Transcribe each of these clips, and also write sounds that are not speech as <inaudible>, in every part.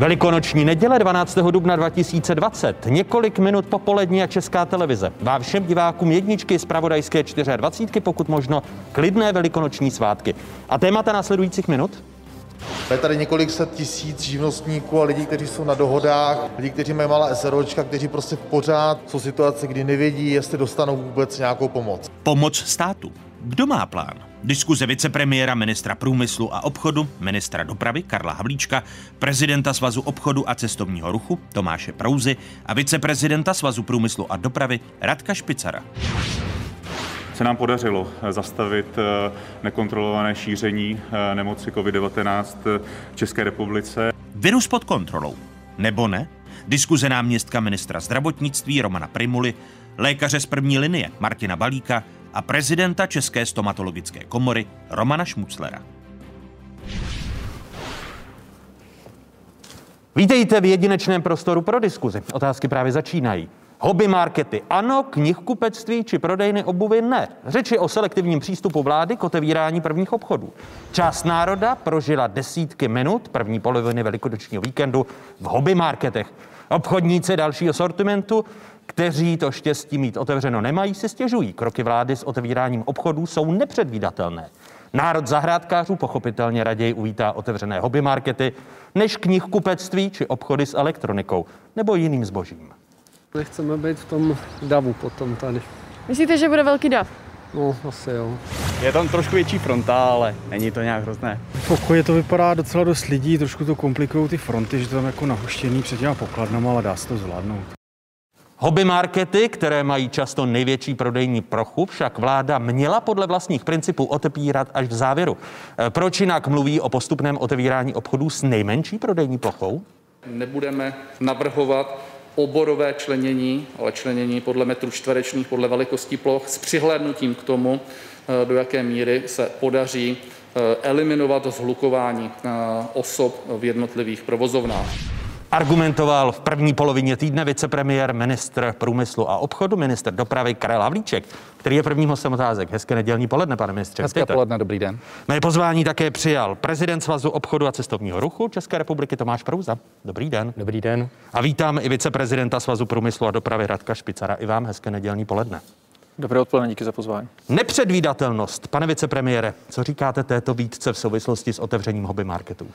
Velikonoční neděle 12. dubna 2020, několik minut popolední a Česká televize. Vám všem divákům jedničky z pravodajské 24, pokud možno klidné velikonoční svátky. A témata následujících minut? Je tady několik set tisíc živnostníků a lidí, kteří jsou na dohodách, lidí, kteří mají malá SROčka, kteří prostě pořád jsou situace, kdy nevědí, jestli dostanou vůbec nějakou pomoc. Pomoc státu. Kdo má plán? Diskuze vicepremiéra ministra průmyslu a obchodu, ministra dopravy Karla Havlíčka, prezidenta Svazu obchodu a cestovního ruchu Tomáše Prouzy a viceprezidenta Svazu průmyslu a dopravy Radka Špicara se nám podařilo zastavit eh, nekontrolované šíření eh, nemoci COVID-19 v České republice. Virus pod kontrolou. Nebo ne? Diskuze náměstka ministra zdravotnictví Romana Primuly, lékaře z první linie Martina Balíka a prezidenta České stomatologické komory Romana Šmuclera. Vítejte v jedinečném prostoru pro diskuzi. Otázky právě začínají. Hobby markety ano, knihkupectví či prodejny obuvy ne. Řeči o selektivním přístupu vlády k otevírání prvních obchodů. Část národa prožila desítky minut první poloviny velikonočního víkendu v hobby marketech. Obchodníci dalšího sortimentu, kteří to štěstí mít otevřeno nemají, si stěžují. Kroky vlády s otevíráním obchodů jsou nepředvídatelné. Národ zahrádkářů pochopitelně raději uvítá otevřené hobby markety než knihkupectví či obchody s elektronikou nebo jiným zbožím. Nechceme být v tom davu potom tady. Myslíte, že bude velký dav? No, asi jo. Je tam trošku větší fronta, ale není to nějak hrozné. V pokoji to vypadá docela dost lidí, trošku to komplikují ty fronty, že to tam jako nahuštěný před těma pokladnama, ale dá se to zvládnout. Hobby markety, které mají často největší prodejní prochu, však vláda měla podle vlastních principů otepírat až v závěru. E, proč jinak mluví o postupném otevírání obchodů s nejmenší prodejní plochou? Nebudeme navrhovat oborové členění, ale členění podle metrů čtverečních, podle velikosti ploch, s přihlédnutím k tomu, eh, do jaké míry se podaří eh, eliminovat zhlukování eh, osob v jednotlivých provozovnách. Argumentoval v první polovině týdne vicepremiér, ministr průmyslu a obchodu, ministr dopravy Karel Havlíček, který je prvním hostem otázek. Hezké nedělní poledne, pane ministře. Hezké poledne, dobrý den. Mé pozvání také přijal prezident Svazu obchodu a cestovního ruchu České republiky Tomáš Prouza. Dobrý den. Dobrý den. A vítám i viceprezidenta Svazu průmyslu a dopravy Radka Špicara. I vám hezké nedělní poledne. Dobré odpoledne, díky za pozvání. Nepředvídatelnost. Pane vicepremiére, co říkáte této výtce v souvislosti s otevřením hobby marketů?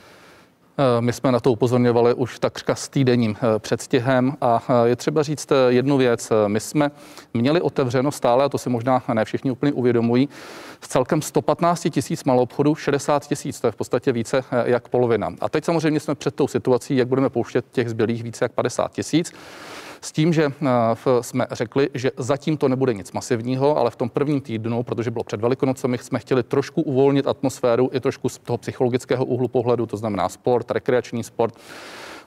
Eh, my jsme na to upozorňovali už takřka s týdenním eh, předstihem a eh, je třeba říct jednu věc. My jsme měli otevřeno stále, a to si možná ne všichni úplně uvědomují, s celkem 115 tisíc obchodů 60 tisíc, to je v podstatě více jak polovina. A teď samozřejmě jsme před tou situací, jak budeme pouštět těch zbylých více jak 50 tisíc. S tím, že jsme řekli, že zatím to nebude nic masivního, ale v tom prvním týdnu, protože bylo před Velikonocemi, jsme chtěli trošku uvolnit atmosféru i trošku z toho psychologického úhlu pohledu, to znamená sport, rekreační sport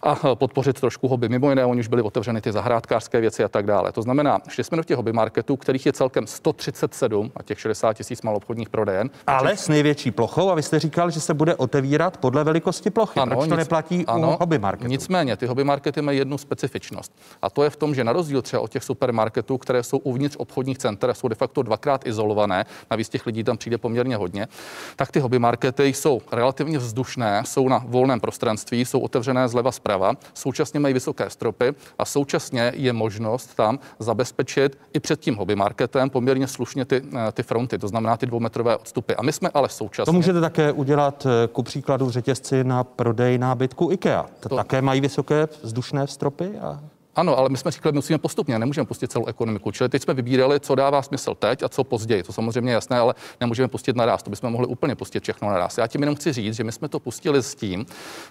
a podpořit trošku hobby. Mimo jiné, oni už byly otevřeny ty zahrádkářské věci a tak dále. To znamená, šli jsme do těch hobby marketů, kterých je celkem 137 a těch 60 tisíc malobchodních prodejen. Ale s největší plochou a vy jste říkal, že se bude otevírat podle velikosti plochy. Ano, Proč to nic, neplatí ano, u hobby marketů? Nicméně, ty hobby markety mají jednu specifičnost. A to je v tom, že na rozdíl třeba od těch supermarketů, které jsou uvnitř obchodních center, jsou de facto dvakrát izolované, navíc těch lidí tam přijde poměrně hodně, tak ty hobby markety jsou relativně vzdušné, jsou na volném prostranství, jsou otevřené zleva zprava, současně mají vysoké stropy a současně je možnost tam zabezpečit i před tím hobby marketem poměrně slušně ty, eh, ty fronty, to znamená ty dvoumetrové odstupy. A my jsme ale současně. To můžete také udělat eh, ku příkladu v řetězci na prodej nábytku IKEA. To, to také mají vysoké vzdušné stropy a ano, ale my jsme říkali, musíme postupně, nemůžeme pustit celou ekonomiku. Čili teď jsme vybírali, co dává smysl teď a co později. To samozřejmě je jasné, ale nemůžeme pustit naraz. To bychom mohli úplně pustit všechno naraz. Já tím jenom chci říct, že my jsme to pustili s tím,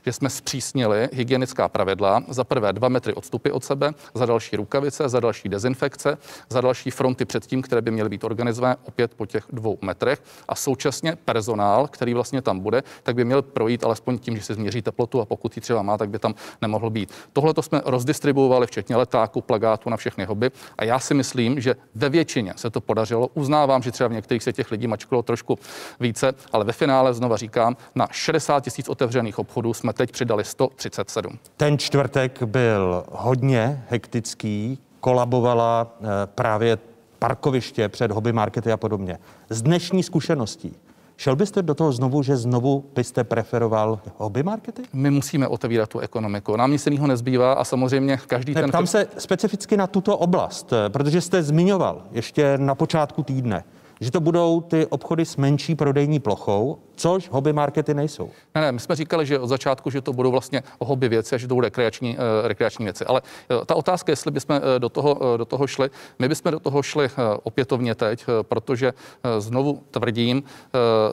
že jsme zpřísnili hygienická pravidla. Za prvé dva metry odstupy od sebe, za další rukavice, za další dezinfekce, za další fronty před tím, které by měly být organizované opět po těch dvou metrech. A současně personál, který vlastně tam bude, tak by měl projít alespoň tím, že se změří teplotu a pokud ji třeba má, tak by tam nemohl být. Tohle to jsme rozdistribuovali včetně letáku, plagátu na všechny hobby. A já si myslím, že ve většině se to podařilo. Uznávám, že třeba v některých se těch lidí mačkalo trošku více, ale ve finále znova říkám, na 60 tisíc otevřených obchodů jsme teď přidali 137. Ten čtvrtek byl hodně hektický, kolabovala eh, právě parkoviště před hobby markety a podobně. Z dnešní zkušeností, Šel byste do toho znovu, že znovu byste preferoval hobby markety? My musíme otevírat tu ekonomiku. Nám nic jiného nezbývá a samozřejmě každý ne, ten... Tam se specificky na tuto oblast, eh, protože jste zmiňoval ještě na počátku týdne, že to budou ty obchody s menší prodejní plochou, což hobby markety nejsou. Ne, ne, my jsme říkali, že od začátku, že to budou vlastně hobby věci a že to budou rekreační, uh, rekreační věci. Ale uh, ta otázka, jestli bychom uh, do, toho, do toho šli, my bychom do toho šli opětovně teď, protože znovu tvrdím,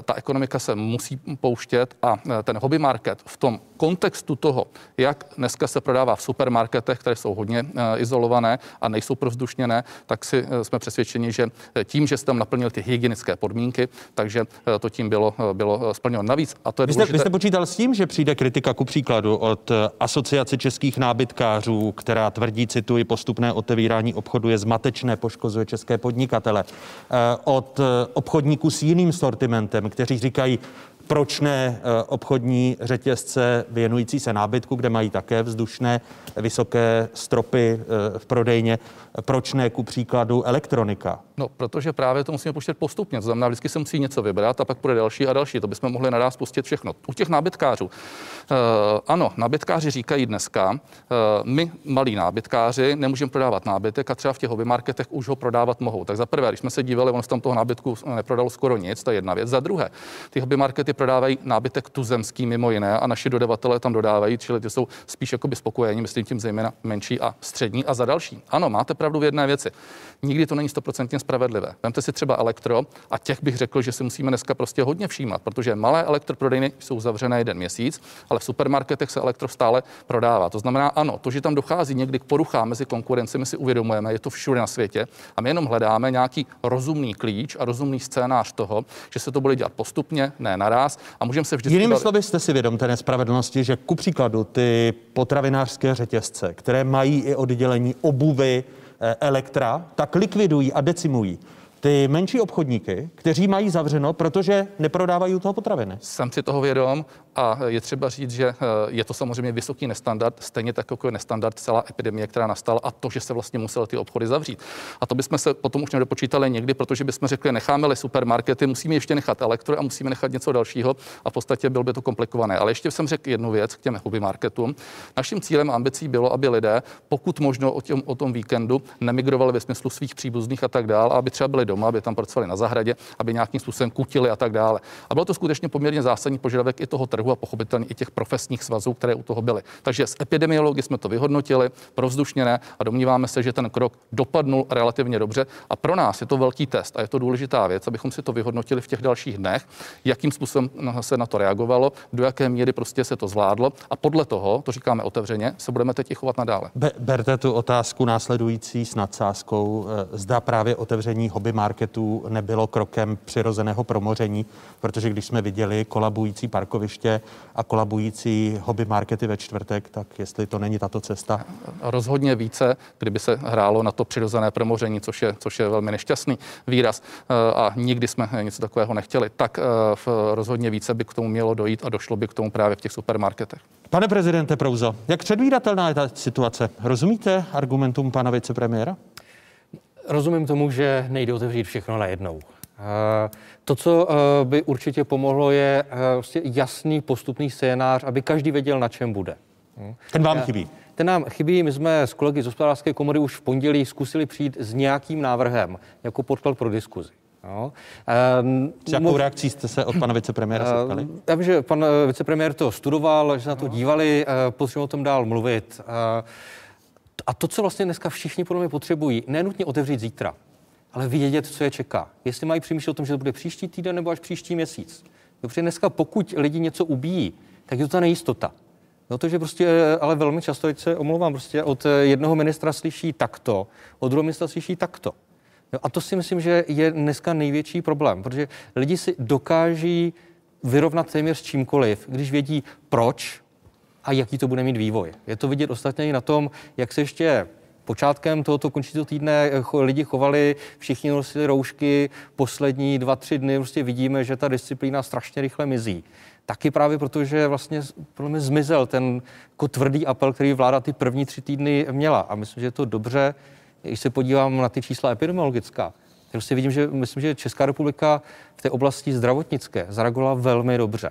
ta ekonomika se musí pouštět a ten hobby market v tom kontextu toho, jak dneska se prodává v supermarketech, které jsou hodně izolované a nejsou provzdušněné, tak si jsme přesvědčeni, že tím, že jste tam naplnil ty hygienické podmínky, takže uh, to tím bylo, uh, bylo bylo splněno. Navíc, a to je vy jste, vy jste počítal s tím, že přijde kritika ku příkladu od eh, Asociace českých nábytkářů, která tvrdí, cituji, postupné otevírání obchodu je zmatečné, poškozuje české podnikatele. Eh, od eh, obchodníků s jiným sortimentem, kteří říkají, proč ne obchodní řetězce věnující se nábytku, kde mají také vzdušné vysoké stropy v prodejně, proč ne ku příkladu elektronika? No, protože právě to musíme počítat postupně. To znamená, vždycky se musí něco vybrat a pak bude další a další. To bychom mohli naraz pustit všechno. U těch nábytkářů. Uh, ano, nábytkáři říkají dneska, uh, my malí nábytkáři nemůžeme prodávat nábytek a třeba v těch hobby marketech už ho prodávat mohou. Tak za prvé, když jsme se dívali, on se tam toho nábytku neprodalo skoro nic, to je jedna věc. Za druhé, ty hobby markety prodávají nábytek tuzemský mimo jiné a naši dodavatelé tam dodávají, čili ty jsou spíš jakoby spokojení, myslím tím zejména menší a střední. A za další, ano, máte pravdu v jedné věci. Nikdy to není stoprocentně spravedlivé. Vemte si třeba elektro a těch bych řekl, že si musíme dneska prostě hodně všímat, protože malé elektroprodejny jsou zavřené jeden měsíc, ale v supermarketech se elektro stále prodává. To znamená, ano, to, že tam dochází někdy k poruchám mezi konkurenci, my si uvědomujeme, je to všude na světě a my jenom hledáme nějaký rozumný klíč a rozumný scénář toho, že se to bude dělat postupně, ne naraz a můžeme se vždycky. Jinými slovy jste si vědom té nespravedlnosti, že ku příkladu ty potravinářské řetězce, které mají i oddělení obuvy, elektra, tak likvidují a decimují ty menší obchodníky, kteří mají zavřeno, protože neprodávají u toho potraviny. Jsem si toho vědom a je třeba říct, že eh, je to samozřejmě vysoký nestandard, stejně tak jako je nestandard celá epidemie, která nastala a to, že se vlastně musely ty obchody zavřít. A to bychom se potom už nedopočítali někdy, protože bychom řekli, necháme-li supermarkety, musíme ještě nechat elektro a musíme nechat něco dalšího a v podstatě bylo by to komplikované. Ale ještě jsem řekl jednu věc k těm hobby marketům. Naším cílem a ambicí bylo, aby lidé, pokud možno o, těm, o tom víkendu, nemigrovali ve smyslu svých příbuzných a tak dále, aby třeba byli doma, aby tam pracovali na zahradě, aby nějakým způsobem kutili a tak dále. A bylo to skutečně poměrně zásadní požadavek i toho trhu a pochopitelně i těch profesních svazů, které u toho byly. Takže z epidemiologie jsme to vyhodnotili, provzdušněné a domníváme se, že ten krok dopadnul relativně dobře. A pro nás je to velký test a je to důležitá věc, abychom si to vyhodnotili v těch dalších dnech, jakým způsobem se na to reagovalo, do jaké míry prostě se to zvládlo a podle toho, to říkáme otevřeně, se budeme teď chovat nadále. Be- berte tu otázku následující s nadsázkou. Eh, zda právě otevření hobby marketů nebylo krokem přirozeného promoření, protože když jsme viděli kolabující parkoviště a kolabující hobby markety ve čtvrtek, tak jestli to není tato cesta? Rozhodně více, kdyby se hrálo na to přirozené promoření, což je, což je velmi nešťastný výraz eh, a nikdy jsme něco takového nechtěli, tak eh, rozhodně více by k tomu mělo dojít a došlo by k tomu právě v těch supermarketech. Pane prezidente Prouzo, jak předvídatelná je ta situace? Rozumíte argumentům pana vicepremiéra? Rozumím tomu, že nejde otevřít všechno najednou. Eh, to, co eh, by určitě pomohlo, je vlastně jasný postupný scénář, aby každý věděl, na čem bude. Hm? Ten vám chybí? Ten nám chybí. My jsme s kolegy z hospodářské komory už v pondělí zkusili přijít s nějakým návrhem jako podklad pro diskuzi. No. S jakou mluv... reakcí jste se od pana vicepremiéra setkali? Uh, já vím, že pan vicepremiér to studoval, že se na to dívali, potřebuji o tom dál mluvit. A to, co vlastně dneska všichni podle mě potřebují, nenutně otevřít zítra, ale vědět, co je čeká. Jestli mají přemýšlet o tom, že to bude příští týden nebo až příští měsíc. Protože dneska, pokud lidi něco ubíjí, tak je to ta nejistota. No to, že prostě, ale velmi často, se omlouvám, prostě od jednoho ministra slyší takto, od druhého ministra slyší takto. No a to si myslím, že je dneska největší problém, protože lidi si dokáží vyrovnat téměř s čímkoliv, když vědí proč a jaký to bude mít vývoj. Je to vidět ostatně i na tom, jak se ještě Počátkem tohoto končícího týdne lidi chovali, všichni nosili roušky, poslední dva, tři dny prostě vidíme, že ta disciplína strašně rychle mizí. Taky právě proto, že vlastně podle mě zmizel ten jako tvrdý apel, který vláda ty první tři týdny měla. A myslím, že je to dobře, když se podívám na ty čísla epidemiologická, prostě vidím, že myslím, že Česká republika v té oblasti zdravotnické zareagovala velmi dobře.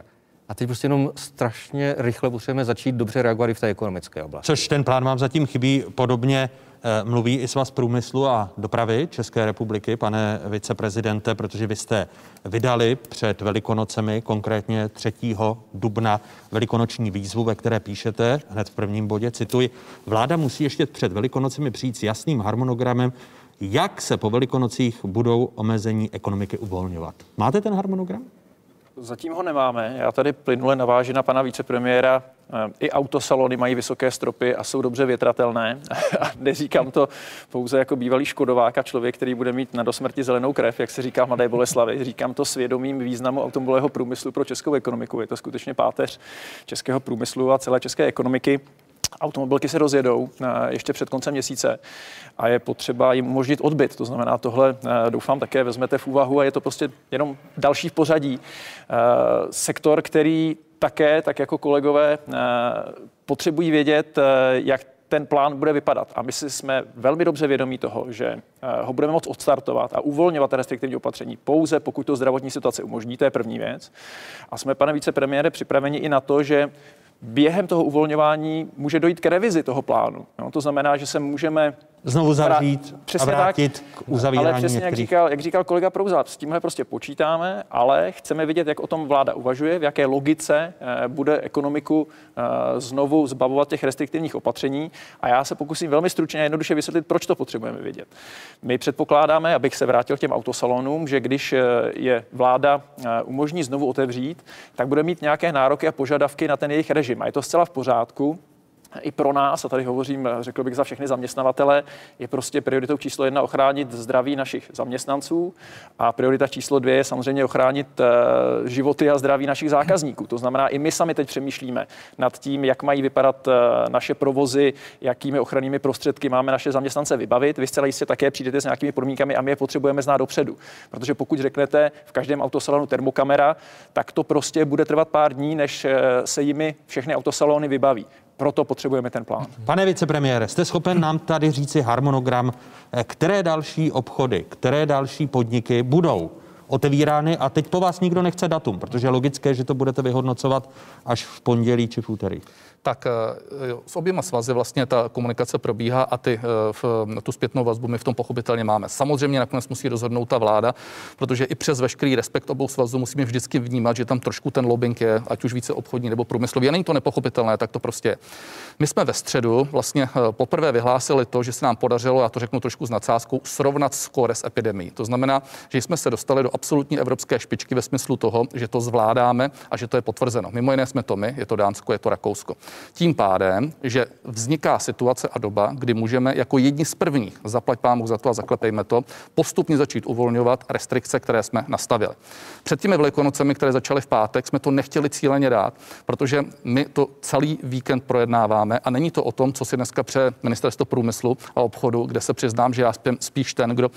A teď prostě jenom strašně rychle potřebujeme začít dobře reagovat i v té ekonomické oblasti. Což ten plán vám zatím chybí. Podobně eh, mluví i svaz průmyslu a dopravy České republiky, pane viceprezidente, protože vy jste vydali před Velikonocemi, konkrétně 3. dubna, velikonoční výzvu, ve které píšete hned v prvním bodě, cituji, vláda musí ještě před Velikonocemi přijít s jasným harmonogramem, jak se po Velikonocích budou omezení ekonomiky uvolňovat. Máte ten harmonogram? Zatím ho nemáme. Já tady plynule navážu na pana vicepremiéra. I autosalony mají vysoké stropy a jsou dobře větratelné. <laughs> A neříkám to pouze jako bývalý škodovák a člověk, který bude mít na dosmrti zelenou krev, jak se říká v Mladé Boleslavi. Říkám to svědomím významu automobilového průmyslu pro českou ekonomiku. Je to skutečně páteř českého průmyslu a celé české ekonomiky automobilky se rozjedou eh, ještě před koncem měsíce a je potřeba jim umožnit odbyt. To znamená, tohle eh, doufám také vezmete v úvahu a je to prostě jenom další v pořadí. Eh, sektor, který také, tak jako kolegové, potřebují vědět, jak ten plán bude vypadat. A my si jsme velmi dobře vědomí toho, že ho budeme moct odstartovat a uvolňovat restriktivní opatření pouze, pokud to zdravotní situace umožní, to je první věc. A jsme, pane vicepremiére, připraveni i na to, že během toho uvolňování může dojít k revizi toho plánu. No, to znamená, že se můžeme znovu zavřít a vrátit tak, k uzavírání Ale přesně, některých... jak říkal, jak říkal kolega Prouza, s tímhle prostě počítáme, ale chceme vidět, jak o tom vláda uvažuje, v jaké logice eh, bude ekonomiku eh, znovu zbavovat těch restriktivních opatření. A já se pokusím velmi stručně a jednoduše vysvětlit, proč to potřebujeme vidět. My předpokládáme, abych se vrátil k těm autosalonům, že když eh, je vláda umožní znovu otevřít, tak bude mít nějaké nároky a požadavky na ten jejich režim. A je to zcela v pořádku i pro nás, a tady hovořím, řekl bych, za všechny zaměstnavatele, je prostě prioritou číslo jedna ochránit zdraví našich zaměstnanců a priorita číslo dvě je samozřejmě ochránit eh, životy a zdraví našich zákazníků. To znamená, i my sami teď přemýšlíme nad tím, jak mají vypadat eh, naše provozy, jakými ochrannými prostředky máme naše zaměstnance vybavit. Vy zcela jistě také přijdete s nějakými podmínkami a my je potřebujeme znát dopředu. Protože pokud řeknete v každém autosalonu termokamera, tak to prostě bude trvat pár dní, než eh, se jimi všechny autosalony vybaví. Proto potřebujeme ten plán. Pane vicepremiére, jste schopen nám tady říci harmonogram, eh, které další obchody, které další podniky budou otevírány a teď po vás nikdo nechce datum, protože je logické, že to budete vyhodnocovat až v pondělí či v úterý tak eh, s oběma svazy vlastně ta komunikace probíhá a ty, eh, v, tu zpětnou vazbu my v tom pochopitelně máme. Samozřejmě nakonec musí rozhodnout ta vláda, protože i přes veškerý respekt obou svazů musíme vždycky vnímat, že tam trošku ten lobbying je, ať už více obchodní nebo průmyslový. A není to nepochopitelné, tak to prostě je. My jsme ve středu vlastně eh, poprvé vyhlásili to, že se nám podařilo, já to řeknu trošku s nadsázkou, srovnat skóre s epidemí. To znamená, že jsme se dostali do absolutní evropské špičky ve smyslu toho, že to zvládáme a že to je potvrzeno. Mimo jiné jsme to my, je to Dánsko, je to Rakousko. Tím pádem, že vzniká situace a doba, kdy můžeme jako jedni z prvních, zaplať pámu za to a zaklepejme to, postupně začít uvolňovat restrikce, které jsme nastavili. Před těmi velikonocemi, které začaly v pátek, jsme to nechtěli cíleně dát, protože my to celý víkend projednáváme a není to o tom, co si dneska pře ministerstvo průmyslu a obchodu, kde se přiznám, že já spíš ten, kdo uh,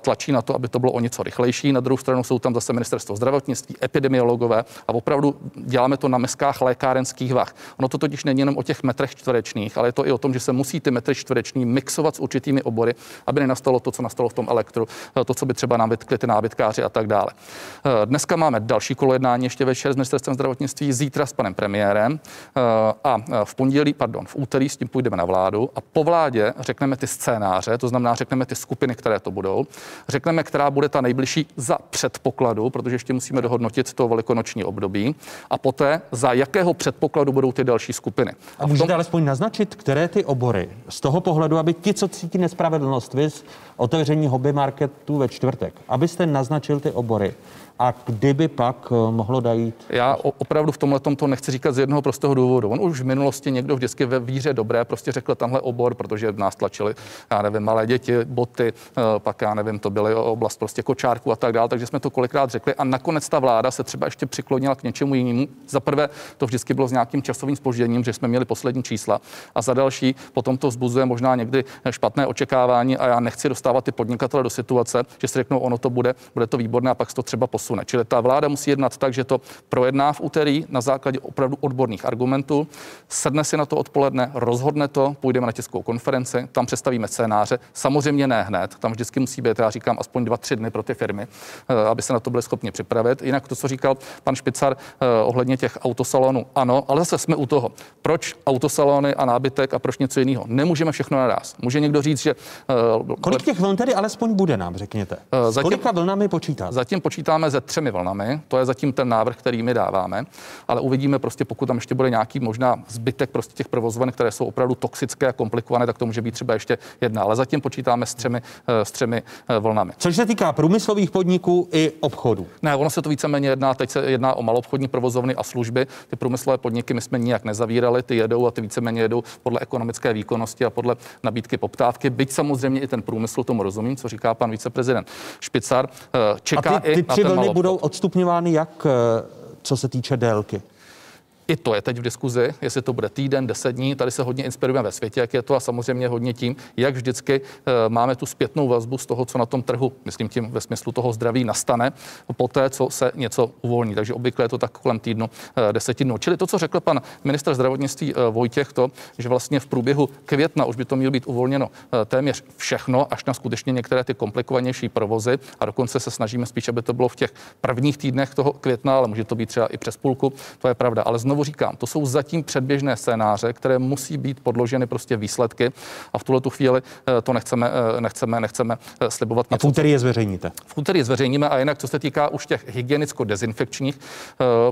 tlačí na to, aby to bylo o něco rychlejší. Na druhou stranu jsou tam zase ministerstvo zdravotnictví, epidemiologové a opravdu děláme to na meskách lékárenských vah. Ono to totiž není jenom o těch metrech čtverečních, ale je to i o tom, že se musí ty metry čtvereční mixovat s určitými obory, aby nenastalo to, co nastalo v tom elektru, to, co by třeba nám vytkli ty nábytkáři a tak dále. Dneska máme další kolo jednání ještě večer s ministerstvem zdravotnictví, zítra s panem premiérem a v pondělí, pardon, v úterý s tím půjdeme na vládu a po vládě řekneme ty scénáře, to znamená řekneme ty skupiny, které to budou, řekneme, která bude ta nejbližší za předpokladu, protože ještě musíme dohodnotit to velikonoční období a poté za jakého předpokladu budou ty další skupiny skupiny. A, a můžete tom... alespoň naznačit, které ty obory z toho pohledu, aby ti, co cítí nespravedlnost, vy otevření hobby marketu ve čtvrtek, abyste naznačil ty obory, a kdyby pak eh, mohlo dojít? Já opravdu v tomhle to nechci říkat z jednoho prostého důvodu. On už v minulosti někdo vždycky ve víře dobré prostě řekl tenhle obor, protože nás tlačili, já nevím, malé děti, boty, eh, pak já nevím, to byly oblast prostě kočárku a tak dál, takže jsme to kolikrát řekli a nakonec ta vláda se třeba ještě přiklonila k něčemu jinému. Za prvé, to vždycky bylo s nějakým časovým spožděním, že jsme měli poslední čísla a za další, potom to vzbuzuje možná někdy špatné očekávání a já nechci dostávat ty podnikatele do situace, že si řeknou, ono to bude, bude to výborné a pak to třeba posune. Čili ta vláda musí jednat tak, že to projedná v úterý na základě opravdu odborných argumentů, sedne si na to odpoledne, rozhodne to, půjdeme na tiskovou konferenci, tam představíme scénáře. Samozřejmě ne hned, tam vždycky musí být, já říkám, aspoň dva, tři dny pro ty firmy, eh, aby se na to byli schopni připravit. Jinak to, co říkal pan Špicar eh, ohledně těch autosalonů, ano, ale zase jsme u toho. Proč autosalony a nábytek a proč něco jiného? Nemůžeme všechno naraz. Může někdo říct, že. Eh, Kolik těch vln tedy alespoň bude nám, řekněte? Zatím, kolika vlnami počítáte? Zatím počítáme ze třemi vlnami, to je zatím ten návrh, který my dáváme, ale uvidíme prostě, pokud tam ještě bude nějaký možná zbytek prostě těch provozoven, které jsou opravdu toxické a komplikované, tak to může být třeba ještě jedna. Ale zatím počítáme s třemi, s třemi vlnami. Což se týká průmyslových podniků i obchodu. Ne, ono se to víceméně jedná, teď se jedná o malobchodní provozovny a služby. Ty průmyslové podniky my jsme nijak nezavírali, ty jedou a ty víceméně jedou podle ekonomické výkonnosti a podle nabídky poptávky. Byť samozřejmě i ten průmysl tomu rozumím, co říká pan viceprezident Špicar. Eh, čeká a ty, ty i na ten budou odstupňovány jak, eh, co se týče délky? I to je teď v diskuzi, jestli to bude týden, deset dní. Tady se hodně inspirujeme ve světě, jak je to a samozřejmě hodně tím, jak vždycky eh, máme tu zpětnou vazbu z toho, co na tom trhu, myslím tím ve smyslu toho zdraví, nastane po té, co se něco uvolní. Takže obvykle je to tak kolem týdnu, eh, deseti dnů. Čili to, co řekl pan minister zdravotnictví eh, Vojtěch, to, že vlastně v průběhu května už by to mělo být uvolněno téměř všechno, až na skutečně některé ty komplikovanější provozy. A dokonce se snažíme spíš, aby to bylo v těch prvních týdnech toho května, ale může to být třeba i přes půlku. To je pravda. Ale znovu znovu říkám, to jsou zatím předběžné scénáře, které musí být podloženy prostě výsledky a v tuhle tu chvíli eh, to nechceme, eh, nechceme, nechceme eh, slibovat. A v úterý je zveřejníte? V úterý je zveřejníme a jinak, co se týká už těch hygienicko-dezinfekčních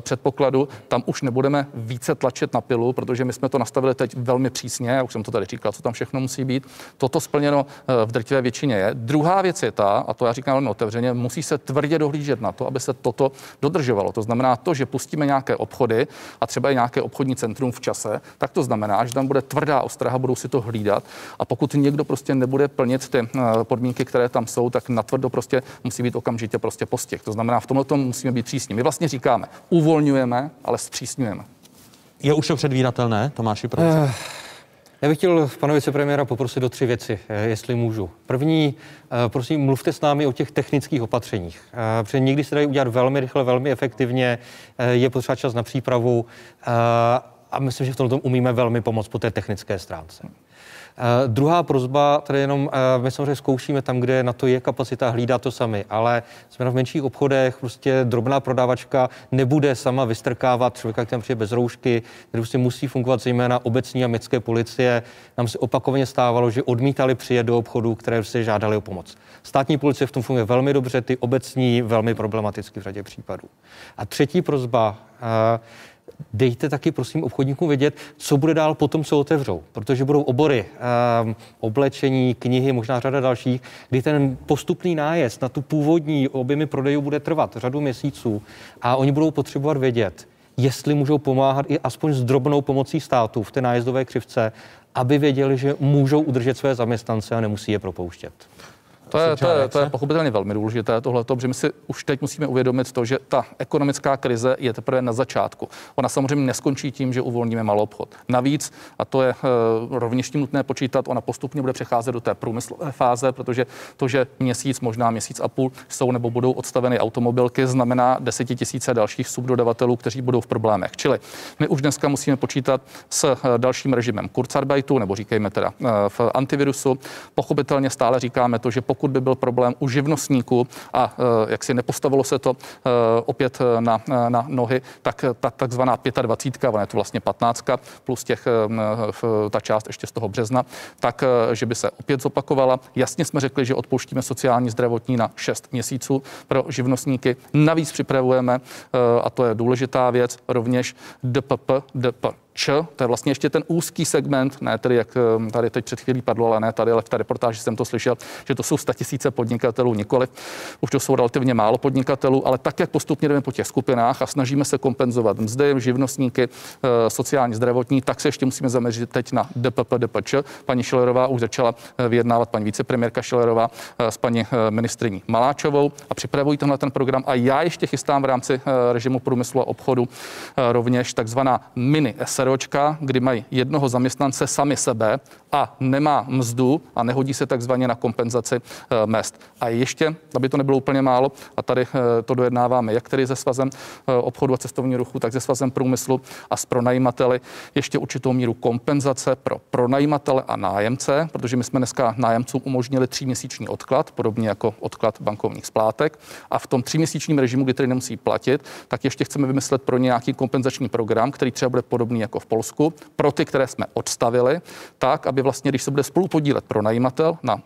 předpokladů, tam už nebudeme více tlačit na pilu, protože my jsme to nastavili teď velmi přísně, já už jsem to tady říkal, co tam všechno musí být. Toto splněno v drtivé většině je. Druhá věc je ta, a to já říkám velmi otevřeně, musí se tvrdě dohlížet na to, aby se toto dodržovalo. To znamená to, že pustíme nějaké obchody a třeba i nějaké obchodní centrum v čase, tak to znamená, že tam bude tvrdá ostraha, budou si to hlídat. A pokud někdo prostě nebude plnit ty eh, podmínky, které tam jsou, tak natvrdo prostě musí být okamžitě prostě postih. To znamená, v tomhle tom musíme být přísní. My vlastně říkáme, uvolňujeme, ale zpřísňujeme. Je už to předvídatelné, Tomáši, proč? Já bych chtěl pana vicepremiéra poprosit o tři věci, eh, jestli můžu. První, prosím, mluvte s námi o těch technických opatřeních, protože někdy se dají udělat velmi rychle, velmi efektivně, je potřeba čas na přípravu a myslím, že v tom umíme velmi pomoct po té technické stránce. Uh, druhá prozba, tady jenom uh, my samozřejmě zkoušíme tam, kde na to je kapacita, hlídá to sami, ale jsme v menších obchodech, prostě drobná prodávačka nebude sama vystrkávat člověka, který tam přijde bez roušky, který prostě musí fungovat zejména obecní a městské policie. Nám se opakovaně stávalo, že odmítali přijet do obchodu, které se žádali o pomoc. Státní policie v tom funguje velmi dobře, ty obecní velmi problematicky v řadě případů. A třetí prozba, uh, dejte taky prosím obchodníkům vědět, co bude dál potom, co otevřou, protože budou obory, um, oblečení, knihy, možná řada dalších, kdy ten postupný nájezd na tu původní objemy prodejů bude trvat řadu měsíců a oni budou potřebovat vědět, jestli můžou pomáhat i aspoň s drobnou pomocí státu v té nájezdové křivce, aby věděli, že můžou udržet své zaměstnance a nemusí je propouštět. To je, to, je, to je pochopitelně velmi důležité tohle, protože my si už teď musíme uvědomit to, že ta ekonomická krize je teprve na začátku. Ona samozřejmě neskončí tím, že uvolníme malou obchod. Navíc, a to je uh, rovněž tím nutné počítat, ona postupně bude přecházet do té průmyslové fáze, protože to, že měsíc, možná měsíc a půl jsou nebo budou odstaveny automobilky, znamená desetitisíce dalších subdodavatelů, kteří budou v problémech. Čili my už dneska musíme počítat s uh, dalším režimem Kurzarbeitu, nebo říkejme teda uh, v antivirusu. Pochopitelně stále říkáme to, že pokud pokud by byl problém u živnostníků a eh, jak si nepostavilo se to eh, opět eh, na, na nohy, tak ta takzvaná 25, ona je to vlastně 15 plus těch, ta část ještě z toho března, tak, že by se opět zopakovala. Jasně jsme řekli, že odpouštíme sociální zdravotní na 6 měsíců pro živnostníky. Navíc připravujeme, a to je důležitá věc, rovněž DPP, DP, Č, to je vlastně ještě ten úzký segment, ne tedy jak eh, tady teď před chvílí padlo, ale ne tady, ale v té reportáži jsem to slyšel, že to jsou tisíce podnikatelů, nikoli, už to jsou relativně málo podnikatelů, ale tak, jak postupně jdeme po těch skupinách a snažíme se kompenzovat mzdy, živnostníky, eh, sociální, zdravotní, tak se ještě musíme zaměřit teď na DPP, DPČ. Paní Šilerová už začala eh, vyjednávat, paní vicepremiérka Šilerová s paní ministriní Maláčovou a připravují tenhle ten program. A já ještě chystám v rámci režimu průmyslu a obchodu rovněž takzvaná mini SROčka, kdy mají jednoho zaměstnance sami sebe a nemá mzdu a nehodí se takzvaně na kompenzaci eh, mest. A ještě, aby to nebylo úplně málo, a tady eh, to dojednáváme jak tedy se svazem eh, obchodu a cestovního ruchu, tak se svazem průmyslu a s pronajímateli ještě určitou míru kompenzace pro pronajímatele a nájemce, protože my jsme dneska nájemcům umožnili tříměsíční odklad, podobně jako odklad bankovních splátek. A v tom tříměsíčním režimu, kdy tedy nemusí platit, tak ještě chceme vymyslet pro nějaký kompenzační program, který třeba bude podobný jako v Polsku, pro ty, které jsme odstavili, tak, aby vlastně, když se bude spolu podílet pro najímatel na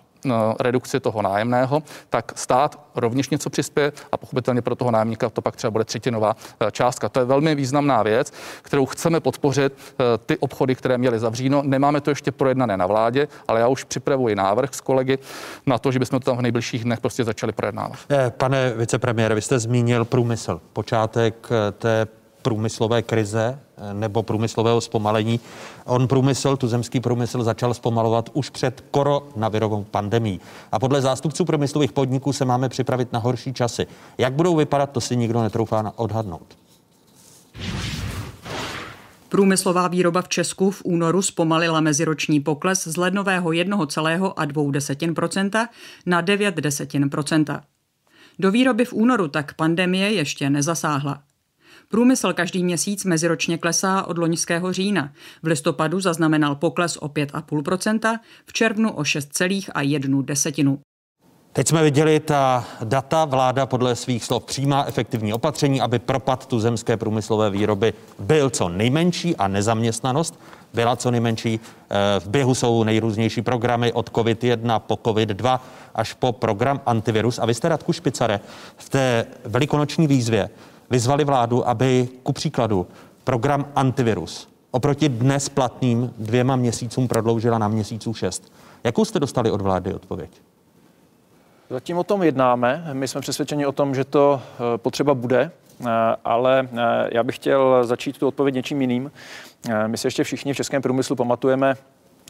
redukci toho nájemného, tak stát rovněž něco přispěje a pochopitelně pro toho nájemníka to pak třeba bude třetinová eh, částka. To je velmi významná věc, kterou chceme podpořit eh, ty obchody, které měly zavříno. Nemáme to ještě projednané na vládě, ale já už připravuji návrh s kolegy na to, že bychom to tam v nejbližších dnech prostě začali projednávat. Eh, pane vicepremiére, vy jste zmínil průmysl. Počátek té průmyslové krize nebo průmyslového zpomalení. On průmysl, tu zemský průmysl začal zpomalovat už před koronavirovou pandemí. A podle zástupců průmyslových podniků se máme připravit na horší časy. Jak budou vypadat, to si nikdo netroufá odhadnout. Průmyslová výroba v Česku v únoru zpomalila meziroční pokles z lednového 1,2% na 9 desetin procenta. Do výroby v únoru tak pandemie ještě nezasáhla. Průmysl každý měsíc meziročně klesá od loňského října. V listopadu zaznamenal pokles o 5,5%, v červnu o 6,1 desetinu. Teď jsme viděli ta data. Vláda podle svých slov přijímá efektivní opatření, aby propad tuzemské průmyslové výroby byl co nejmenší a nezaměstnanost byla co nejmenší. Eh, v běhu jsou nejrůznější programy od COVID-1 po COVID-2 až po program antivirus. A vy jste, Radku Špicare, v té velikonoční výzvě vyzvali vládu, aby ku příkladu program antivirus oproti dnes platným dvěma měsícům prodloužila na měsíců šest. Jakou jste dostali od vlády odpověď? Zatím o tom jednáme. My jsme přesvědčeni o tom, že to eh, potřeba bude, eh, ale eh, já bych chtěl začít tu odpověď něčím jiným. My si ještě všichni v českém průmyslu pamatujeme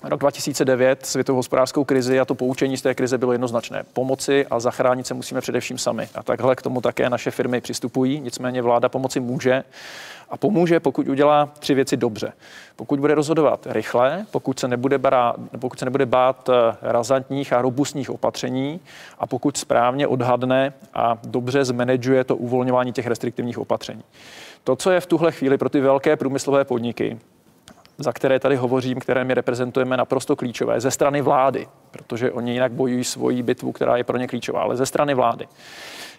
Rok 2009, světovou hospodářskou krizi a to poučení z té krize bylo jednoznačné. Pomoci a zachránit se musíme především sami. A takhle k tomu také naše firmy přistupují. Nicméně vláda pomoci může a pomůže, pokud udělá tři věci dobře. Pokud bude rozhodovat rychle, pokud se nebude, brát, pokud se nebude bát eh, razantních a robustních opatření a pokud správně odhadne a dobře zmanaguje to uvolňování těch restriktivních opatření. To, co je v tuhle chvíli pro ty velké průmyslové podniky, za které tady hovořím, které my reprezentujeme, naprosto klíčové. Ze strany vlády, protože oni jinak bojují svoji bitvu, která je pro ně klíčová, ale ze strany vlády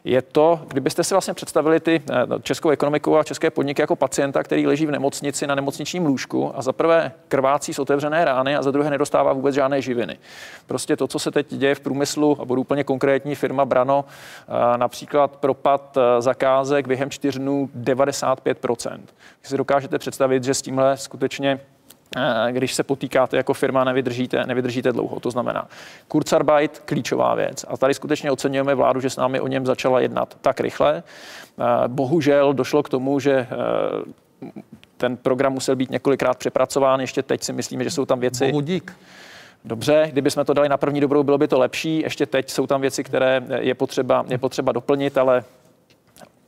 je to, kdybyste si vlastně představili ty eh, českou ekonomiku a české podniky jako pacienta, který leží v nemocnici na nemocničním lůžku a za prvé krvácí z otevřené rány a za druhé nedostává vůbec žádné živiny. Prostě to, co se teď děje v průmyslu, a budu úplně konkrétní, firma Brano, eh, například propad eh, zakázek během čtyř dnů 95%. Když si dokážete představit, že s tímhle skutečně když se potýkáte jako firma, nevydržíte, nevydržíte dlouho. To znamená, Kurzarbeit, klíčová věc. A tady skutečně oceňujeme vládu, že s námi o něm začala jednat tak rychle. Eh, bohužel došlo k tomu, že eh, ten program musel být několikrát přepracován. Ještě teď si myslíme, že jsou tam věci. Bohu dík. Dobře, kdyby jsme to dali na první dobrou, bylo by to lepší. Ještě teď jsou tam věci, které je potřeba, je potřeba doplnit, ale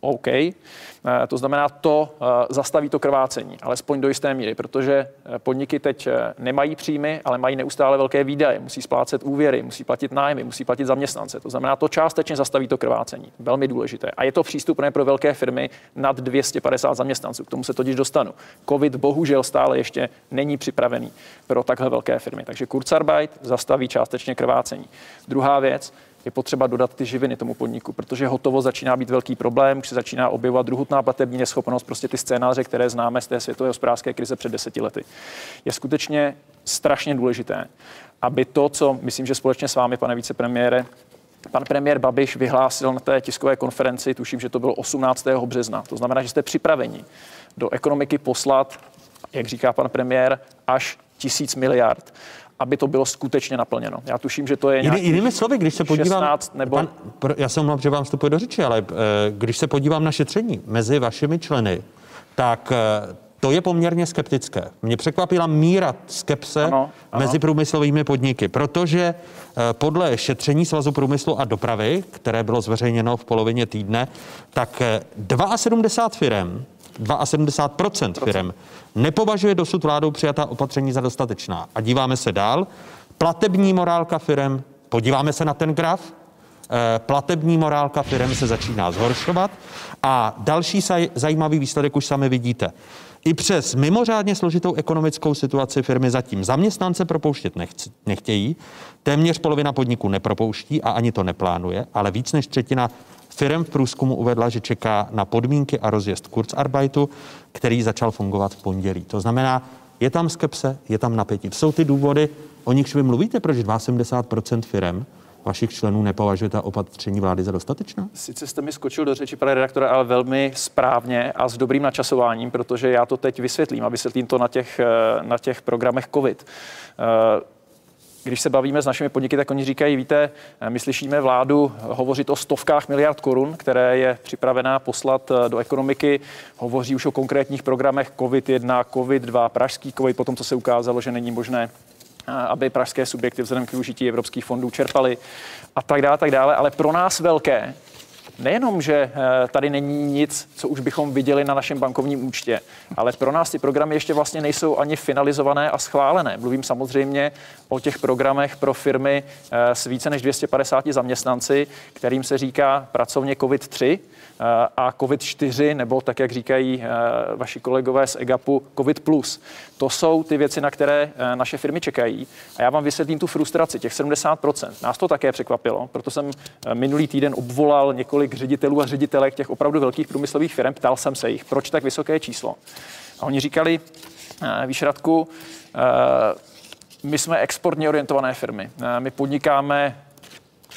OK. Eh, to znamená, to eh, zastaví to krvácení, alespoň do jisté míry, protože eh, podniky teď nemají příjmy, ale mají neustále velké výdaje, musí splácet úvěry, musí platit nájmy, musí platit zaměstnance. To znamená, to částečně zastaví to krvácení. Velmi důležité. A je to přístupné pro velké firmy nad 250 zaměstnanců. K tomu se totiž dostanu. COVID bohužel stále ještě není připravený pro takhle velké firmy. Takže Kurzarbeit zastaví částečně krvácení. Druhá věc, je potřeba dodat ty živiny tomu podniku, protože hotovo začíná být velký problém, už se začíná objevovat druhotná platební neschopnost, prostě ty scénáře, které známe z té světové hospodářské krize před deseti lety. Je skutečně strašně důležité, aby to, co myslím, že společně s vámi, pane vicepremiére, Pan premiér Babiš vyhlásil na té tiskové konferenci, tuším, že to bylo 18. března. To znamená, že jste připraveni do ekonomiky poslat jak říká pan premiér, až tisíc miliard aby to bylo skutečně naplněno. Já tuším, že to je Jiný, jinými slovy, když se podívám, 16 nebo... pan, pro, já jsem mluv, že vám vstupuje do řeči, ale e, když se podívám na šetření mezi vašimi členy, tak e, to je poměrně skeptické. Mě překvapila míra skepse ano, ano. mezi průmyslovými podniky, protože e, podle šetření Svazu průmyslu a dopravy, které bylo zveřejněno v polovině týdne, tak 72 firm 72% firm nepovažuje dosud vládou přijatá opatření za dostatečná. A díváme se dál. Platební morálka firm, podíváme se na ten graf, eh, platební morálka firm se začíná zhoršovat a další zajímavý výsledek už sami vidíte. I přes mimořádně složitou ekonomickou situaci firmy zatím zaměstnance propouštět nechtějí, téměř polovina podniků nepropouští a ani to neplánuje, ale víc než třetina Firm v průzkumu uvedla, že čeká na podmínky a rozjezd Kurzarbeitu, který začal fungovat v pondělí. To znamená, je tam skepse, je tam napětí. Jsou ty důvody, o nichž vy mluvíte, proč 72% firm vašich členů nepovažuje ta opatření vlády za dostatečná? Sice jste mi skočil do řeči, pane redaktore, ale velmi správně a s dobrým načasováním, protože já to teď vysvětlím a vysvětlím to na těch, eh, na těch programech COVID. Eh, když se bavíme s našimi podniky, tak oni říkají, víte, my slyšíme vládu hovořit o stovkách miliard korun, které je připravená poslat eh, do ekonomiky. Hovoří už o konkrétních programech COVID-1, COVID-2, pražský COVID, potom co se ukázalo, že není možné eh, aby pražské subjekty vzhledem k využití evropských fondů čerpaly a tak dále, tak dále. Ale pro nás velké nejenom, že eh, tady není nic, co už bychom viděli na našem bankovním účtě, ale pro nás ty programy ještě vlastně nejsou ani finalizované a schválené. Mluvím samozřejmě o těch programech pro firmy eh, s více než 250 zaměstnanci, kterým se říká pracovně COVID-3 eh, a COVID-4, nebo tak, jak říkají vaši kolegové z EGAPu, COVID+. To jsou ty věci, na které naše firmy čekají. A já vám vysvětlím tu frustraci, těch 70%. Nás to také překvapilo, proto jsem minulý týden obvolal několik ředitelů a ředitelek těch opravdu velkých průmyslových firm, ptal jsem se jich, proč tak vysoké číslo. A oni říkali, eh, víš Radku, eh, my jsme exportně orientované firmy. Eh, my podnikáme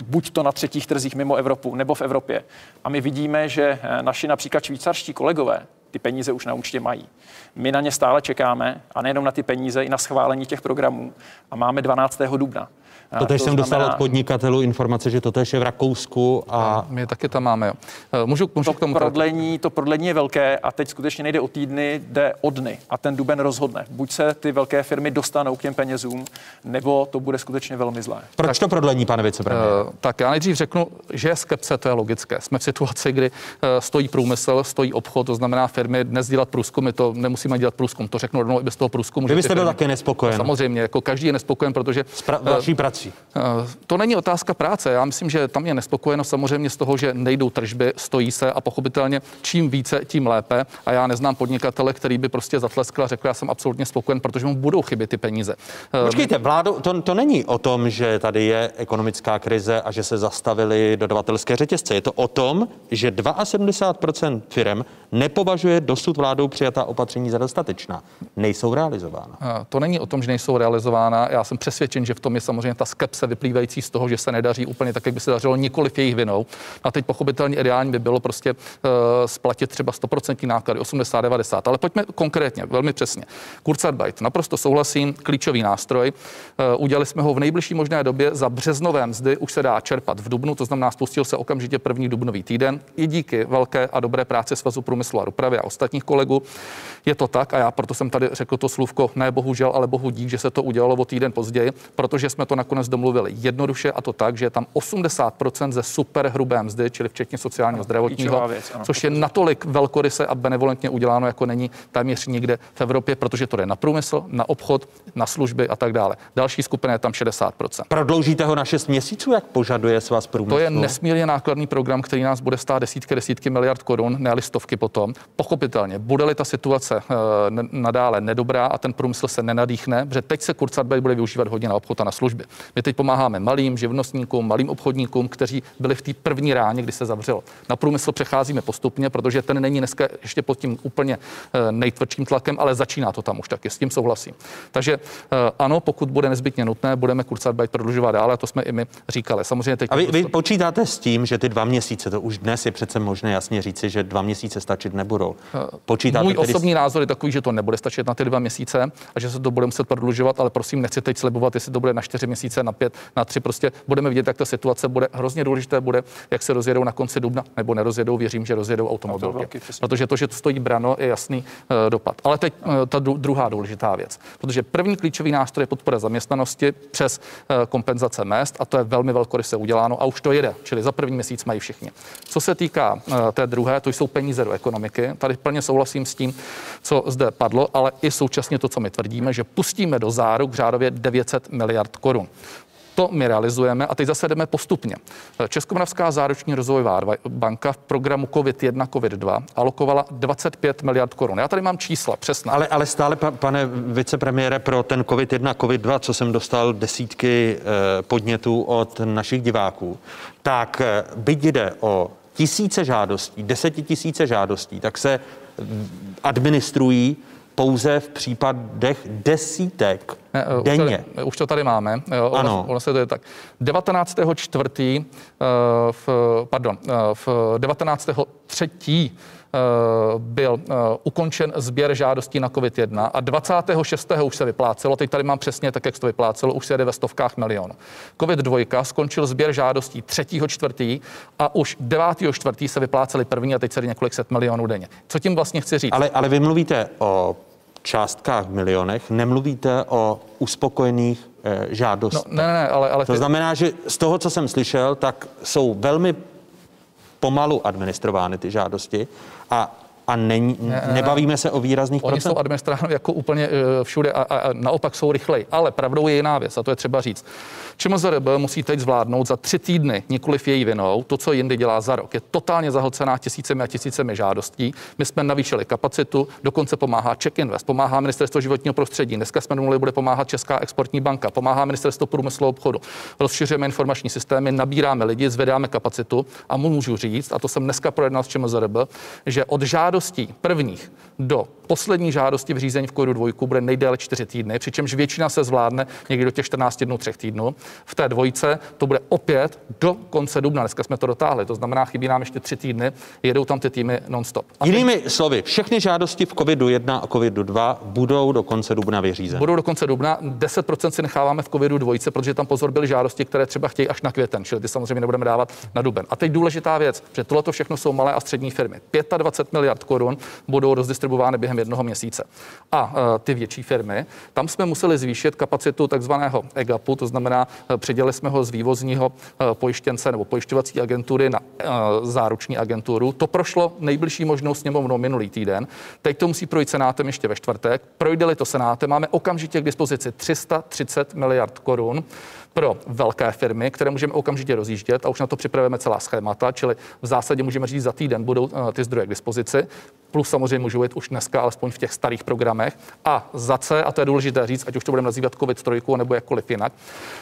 buď to na třetích trzích mimo Evropu nebo v Evropě. A my vidíme, že naši například švýcarští kolegové ty peníze už na účtě mají. My na ně stále čekáme a nejenom na ty peníze, i na schválení těch programů. A máme 12. dubna. To tež jsem dostal od podnikatelů informace, že to tež je v Rakousku a... My taky tam máme, jo. Eh, můžu, můžu to k tomu... Prodlení, to prodlení je velké a teď skutečně nejde o týdny, jde o dny a ten duben rozhodne. Buď se ty velké firmy dostanou k těm penězům, nebo to bude skutečně velmi zlé. Proč tak, to prodlení, pane vicepremiér? Uh, tak já nejdřív řeknu, že je skepce, to je logické. Jsme v situaci, kdy uh, stojí průmysl, stojí obchod, to znamená firmy dnes dělat průzkumy, to nemusíme dělat průzkum, to řeknu rovnou i bez toho průzkumu. Vy byste byl také nespokojen. Samozřejmě, jako každý je nespokojen, protože. S pra- uh, prací. Uh, to není otázka práce. Já myslím, že tam je nespokojenost samozřejmě z toho, že nejdou tržby, stojí se a pochopitelně čím více, tím lépe. A já neznám podnikatele, který by prostě zatleskl a řekl, já jsem absolutně spokojen, protože mu budou chybět ty peníze. Počkejte, vládo, to, to není o tom, že tady je ekonomická krize a že se zastavily dodavatelské řetězce. Je to o tom, že 72% firm nepovažuje dosud vládou přijatá opatření za dostatečná. Nejsou realizována. To není o tom, že nejsou realizována. Já jsem přesvědčen, že v tom je samozřejmě ta skepse vyplývající z toho, že se nedaří úplně tak, jak by se dařilo nikoliv jejich vinou. A teď pochopitelně ideální by bylo prostě uh, splatit třeba 100% náklady, 80-90. Ale pojďme konkrétně, velmi přesně. Kurzarbeit, naprosto souhlasím, klíčový nástroj. Uh, udělali jsme ho v nejbližší možné době za březnové mzdy, už se dá čerpat v dubnu, to znamená, spustil se okamžitě první dubnový týden. I díky velké a dobré práci Svazu průmyslu a dopravy a ostatních kolegů je to tak, a já proto jsem tady řekl to slůvko, ne bohužel, ale bohu dík, že se to udělalo o týden později, protože jsme to nakonec domluvili jednoduše a to tak, že je tam 80% ze superhrubé mzdy, čili včetně sociálního zdravotního, věc, ano, což je natolik velkoryse a benevolentně uděláno, jako není téměř nikde v Evropě, protože to jde na průmysl, na obchod, na služby a tak dále. Další skupina je tam 60%. Prodloužíte ho na 6 měsíců, jak požaduje svaz průmyslu? To je nesmírně nákladný program, který nás bude stát desítky, desítky miliard korun, ne listovky potom. Pochopitelně, bude-li ta situace uh, nadále nedobrá a ten průmysl se nenadýchne, protože teď se Kurzarbeit bude využívat hodně na obchod a na služby. My teď pomáháme malým živnostníkům, malým obchodníkům, kteří byli v té první ráně, kdy se zavřelo. Na průmysl přecházíme postupně, protože ten není dneska ještě pod tím úplně eh, nejtvrdším tlakem, ale začíná to tam už taky, s tím souhlasím. Takže eh, ano, pokud bude nezbytně nutné, budeme Kurzarbeit prodlužovat dále, a to jsme i my říkali. Samozřejmě teď a vy, vy počítáte s tím, že ty dva měsíce, to už dnes je přece možné jasně říci, že dva měsíce stačit nebudou. nebo počítáte Můj tedy... osobní názor je takový, že to nebude stačit na ty dva měsíce a že se to bude muset prodlužovat, ale prosím, nechci teď slibovat, jestli to bude na čtyři měsíce, na pět, na tři. Prostě budeme vidět, jak ta situace bude. Hrozně důležité bude, jak se rozjedou na konci dubna, nebo nerozjedou. Věřím, že rozjedou automobilky. Protože to, že to stojí brano, je jasný uh, dopad. Ale teď uh, ta druhá důležitá věc. Protože první klíčový nástroj je podpora zaměstnanosti přes uh, kompenzace mest a to je velmi velkoryse uděláno a už to jede. Čili za první měsíc mají všichni. Co se týká uh, té druhé, to jsou peníze do ekonomiky. Tady plně souhlasím s tím, co zde padlo, ale i současně to, co my tvrdíme, že pustíme do záruk řádově 900 miliard korun. To my realizujeme a teď zase jdeme postupně. Českomoravská záruční rozvojová banka v programu COVID-1, COVID-2 alokovala 25 miliard korun. Já tady mám čísla přesná. Ale, ale stále, pane vicepremiére, pro ten COVID-1, COVID-2, co jsem dostal desítky eh, podnětů od našich diváků, tak eh, byť jde o tisíce žádostí, desetitisíce žádostí, tak se administrují pouze v případech desítek ne, eh, denně. Už, tady, už to tady máme. Ano. Ono se to je tak. 19. čtvrtý, v, pardon, v 19. třetí Eh, byl eh, ukončen sběr žádostí na COVID-1 a 26. už se vyplácelo, teď tady mám přesně tak, jak se to vyplácelo, už se jede ve stovkách milionů. COVID-2 skončil sběr žádostí 3. čtvrtý a už 9. čtvrtý se vypláceli první a teď se několik set milionů denně. Co tím vlastně chci říct? Ale, ale vy mluvíte o částkách v milionech, nemluvíte o uspokojených eh, žádostech. No, ne, ne, ale, ale to znamená, že z toho, co jsem slyšel, tak jsou velmi pomalu administrovány ty žádosti a a není, ne, ne, nebavíme se o výrazných Oni procent? jsou administrovány jako úplně uh, všude a, a, a naopak jsou rychleji. Ale pravdou je jiná věc a to je třeba říct. ČMZRB musí teď zvládnout za tři týdny, nikoliv její vinou, to, co jindy dělá za rok. Je totálně zahlcená tisícemi a tisícemi žádostí. My jsme navýšili kapacitu, dokonce pomáhá Czech Invest, pomáhá Ministerstvo životního prostředí. Dneska jsme mluvili, bude pomáhat Česká exportní banka, pomáhá Ministerstvo průmyslu a obchodu. Rozšiřujeme informační systémy, nabíráme lidi, zvedáme kapacitu a můžu říct, a to jsem dneska projednal s ČMZRB, že od žádostí prvních do poslední žádosti v řízení v kodu dvojku bude nejdéle 4 týdny, přičemž většina se zvládne někdy do těch 14 dnů, 3 týdnů. V té dvojce to bude opět do konce dubna. Dneska jsme to dotáhli, to znamená, chybí nám ještě 3 týdny, jedou tam ty týmy non-stop. A Jinými teď... slovy, všechny žádosti v covidu 1 a covidu 2 budou do konce dubna vyřízeny. Budou do konce dubna, 10% si necháváme v covidu dvojce, protože tam pozor byly žádosti, které třeba chtějí až na květen, čili ty samozřejmě nebudeme dávat na duben. A teď důležitá věc, že tohle všechno jsou malé a střední firmy. 25 miliard korun budou rozdistribuovány během jednoho měsíce. A e, ty větší firmy, tam jsme museli zvýšit kapacitu takzvaného EGAPu, to znamená, e, předělili jsme ho z vývozního e, pojištěnce nebo pojišťovací agentury na záruční agenturu. To prošlo nejbližší možnou sněmovnou minulý týden. Teď to musí projít senátem ještě ve čtvrtek. Projde to senátem, máme okamžitě k dispozici 330 miliard korun pro velké firmy, které můžeme okamžitě rozjíždět a už na to připravujeme celá schémata, čili v zásadě můžeme říct, za týden budou ty zdroje k dispozici, plus samozřejmě můžou být už dneska, alespoň v těch starých programech. A za C, a to je důležité říct, ať už to budeme nazývat COVID-3 nebo jakkoliv jinak,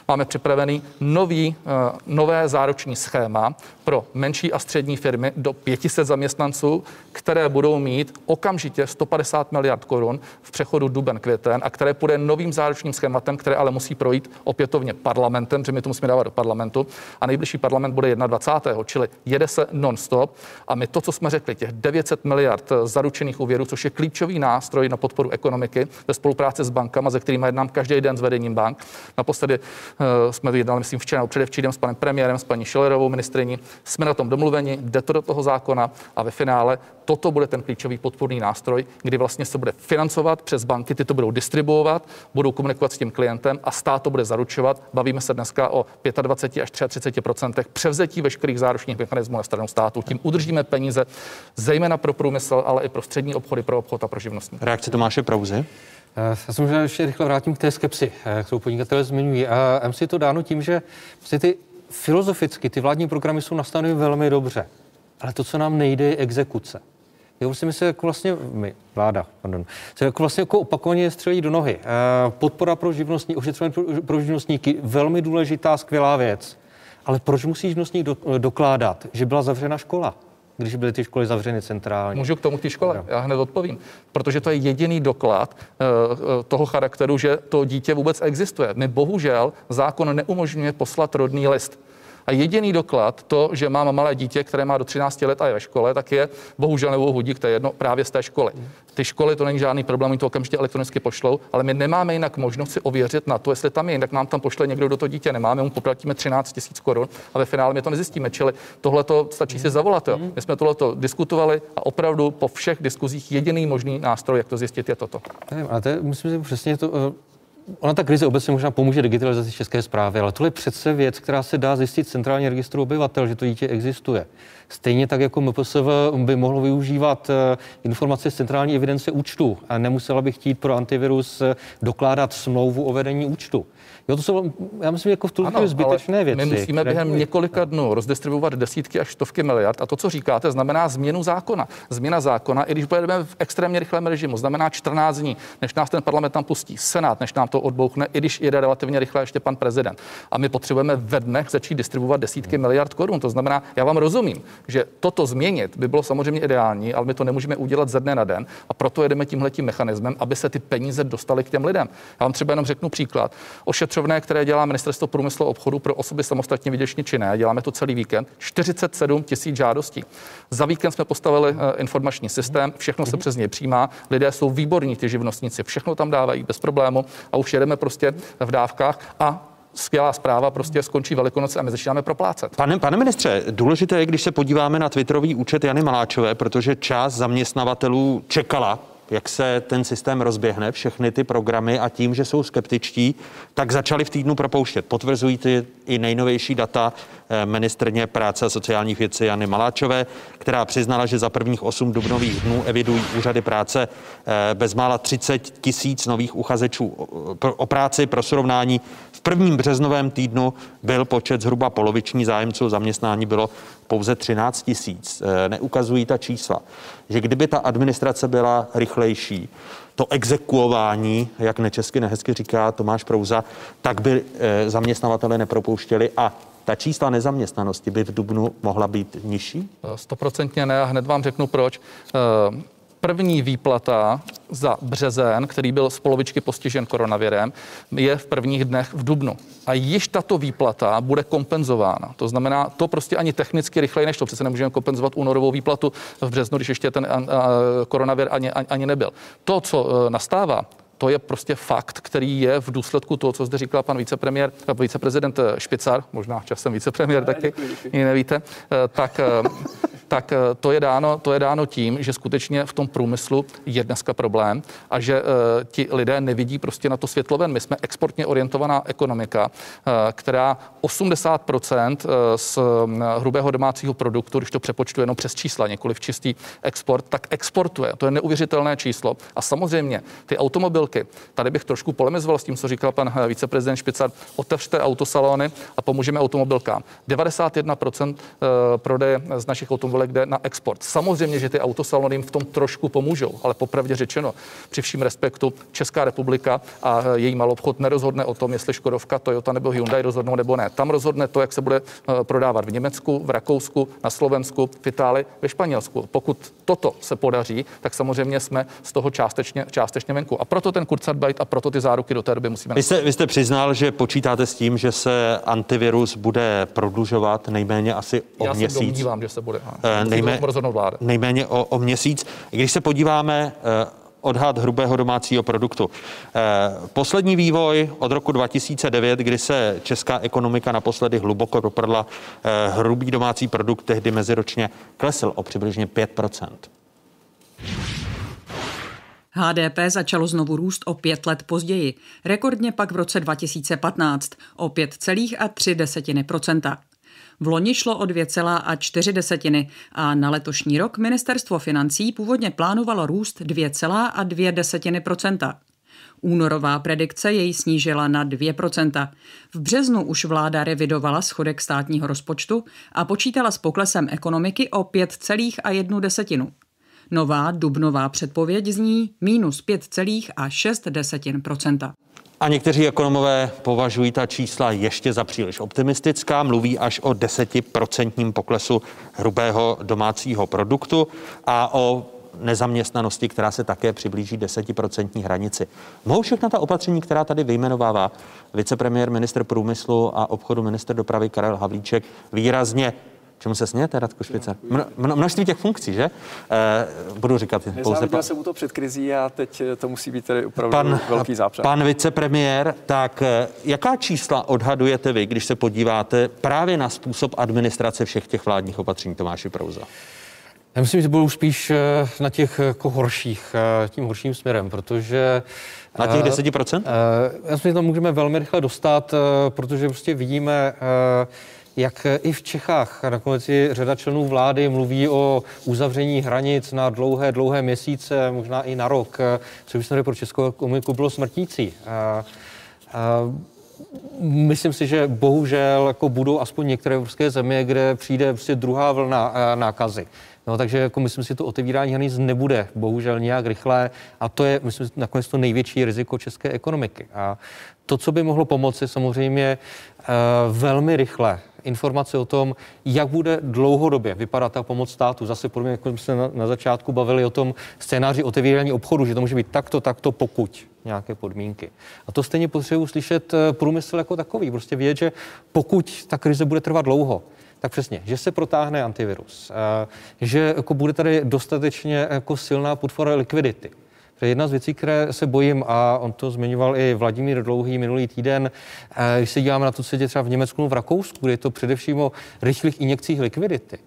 máme připravený nový, uh, nové záruční schéma pro menší a střední firmy do 500 zaměstnanců, které budou mít okamžitě 150 miliard korun v přechodu duben květen a které půjde novým záručním schématem, které ale musí projít opětovně parlamentem, protože my to musíme dávat do parlamentu. A nejbližší parlament bude 21. čili jede se non-stop. A my to, co jsme řekli, těch 900 miliard zaručených úvěrů, což je klíčový nástroj na podporu ekonomiky ve spolupráci s bankama, se kterými jednám každý den s vedením bank. Naposledy uh, jsme jednali, myslím, včera, předevčírem s panem premiérem, s paní Schillerovou ministriní. Jsme na tom domluveni, jde to do toho zákona a ve finále toto bude ten klíčový podporný nástroj, kdy vlastně se bude financovat přes banky, ty to budou distribuovat, budou komunikovat s tím klientem a stát to bude zaručovat. Bavíme se dneska o 25 až 33% převzetí veškerých záručních mechanismů na stranu státu. Tím udržíme peníze zejména pro průmysl, ale i pro střední obchody, pro obchod a pro živnostní. Reakce Tomáše Prouzy. Eh, já se možná ještě rychle vrátím k té skepsi, eh, kterou podnikatelé zmiňují. A M si to dáno tím, že vlastně ty filozoficky ty vládní programy jsou nastaveny velmi dobře, ale to, co nám nejde, je exekuce. Jo, prostě my se jako vlastně, my, vláda, pardon, se jako vlastně jako opakovaně střelí do nohy. Eh, podpora pro živnostní, ošetřování pro, pro živnostníky, velmi důležitá, skvělá věc. Ale proč musí živnostník do, dokládat, že byla zavřena škola? když byly ty školy zavřeny centrálně? Můžu k tomu té škole? Já hned odpovím. Protože to je jediný doklad uh, toho charakteru, že to dítě vůbec existuje. My bohužel zákon neumožňuje poslat rodný list. A jediný doklad, to, že mám malé dítě, které má do 13 let a je ve škole, tak je bohužel nebo hodík, to je jedno právě z té školy. Ty školy to není žádný problém, oni to okamžitě elektronicky pošlou, ale my nemáme jinak možnost si ověřit na to, jestli tam je, jinak nám tam pošle někdo, do to dítě nemáme, mu poplatíme 13 000 korun a ve finále my to nezjistíme. Čili tohle to stačí si zavolat. Jo. My jsme tohle diskutovali a opravdu po všech diskuzích jediný možný nástroj, jak to zjistit, je toto. Nevím, ale to je, myslím, že přesně to, eh, Ona ta krize obecně možná pomůže digitalizaci české zprávy, ale tohle je přece věc, která se dá zjistit centrální registru obyvatel, že to dítě existuje. Stejně tak jako MPSV by mohlo využívat eh, informace z centrální evidence účtu a nemusela by chtít pro antivirus eh, dokládat smlouvu o vedení účtu. Jo, to jsou, já myslím, jako v tuhle zbytečné věci. My musíme které... během několika dnů rozdistribuovat desítky až stovky miliard. A to, co říkáte, znamená změnu zákona. Změna zákona, i když budeme v extrémně rychlém režimu, znamená 14 dní, než nás ten parlament tam pustí, Senát, než nám to odbouchne, i když jede relativně rychle ještě pan prezident. A my potřebujeme ve dnech začít distribuovat desítky miliard korun. To znamená, já vám rozumím, že toto změnit by bylo samozřejmě ideální, ale my to nemůžeme udělat ze dne na den. A proto jedeme tímhletím mechanismem, aby se ty peníze dostaly k těm lidem. Já vám třeba jenom řeknu příklad. Ošetřovné, které dělá Ministerstvo průmyslu a obchodu pro osoby samostatně výdělečně činné, děláme to celý víkend, 47 tisíc žádostí. Za víkend jsme postavili eh, informační systém, všechno se přes něj přijímá, lidé jsou výborní, ty živnostníci, všechno tam dávají bez problému a už jedeme prostě v dávkách a skvělá zpráva, prostě skončí Velikonoce a my začínáme proplácet. Pane, pane ministře, důležité je, když se podíváme na Twitterový účet Jany Maláčové, protože část zaměstnavatelů čekala jak se ten systém rozběhne, všechny ty programy a tím, že jsou skeptičtí, tak začali v týdnu propouštět. Potvrzují ty i nejnovější data eh, ministrně práce a sociálních věcí Jany Maláčové, která přiznala, že za prvních 8 dubnových dnů evidují úřady práce eh, bezmála 30 tisíc nových uchazečů o práci pro srovnání. V prvním březnovém týdnu byl počet zhruba poloviční zájemců zaměstnání bylo pouze 13 tisíc. Eh, neukazují ta čísla. Že kdyby ta administrace byla rychlejší, to exekuování, jak nečesky nehezky říká Tomáš Prouza, tak by eh, zaměstnavatele nepropouštěli a ta čísla nezaměstnanosti by v Dubnu mohla být nižší? Stoprocentně ne a hned vám řeknu proč. První výplata za březen, který byl z polovičky postižen koronavirem, je v prvních dnech v Dubnu. A již tato výplata bude kompenzována. To znamená, to prostě ani technicky rychleji než to. Přece nemůžeme kompenzovat únorovou výplatu v březnu, když ještě ten koronavir ani, ani nebyl. To, co e, nastává, to je prostě fakt, který je v důsledku toho, co zde říkal pan vicepremiér, viceprezident Špicar, možná časem vicepremiér taky, děkuji, nevíte, e, tak <laughs> tak eh, to je, dáno, to je dáno tím, že skutečně v tom průmyslu je dneska problém a že uh, ti lidé nevidí prostě na to světlo ven. My jsme exportně orientovaná ekonomika, uh, která 80% z hrubého domácího produktu, když to přepočtu jenom přes čísla, několik čistý export, tak exportuje. To je neuvěřitelné číslo. A samozřejmě ty automobilky, tady bych trošku polemizoval s tím, co říkal pan viceprezident Špicar, otevřte autosalony a pomůžeme automobilkám. 91% prodeje z našich automobilek ale kde na export. Samozřejmě, že ty autosalony jim v tom trošku pomůžou, ale popravdě řečeno, při vším respektu Česká republika a její malobchod nerozhodne o tom, jestli Škodovka, Toyota nebo Hyundai rozhodnou nebo ne. Tam rozhodne to, jak se bude eh, prodávat v Německu, v Rakousku, na Slovensku, v Itálii, ve Španělsku. Pokud toto se podaří, tak samozřejmě jsme z toho částečně, částečně venku. A proto ten Kurzarbeit a proto ty záruky do té doby musíme. Vy jste, vy jste přiznal, že počítáte s tím, že se antivirus bude prodlužovat nejméně asi o Já měsíc. Já se domnívám, že se bude. Eh, nejmé, nejméně o, o měsíc. Když se podíváme eh, odhad hrubého domácího produktu. Eh, poslední vývoj od roku 2009, kdy se česká ekonomika naposledy hluboko doprla, hrubý domácí produkt tehdy meziročně klesl o přibližně 5% HDP začalo znovu růst o pět let později, rekordně pak v roce 2015 o 5,3 procenta. V loni šlo o 2,4 desetiny a na letošní rok ministerstvo financí původně plánovalo růst 2,2 desetiny procenta. Únorová predikce jej snížila na 2%. V březnu už vláda revidovala schodek státního rozpočtu a počítala s poklesem ekonomiky o 5,1 desetinu. Nová dubnová předpověď zní minus 5,6 a někteří ekonomové považují ta čísla ještě za příliš optimistická, mluví až o desetiprocentním poklesu hrubého domácího produktu a o nezaměstnanosti, která se také přiblíží desetiprocentní hranici. Mohou všechna ta opatření, která tady vyjmenovává vicepremiér, minister průmyslu a obchodu, minister dopravy Karel Havlíček, výrazně Čemu se smějete, Radko Špice? Mno, množství těch funkcí, že? E, budu říkat pouze... Pan... jsem mu to před krizí a teď eh, to musí být tedy opravdu pan, velký zápřah. Pan vicepremiér, tak eh, jaká čísla odhadujete vy, když se podíváte právě na způsob administrace všech těch vládních opatření Tomáši Prouza? Já myslím, že budou spíš na těch jako horších, tím horším směrem, protože na těch 10%? Já myslím, že to můžeme velmi rychle dostat, protože prostě vidíme, jak i v Čechách nakonec i řada členů vlády mluví o uzavření hranic na dlouhé, dlouhé měsíce, možná i na rok, což by pro českou ekonomiku bylo smrtící. A, a, myslím si, že bohužel jako budou aspoň některé evropské země, kde přijde prostě druhá vlna nákazy. No, takže jako myslím si, že to otevírání hranic nebude bohužel nějak rychlé a to je, myslím, nakonec to největší riziko české ekonomiky. A to, co by mohlo pomoci, samozřejmě velmi rychle informace o tom, jak bude dlouhodobě vypadat ta pomoc státu. Zase podle mě, jako jsme se na, na začátku bavili o tom scénáři otevírání obchodu, že to může být takto, takto, pokud nějaké podmínky. A to stejně potřebuji slyšet eh, průmysl jako takový. Prostě vědět, že pokud ta krize bude trvat dlouho, tak přesně, že se protáhne antivirus, eh, že jako bude tady dostatečně jako silná podpora likvidity, to je jedna z věcí, které se bojím, a on to zmiňoval i Vladimír Dlouhý minulý týden, eh, když se díváme na to, co se děje třeba v Německu v Rakousku, kde je to především o rychlých injekcích likvidity,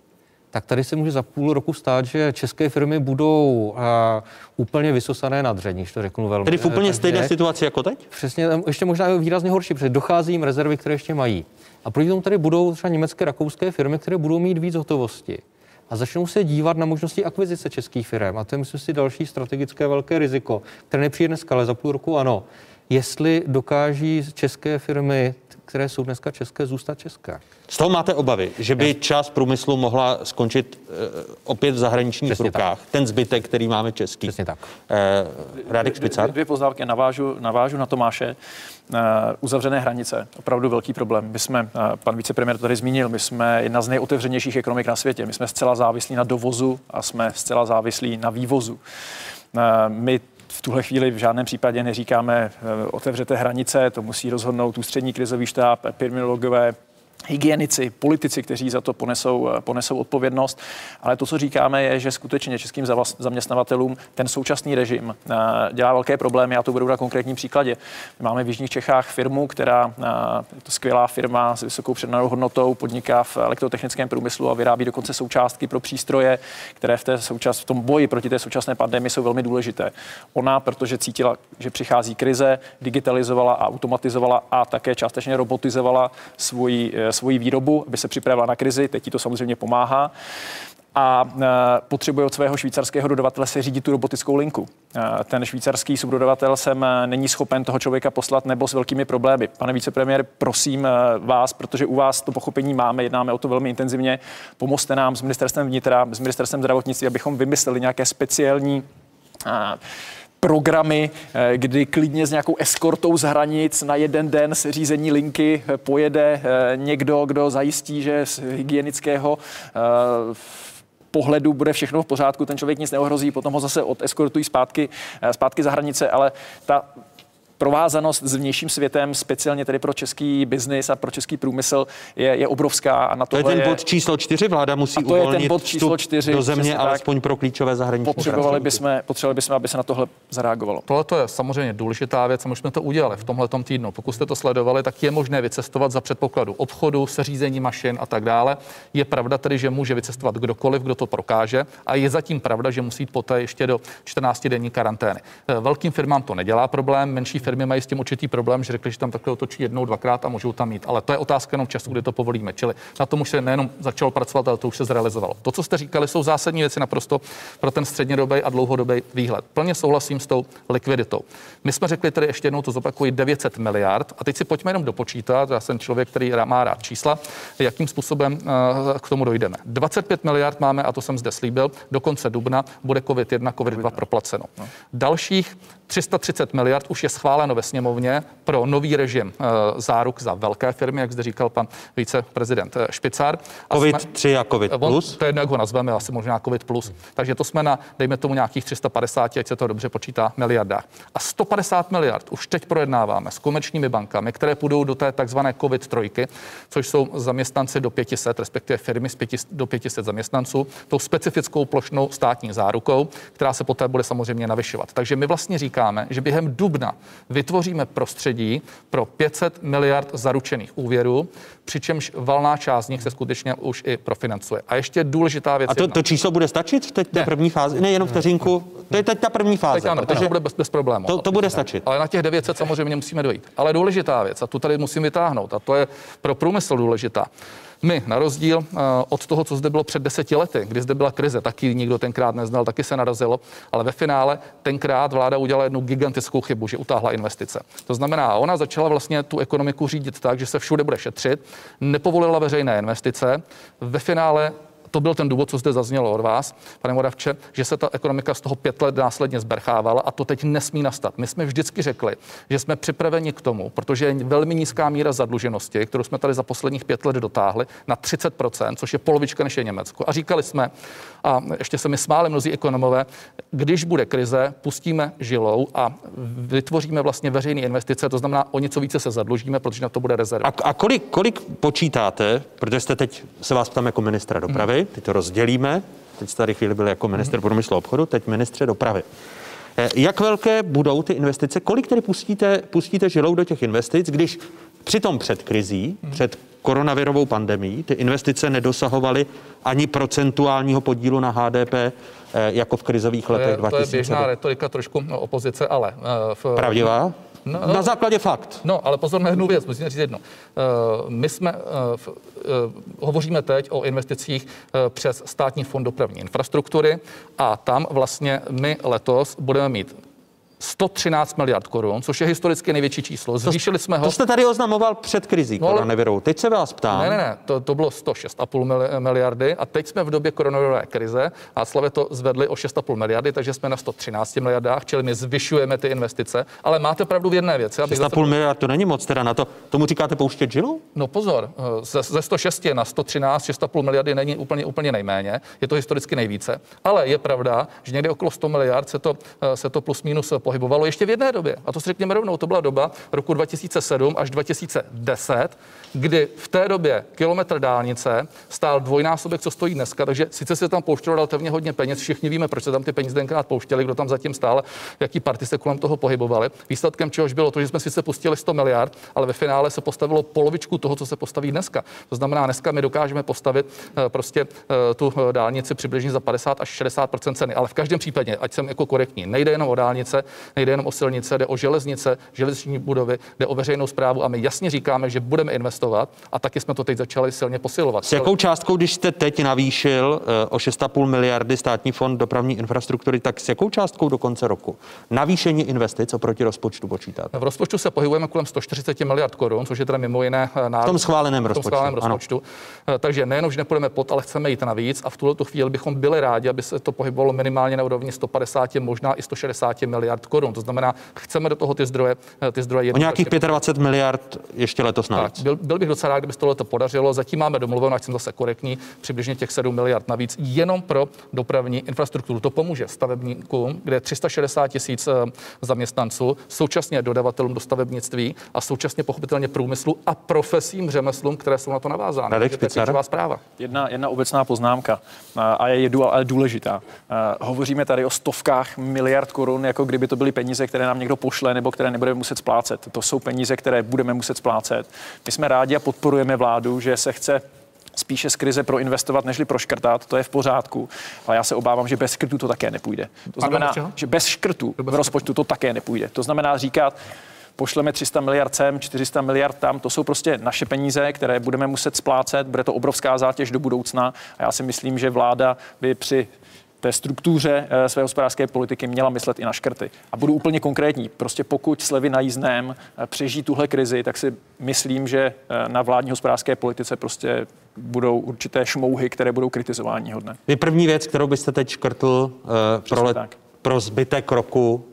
tak tady se může za půl roku stát, že české firmy budou uh, úplně vysosané na dření, to řeknu velmi. Tedy v úplně stejné situaci jako teď? Přesně, ještě možná výrazně horší, protože dochází jim rezervy, které ještě mají. A proti tomu tady budou třeba německé, rakouské firmy, které budou mít víc hotovosti a začnou se dívat na možnosti akvizice českých firm. A to je, myslím si, další strategické velké riziko, které nepřijde dneska, ale za půl roku ano. Jestli dokáží české firmy, které jsou dneska české, zůstat české. Z toho máte obavy, že by část průmyslu mohla skončit uh, opět v zahraničních Přesně rukách. Tak. Ten zbytek, který máme český. Přesně tak. Uh, Radek Špicar? Dvě, poznámky, navážu, navážu na Tomáše. Uh, uzavřené hranice, opravdu velký problém. My jsme, uh, pan vicepremiér to tady zmínil, my jsme jedna z nejotevřenějších ekonomik na světě. My jsme zcela závislí na dovozu a jsme zcela závislí na vývozu. My v tuhle chvíli v žádném případě neříkáme, otevřete hranice, to musí rozhodnout ústřední krizový štáb, epidemiologové, hygienici, politici, kteří za to ponesou, ponesou odpovědnost. Ale to, co říkáme, je, že skutečně českým zaměstnavatelům ten současný režim eh, dělá velké problémy. Já to budu na konkrétním příkladě. My máme v Jižních Čechách firmu, která eh, je to skvělá firma s vysokou předanou hodnotou, podniká v elektrotechnickém průmyslu a vyrábí dokonce součástky pro přístroje, které v, té součas, v tom boji proti té současné pandemii jsou velmi důležité. Ona, protože cítila, že přichází krize, digitalizovala a automatizovala a také částečně robotizovala eh, svoji výrobu, aby se připravila na krizi. Teď ti to samozřejmě pomáhá a e, potřebuje od svého švýcarského dodavatele se řídit tu robotickou linku. E, ten švýcarský subdodavatel sem e, není schopen toho člověka poslat nebo s velkými problémy. Pane vicepremiér, prosím vás, protože u vás to pochopení máme, jednáme o to velmi intenzivně, pomozte nám s ministerstvem vnitra, s ministerstvem zdravotnictví, abychom vymysleli nějaké speciální programy, eh, kdy klidně s nějakou eskortou z hranic na jeden den se řízení linky eh, pojede eh, někdo, kdo zajistí, že z hygienického pohledu bude všechno v pořádku, ten člověk nic neohrozí, potom ho zase odeskortují zpátky, zpátky za hranice, ale ta provázanost s vnějším světem, speciálně tedy pro český biznis a pro český průmysl, je, je obrovská. A na to je ten bod číslo čtyři, vláda musí to je ten bod číslo čtyři, do země, alespoň pro klíčové zahraniční potřebovali bychom, potřebovali bychom, aby se na tohle zareagovalo. Tohle to je samozřejmě důležitá věc a my jsme to udělali v tomhle týdnu. Pokud jste to sledovali, tak je možné vycestovat za předpokladu obchodu, seřízení mašin a tak dále. Je pravda tedy, že může vycestovat kdokoliv, kdo to prokáže, a je zatím pravda, že musí jít poté ještě do 14 denní karantény. Velkým firmám to nedělá problém, menší firmy mají s tím určitý problém, že řekli, že tam takhle otočí jednou, dvakrát a můžou tam mít. Ale to je otázka jenom času, kdy to povolíme. Čili na tom už se nejenom začalo pracovat, ale to už se zrealizovalo. To, co jste říkali, jsou zásadní věci naprosto pro ten střednědobý a dlouhodobý výhled. Plně souhlasím s tou likviditou. My jsme řekli tedy ještě jednou, to zopakuji, 900 miliard. A teď si pojďme jenom dopočítat, já jsem člověk, který má rád čísla, jakým způsobem uh, k tomu dojdeme. 25 miliard máme, a to jsem zde slíbil, do konce dubna bude COVID-1, COVID-2 proplaceno. No. Dalších 330 miliard už je schváleno ve sněmovně pro nový režim uh, záruk za velké firmy, jak zde říkal pan viceprezident Špicár. COVID jsme, 3 a COVID plus? On, to je jedno, jak ho nazveme, asi možná COVID plus. Takže to jsme na, dejme tomu, nějakých 350, ať se to dobře počítá, miliardách. A 150 miliard už teď projednáváme s komerčními bankami, které půjdou do té takzvané COVID trojky, což jsou zaměstnanci do 500, respektive firmy z 500, do 500 zaměstnanců, tou specifickou plošnou státní zárukou, která se poté bude samozřejmě navyšovat. Takže my vlastně říkáme, že během dubna vytvoříme prostředí pro 500 miliard zaručených úvěrů, přičemž valná část z nich se skutečně už i profinancuje. A ještě důležitá věc. A to, to číslo bude stačit teď té první fázi? Ne, jenom vteřinku. To je teď ta první fáze. Teď ano, protože to bude bez, bez problémů. To, to bude stačit. Ale na těch 900 samozřejmě musíme dojít. Ale důležitá věc, a tu tady musím vytáhnout, a to je pro průmysl důležitá. My, na rozdíl uh, od toho, co zde bylo před deseti lety, kdy zde byla krize, taky nikdo tenkrát neznal, taky se narazilo, ale ve finále tenkrát vláda udělala jednu gigantickou chybu, že utáhla investice. To znamená, ona začala vlastně tu ekonomiku řídit tak, že se všude bude šetřit, nepovolila veřejné investice, ve finále to byl ten důvod, co zde zaznělo od vás, pane Moravče, že se ta ekonomika z toho pět let následně zberchávala a to teď nesmí nastat. My jsme vždycky řekli, že jsme připraveni k tomu, protože je velmi nízká míra zadluženosti, kterou jsme tady za posledních pět let dotáhli na 30%, což je polovička než je Německo. A říkali jsme, a ještě se mi smáli mnozí ekonomové, když bude krize, pustíme žilou a vytvoříme vlastně veřejné investice, to znamená, o něco více se zadlužíme, protože na to bude rezerva. A, a kolik, kolik počítáte, protože jste teď, se vás ptám jako ministra dopravy, teď to rozdělíme, teď tady chvíli byl jako minister průmyslu a obchodu, teď ministře dopravy. Eh, jak velké budou ty investice? Kolik tedy pustíte, pustíte žilou do těch investic, když přitom před krizí, před koronavirovou pandemí, ty investice nedosahovaly ani procentuálního podílu na HDP eh, jako v krizových letech 2000. To je běžná retorika trošku opozice, ale... Eh, v, Pravdivá? No, na základě fakt. No, ale pozor na jednu věc, musím říct jedno. Uh, my jsme, uh, uh, hovoříme teď o investicích přes státní fond dopravní infrastruktury a tam vlastně my letos budeme mít 113 miliard korun, což je historicky největší číslo. Zvýšili jsme ho. To jste tady oznamoval před krizí no, koronavirovou. Teď se vás ptám. Ne, ne, ne, to, to bylo 106,5 miliardy a teď jsme v době koronavirové krize a Slavě to zvedli o 6,5 miliardy, takže jsme na 113 miliardách, čili my zvyšujeme ty investice. Ale máte pravdu v jedné věci. 6,5 zase... miliard to není moc teda na to. Tomu říkáte pouštět žilu? No pozor, ze, ze 106 na 113, 6,5 miliardy není úplně, úplně nejméně. Je to historicky nejvíce. Ale je pravda, že někde okolo 100 miliard se to, se to plus minus pohybovalo ještě v jedné době. A to si řekněme rovnou, to byla doba roku 2007 až 2010, kdy v té době kilometr dálnice stál dvojnásobek, co stojí dneska, takže sice se tam pouštělo relativně hodně peněz, všichni víme, proč se tam ty peníze tenkrát pouštěli, kdo tam zatím stál, jaký party se kolem toho pohybovali. Výsledkem čehož bylo to, že jsme sice pustili 100 miliard, ale ve finále se postavilo polovičku toho, co se postaví dneska. To znamená, dneska my dokážeme postavit eh, prostě eh, tu eh, dálnici přibližně za 50 až 60 ceny, ale v každém případě, ať jsem jako korektní, nejde jenom o dálnice, nejde jenom o silnice, jde o železnice, železniční budovy, jde o veřejnou zprávu a my jasně říkáme, že budeme investovat a taky jsme to teď začali silně posilovat. S jakou částkou, když jste teď navýšil eh, o 6,5 miliardy státní fond dopravní infrastruktury, tak s jakou částkou do konce roku? Navýšení investic oproti rozpočtu počítáte? V rozpočtu se pohybujeme kolem 140 miliard korun, což je teda mimo jiné národ, v tom schváleném v tom rozpočtu. Schváleném rozpočtu. Ano. Takže nejenom, že nepůjdeme pod, ale chceme jít navíc a v tuto chvíli bychom byli rádi, aby se to pohybovalo minimálně na úrovni 150, možná i 160 miliard korun. To znamená, chceme do toho ty zdroje, eh, ty zdroje O nějakých 25 miliard ještě letos navíc. Byl, byl, bych docela rád, kdyby se tohle podařilo. Zatím máme domluveno, ať jsem zase korektní, přibližně těch 7 miliard navíc jenom pro dopravní infrastrukturu. To pomůže stavebníkům, kde je 360 tisíc eh, zaměstnanců, současně dodavatelům do stavebnictví a současně pochopitelně průmyslu a profesím řemeslům, které jsou na to navázány. Radek to je zpráva. Jedna, jedna obecná poznámka a je, je důležitá. Hovoříme tady o stovkách miliard korun, jako kdyby to byly peníze, které nám někdo pošle nebo které nebudeme muset splácet. To jsou peníze, které budeme muset splácet. My jsme rádi a podporujeme vládu, že se chce spíše z krize proinvestovat, nežli proškrtat, to je v pořádku. Ale já se obávám, že bez škrtu to také nepůjde. To znamená, že bez škrtu v rozpočtu to také nepůjde. To znamená říkat, pošleme 300 miliard sem, 400 miliard tam, to jsou prostě naše peníze, které budeme muset splácet, bude to obrovská zátěž do budoucna a já si myslím, že vláda by při té struktuře eh, své hospodářské politiky měla myslet i na škrty. A budu úplně konkrétní. Prostě pokud slevy na jízdném eh, přeží tuhle krizi, tak si myslím, že eh, na vládní hospodářské politice prostě budou určité šmouhy, které budou kritizování hodné. Je první věc, kterou byste teď škrtl uh, pro, let, pro zbytek roku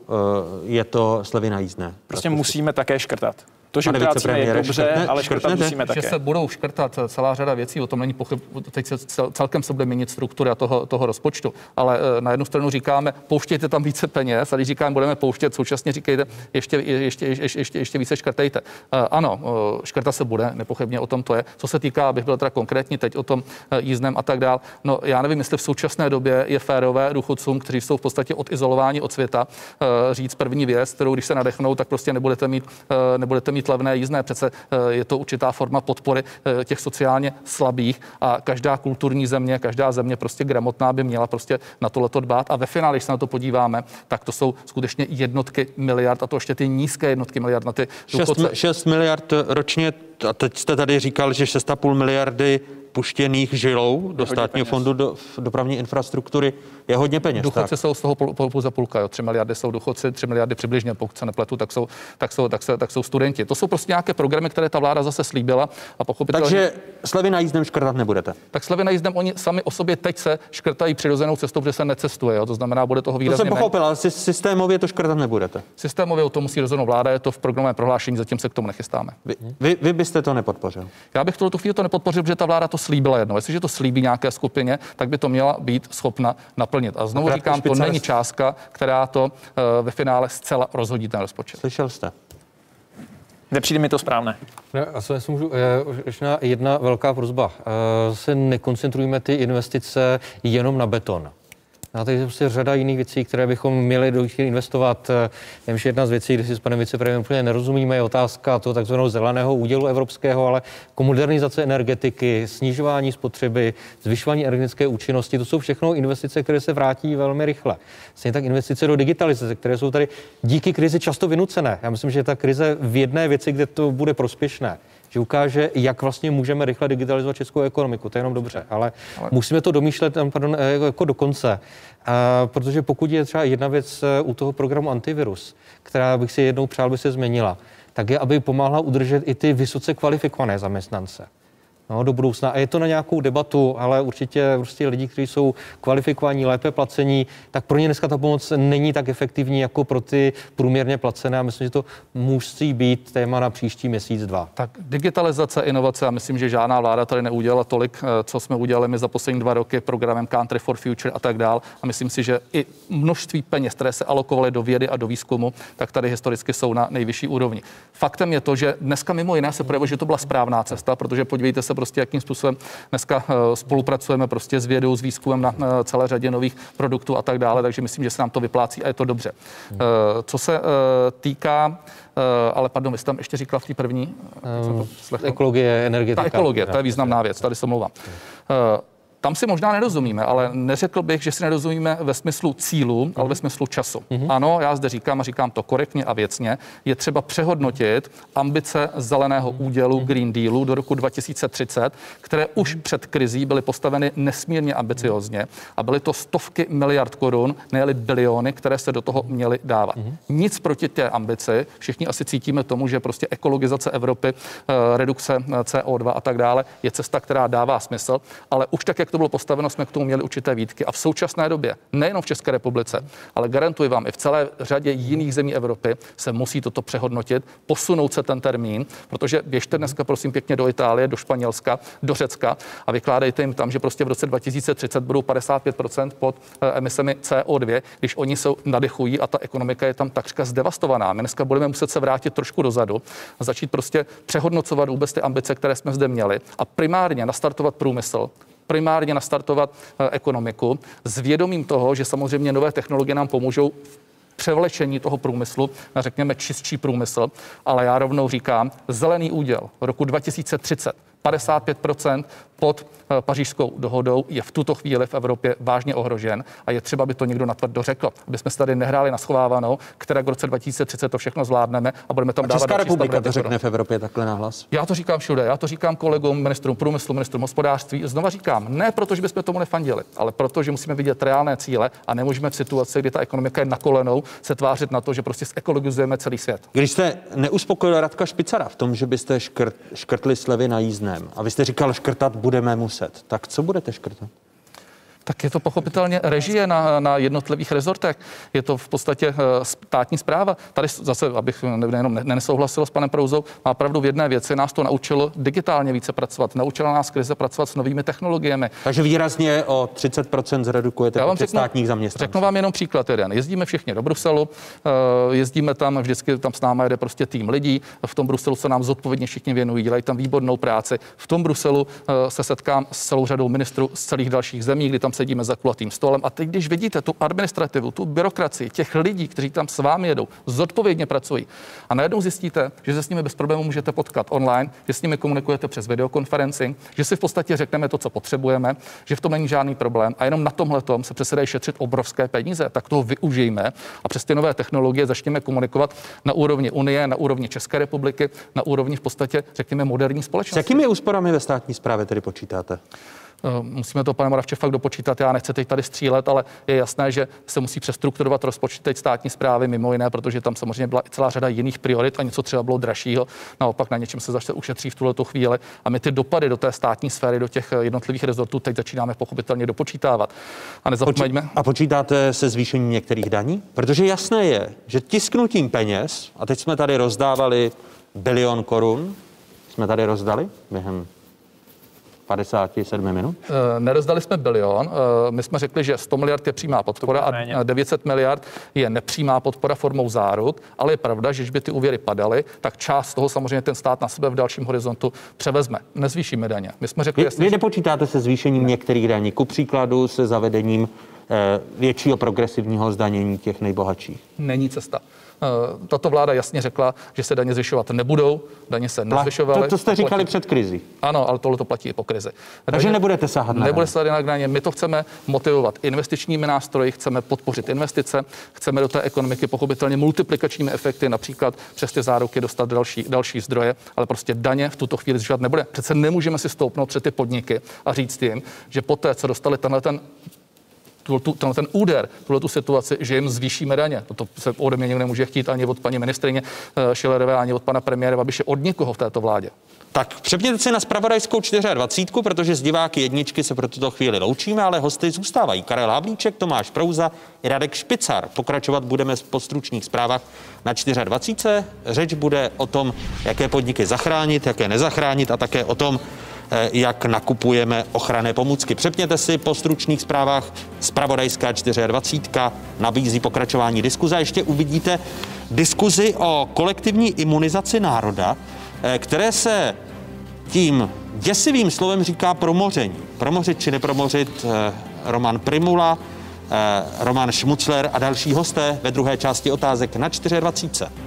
je to slevy na jízdné. Prostě musíme také škrtat. To, že utrácíme, je dobře, škrtne- ale škrtat škrtnete? musíme Že také. se budou škrtat celá řada věcí, o tom není pochyb. Teď se cel- celkem se bude měnit struktura toho, toho rozpočtu. Ale eh, na jednu stranu říkáme, pouštějte tam více peněz, a když říkáme, budeme pouštět, současně říkejte, ještě, ještě, ještě, ještě, ještě více škrtejte. Eh, Ano, eh, škrta se bude, nepochybně o tom to je. Co se týká, abych byl teda konkrétní teď o tom jízdném a tak dál. No, já nevím, jestli v současné době je férové důchodcům, kteří jsou v podstatě odizolováni od světa, říct první věc, kterou když se nadechnou, tak prostě nebudete mít, nebudete mít levné jízdné. Přece eh, je to určitá forma podpory eh, těch sociálně slabých a každá kulturní země, každá země prostě gramotná by měla prostě na tohleto dbát. A ve finále, když se na to podíváme, tak to jsou skutečně jednotky miliard a to ještě ty nízké jednotky miliard na ty 6, důchodce. 6 miliard ročně, a teď jste tady říkal, že 6,5 miliardy puštěných žilou do státního fondu do, dopravní infrastruktury je hodně peněz. Důchodci tak. jsou z toho půl- půl- pouze půlka, jo. 3 miliardy jsou důchodci, 3 miliardy přibližně, pokud se nepletu, tak jsou, tak jsou, tak jsou, tak jsou studenti. To jsou prostě nějaké programy, které ta vláda zase slíbila a pochopitelně. Takže slevy na jízdném škrtat nebudete. tak slevy na jízdem, oni sami o sobě teď se škrtají přirozenou cestou, protože se necestuje. Jo? To znamená, bude toho To výrazně jsem méně. pochopil, ale sy- systémově to škrtat nebudete. Systémově o tom musí rozhodnout vláda, je to v programovém prohlášení, zatím se k tomu nechystáme. Vy, vy, vy byste to nepodpořil. Já bych tuto chvíli to nepodpořil, protože ta vláda to slíbila jedno. Jestliže to slíbí nějaké skupině, tak by to měla být schopna naplnit. A znovu říkám, to není částka, která to eh, ve finále zcela rozhodí ten rozpočet. Slyšel jste? Nepřijde mi to správné. Ne, a co já můžu, eh, ještě jedna velká prozba. Eh, Se nekoncentrujme ty investice jenom na beton. A tady je prostě řada jiných věcí, které bychom měli do investovat. Eh, Vím, že jedna z věcí, když si s panem vicepremiérem úplně nerozumíme, je otázka toho takzvaného zeleného údělu evropského, ale jako modernizace energetiky, snižování spotřeby, zvyšování energetické účinnosti, to jsou všechno investice, které se vrátí velmi rychle. Stejně tak investice do digitalizace, které jsou tady díky krizi často vynucené. Já myslím, že ta krize v jedné věci, kde to bude prospěšné, že ukáže, jak vlastně můžeme rychle digitalizovat českou ekonomiku. To je jenom dobře, ale, ale... musíme to domýšlet eh, pardon, eh, jako, jako do konce. A, protože pokud je třeba jedna věc eh, u toho programu antivirus, která bych si jednou přál, by se změnila, tak je, aby pomáhla udržet i ty vysoce kvalifikované zaměstnance. No, do budoucna. A je to na nějakou debatu, ale určitě prostě lidi, kteří jsou kvalifikovaní, lépe placení, tak pro ně dneska ta pomoc není tak efektivní jako pro ty průměrně placené. A myslím, že to musí být téma na příští měsíc, dva. Tak digitalizace, inovace, a myslím, že žádná vláda tady neudělala tolik, eh, co jsme udělali my za poslední dva roky programem Country for Future a tak dál. A myslím si, že i množství peněz, které se alokovaly do vědy a do výzkumu, tak tady historicky jsou na nejvyšší úrovni. Faktem je to, že dneska mimo jiné se projevuje, že to byla správná cesta, protože podívejte se prostě, jakým způsobem dneska eh, spolupracujeme prostě s vědou, s výzkumem na eh, celé řadě nových produktů a tak dále, takže myslím, že se nám to vyplácí a je to dobře. Eh, Co se týká, ale pardon, vy jste tam ještě říkal v té první, slechl. Ekologie, energetika. Ta ekologie, to je významná věc, tady se mluvám. Tam si možná nerozumíme, ale neřekl bych, že si nerozumíme ve smyslu cílu, ale ve smyslu času. Ano, já zde říkám a říkám to korektně a věcně, je třeba přehodnotit ambice zeleného údělu Green Dealu do roku 2030, které už před krizí byly postaveny nesmírně ambiciozně a byly to stovky miliard korun, ne biliony, které se do toho měly dávat. Nic proti té ambici, všichni asi cítíme tomu, že prostě ekologizace Evropy, eh, redukce eh, CO2 a tak dále je cesta, která dává smysl, ale už tak, jak to bylo postaveno, jsme k tomu měli určité výtky. A v současné době, nejenom v České republice, ale garantuji vám, i v celé řadě jiných zemí Evropy se musí toto přehodnotit, posunout se ten termín, protože běžte dneska, prosím pěkně, do Itálie, do Španělska, do Řecka a vykládejte jim tam, že prostě v roce 2030 budou 55% pod eh, emisemi CO2, když oni se nadechují a ta ekonomika je tam takřka zdevastovaná. My dneska budeme muset se vrátit trošku dozadu a začít prostě přehodnocovat vůbec ty ambice, které jsme zde měli a primárně nastartovat průmysl, primárně nastartovat eh, ekonomiku s vědomím toho, že samozřejmě nové technologie nám pomůžou převlečení toho průmyslu na, řekněme, čistší průmysl, ale já rovnou říkám, zelený úděl roku 2030 55 pod eh, pařížskou dohodou je v tuto chvíli v Evropě vážně ohrožen a je třeba, aby to někdo natvrdo řekl, aby jsme se tady nehráli na schovávanou, která v roce 2030 to všechno zvládneme a budeme tam A dávat Česká republika to řekne v Evropě takhle nahlas. Já to říkám všude, já to říkám kolegům, ministrům průmyslu, ministrům hospodářství. Znova říkám, ne proto, že bychom tomu nefandili, ale proto, že musíme vidět reálné cíle a nemůžeme v situaci, kdy ta ekonomika je na kolenou, se tvářit na to, že prostě zekologizujeme celý svět. Když jste neuspokojil Radka Špicara v tom, že byste škrt, škrtli slevy na jízdném a vy jste říkal, škrtat budeme muset, tak co budete škrtat? Tak je to pochopitelně režie na, na jednotlivých rezortech. Je to v podstatě eh, státní zpráva. Tady zase, abych nejenom nesouhlasil s panem Prouzou, má pravdu v jedné věci. Nás to naučilo digitálně více pracovat. Naučila nás krize pracovat s novými technologiemi. Takže výrazně o 30% zredukujete Já vám řeknu, státních zaměstnanců. Řeknu vám jenom příklad jeden. Jezdíme všichni do Bruselu, eh, jezdíme tam, vždycky tam s námi jede prostě tým lidí. V tom Bruselu se nám zodpovědně všichni věnují, dělají tam výbornou práci. V tom Bruselu eh, se setkám s celou řadou ministrů z celých dalších zemí, kdy tam sedíme za kulatým stolem. A teď, když vidíte tu administrativu, tu byrokracii těch lidí, kteří tam s vámi jedou, zodpovědně pracují, a najednou zjistíte, že se s nimi bez problémů můžete potkat online, že s nimi komunikujete přes videokonferenci, že si v podstatě řekneme to, co potřebujeme, že v tom není žádný problém a jenom na tomhle se přece dají šetřit obrovské peníze, tak toho využijeme a přes ty nové technologie začněme komunikovat na úrovni Unie, na úrovni České republiky, na úrovni v podstatě, řekněme, moderní společnosti. S jakými úsporami ve státní správě tedy počítáte? Eh, musíme to, pane Moravče, fakt dopočítat. Já nechci teď tady střílet, ale je jasné, že se musí přestrukturovat rozpočet teď státní zprávy, mimo jiné, protože tam samozřejmě byla i celá řada jiných priorit a něco třeba bylo dražšího. Naopak na něčem se zase ušetří v tuhle chvíli. A my ty dopady do té státní sféry, do těch jednotlivých rezortů teď začínáme pochopitelně dopočítávat. A nezapomeňme. A počítáte se zvýšením některých daní? Protože jasné je, že tisknutím peněz, a teď jsme tady rozdávali bilion korun, jsme tady rozdali během 57 minut? Eh, nerozdali jsme bilion. Eh, my jsme řekli, že 100 miliard je přímá podpora a 900 miliard je nepřímá podpora formou záruk, ale je pravda, že když by ty úvěry padaly, tak část toho samozřejmě ten stát na sebe v dalším horizontu převezme. Nezvýšíme daně. My jsme řekli, vy, vy nepočítáte se zvýšením ne. některých daní, ku příkladu se zavedením eh, většího progresivního zdanění těch nejbohatších? Není cesta. Eh, tato vláda jasně řekla, že se daně zvyšovat nebudou, daně se nezvyšovaly. To, to jste říkali platí. před krizi. Ano, ale tohle to platí i po krizi. Takže nebudete sahat na Nebude sahat na daně. My to chceme motivovat investičními nástroji, chceme podpořit investice, chceme do té ekonomiky pochopitelně multiplikačními efekty, například přes ty záruky dostat další, další zdroje, ale prostě daně v tuto chvíli zvyšovat nebude. Přece nemůžeme si stoupnout před ty podniky a říct jim, že poté, co dostali tenhle ten tu, ten, ten úder, tuhle tu situaci, že jim zvýšíme daně. To se ode mě nemůže chtít ani od paní ministrině eh, Šilerové, ani od pana premiéra Babiše, od nikoho v této vládě. Tak přepněte si na spravodajskou 24, protože z diváky jedničky se pro tuto chvíli loučíme, ale hosty zůstávají. Karel Havlíček, Tomáš Prouza i Radek Špicar. Pokračovat budeme po stručných zprávách na 24. Řeč bude o tom, jaké podniky zachránit, jaké nezachránit a také o tom, Eh, jak nakupujeme ochranné pomůcky. Přepněte si po stručných zprávách Spravodajská 24 nabízí pokračování diskuze. Ještě uvidíte diskuzi o kolektivní imunizaci národa, eh, které se tím děsivým slovem říká promoření. Promořit či nepromořit eh, Roman Primula, Roman Šmucler a další hosté ve druhé části otázek na 24.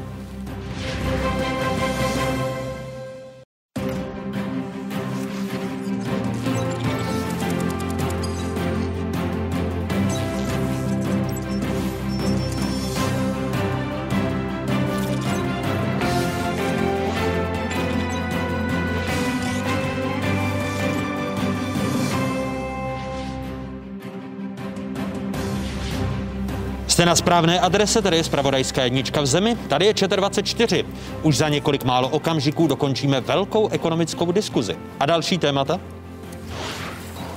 Jste na správné adrese, tady je Spravodajská jednička v zemi, tady je ČT24. Už za několik málo okamžiků dokončíme velkou ekonomickou diskuzi. A další témata?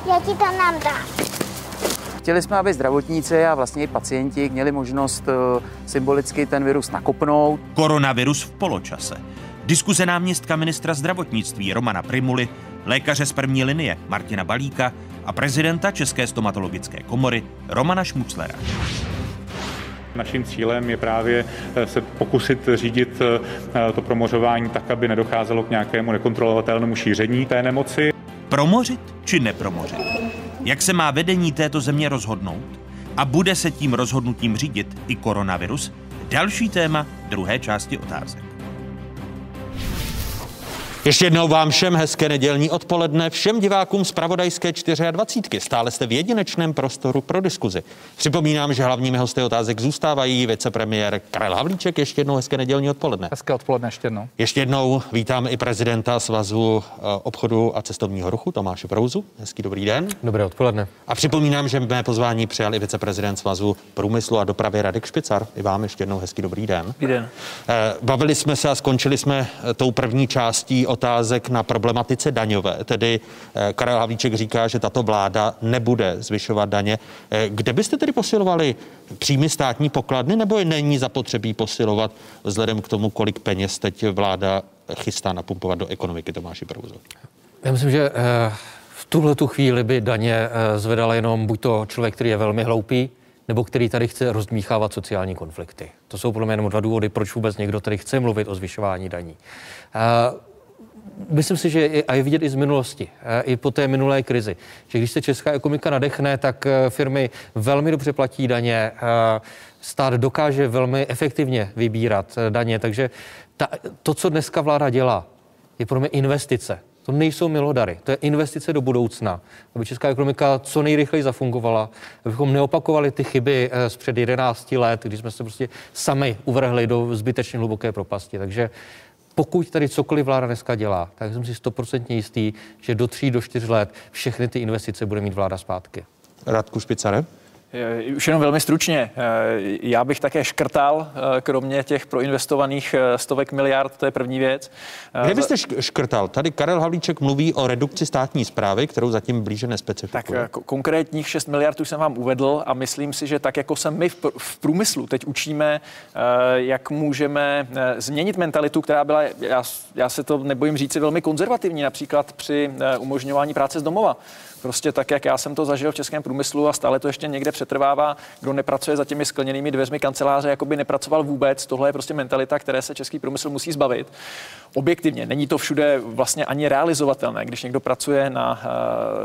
Já ti to nám dám. Chtěli jsme, aby zdravotníci a vlastně i pacienti měli možnost eh, symbolicky ten virus nakopnout. Koronavirus v poločase. Diskuze náměstka ministra zdravotnictví Romana Primuly, lékaře z první linie Martina Balíka a prezidenta České stomatologické komory Romana Šmuclera. Naším cílem je právě eh, se pokusit řídit eh, to promořování tak, aby nedocházelo k nějakému nekontrolovatelnému šíření té nemoci. Promořit či nepromořit? Jak se má vedení této země rozhodnout? A bude se tím rozhodnutím řídit i koronavirus? Další téma druhé části otázek. Ještě jednou vám všem hezké nedělní odpoledne, všem divákům z Pravodajské 24. Stále jste v jedinečném prostoru pro diskuzi. Připomínám, že hlavními hosty otázek zůstávají vicepremiér Karel Havlíček. Ještě jednou hezké nedělní odpoledne. Hezké odpoledne ještě jednou. Ještě jednou vítám i prezidenta Svazu eh, obchodu a cestovního ruchu Tomáše Prouzu. Hezký dobrý den. Dobré odpoledne. A připomínám, že mé pozvání přijal i viceprezident Svazu průmyslu a dopravy Radek Špicar. I vám ještě jednou hezký dobrý den. Dobrý den. Eh, bavili jsme se a skončili jsme eh, tou první částí otázek na problematice daňové. Tedy eh, Karel Havlíček říká, že tato vláda nebude zvyšovat daně. Eh, kde byste tedy posilovali příjmy státní pokladny, nebo je není zapotřebí posilovat vzhledem k tomu, kolik peněz teď vláda chystá napumpovat do ekonomiky Tomáši Prouzo? Já myslím, že v tuhle tu chvíli by daně zvedal jenom buď to člověk, který je velmi hloupý, nebo který tady chce rozdmíchávat sociální konflikty. To jsou podle mě jenom dva důvody, proč vůbec někdo tady chce mluvit o zvyšování daní. Myslím si, že a je vidět i z minulosti, i po té minulé krizi, že když se česká ekonomika nadechne, tak e, firmy velmi dobře platí daně, stát dokáže velmi efektivně vybírat daně, takže ta, to, co dneska vláda dělá, je pro mě investice to nejsou milodary, to je investice do budoucna, aby česká ekonomika co nejrychleji zafungovala, abychom neopakovali ty chyby eh, z před 11 let, kdy jsme se prostě sami uvrhli do zbytečně hluboké propasti. Takže pokud tady cokoliv vláda dneska dělá, tak jsem si stoprocentně jistý, že do tří, do čtyř let všechny ty investice bude mít vláda zpátky. Radku Špicare? Eh, už jenom velmi stručně. Eh, já bych také škrtal, eh, kromě těch proinvestovaných stovek miliard, to je první věc. Kde byste škrtal? Tady Karel Havlíček mluví o redukci státní zprávy, kterou zatím blíže nespecifikuje. Tak konkrétních 6 miliard už jsem vám uvedl a myslím si, že tak, jako se my v průmyslu teď učíme, jak můžeme změnit mentalitu, která byla, já, já se to nebojím říct, velmi konzervativní, například při umožňování práce z domova. Prostě tak, jak já jsem to zažil v českém průmyslu a stále to ještě někde přetrvává, kdo nepracuje za těmi skleněnými dveřmi kanceláře, jako by nepracoval vůbec. Tohle je prostě mentalita, které se český průmysl musí zbavit. Objektivně není to všude vlastně ani realizovatelné. Když někdo pracuje na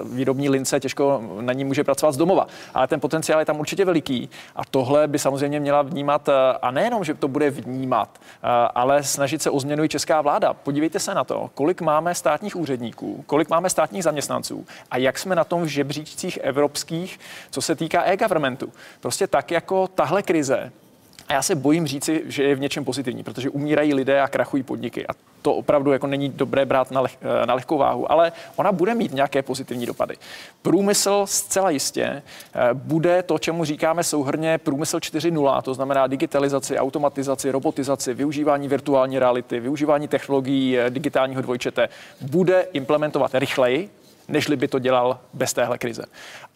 uh, výrobní lince, těžko na ní může pracovat z domova. Ale ten potenciál je tam určitě veliký. A tohle by samozřejmě měla vnímat, uh, a nejenom, že to bude vnímat, uh, ale snažit se o změnu i česká vláda. Podívejte se na to, kolik máme státních úředníků, kolik máme státních zaměstnanců a jak jsme na tom v žebříčcích evropských, co se týká e-governmentu. Prostě tak jako tahle krize a já se bojím říci, že je v něčem pozitivní, protože umírají lidé a krachují podniky. A to opravdu jako není dobré brát na, leh, na lehkou váhu, ale ona bude mít nějaké pozitivní dopady. Průmysl zcela jistě eh, bude to, čemu říkáme souhrně průmysl 4.0, to znamená digitalizaci, automatizaci, robotizaci, využívání virtuální reality, využívání technologií eh, digitálního dvojčete, bude implementovat rychleji, nežli by to dělal bez téhle krize.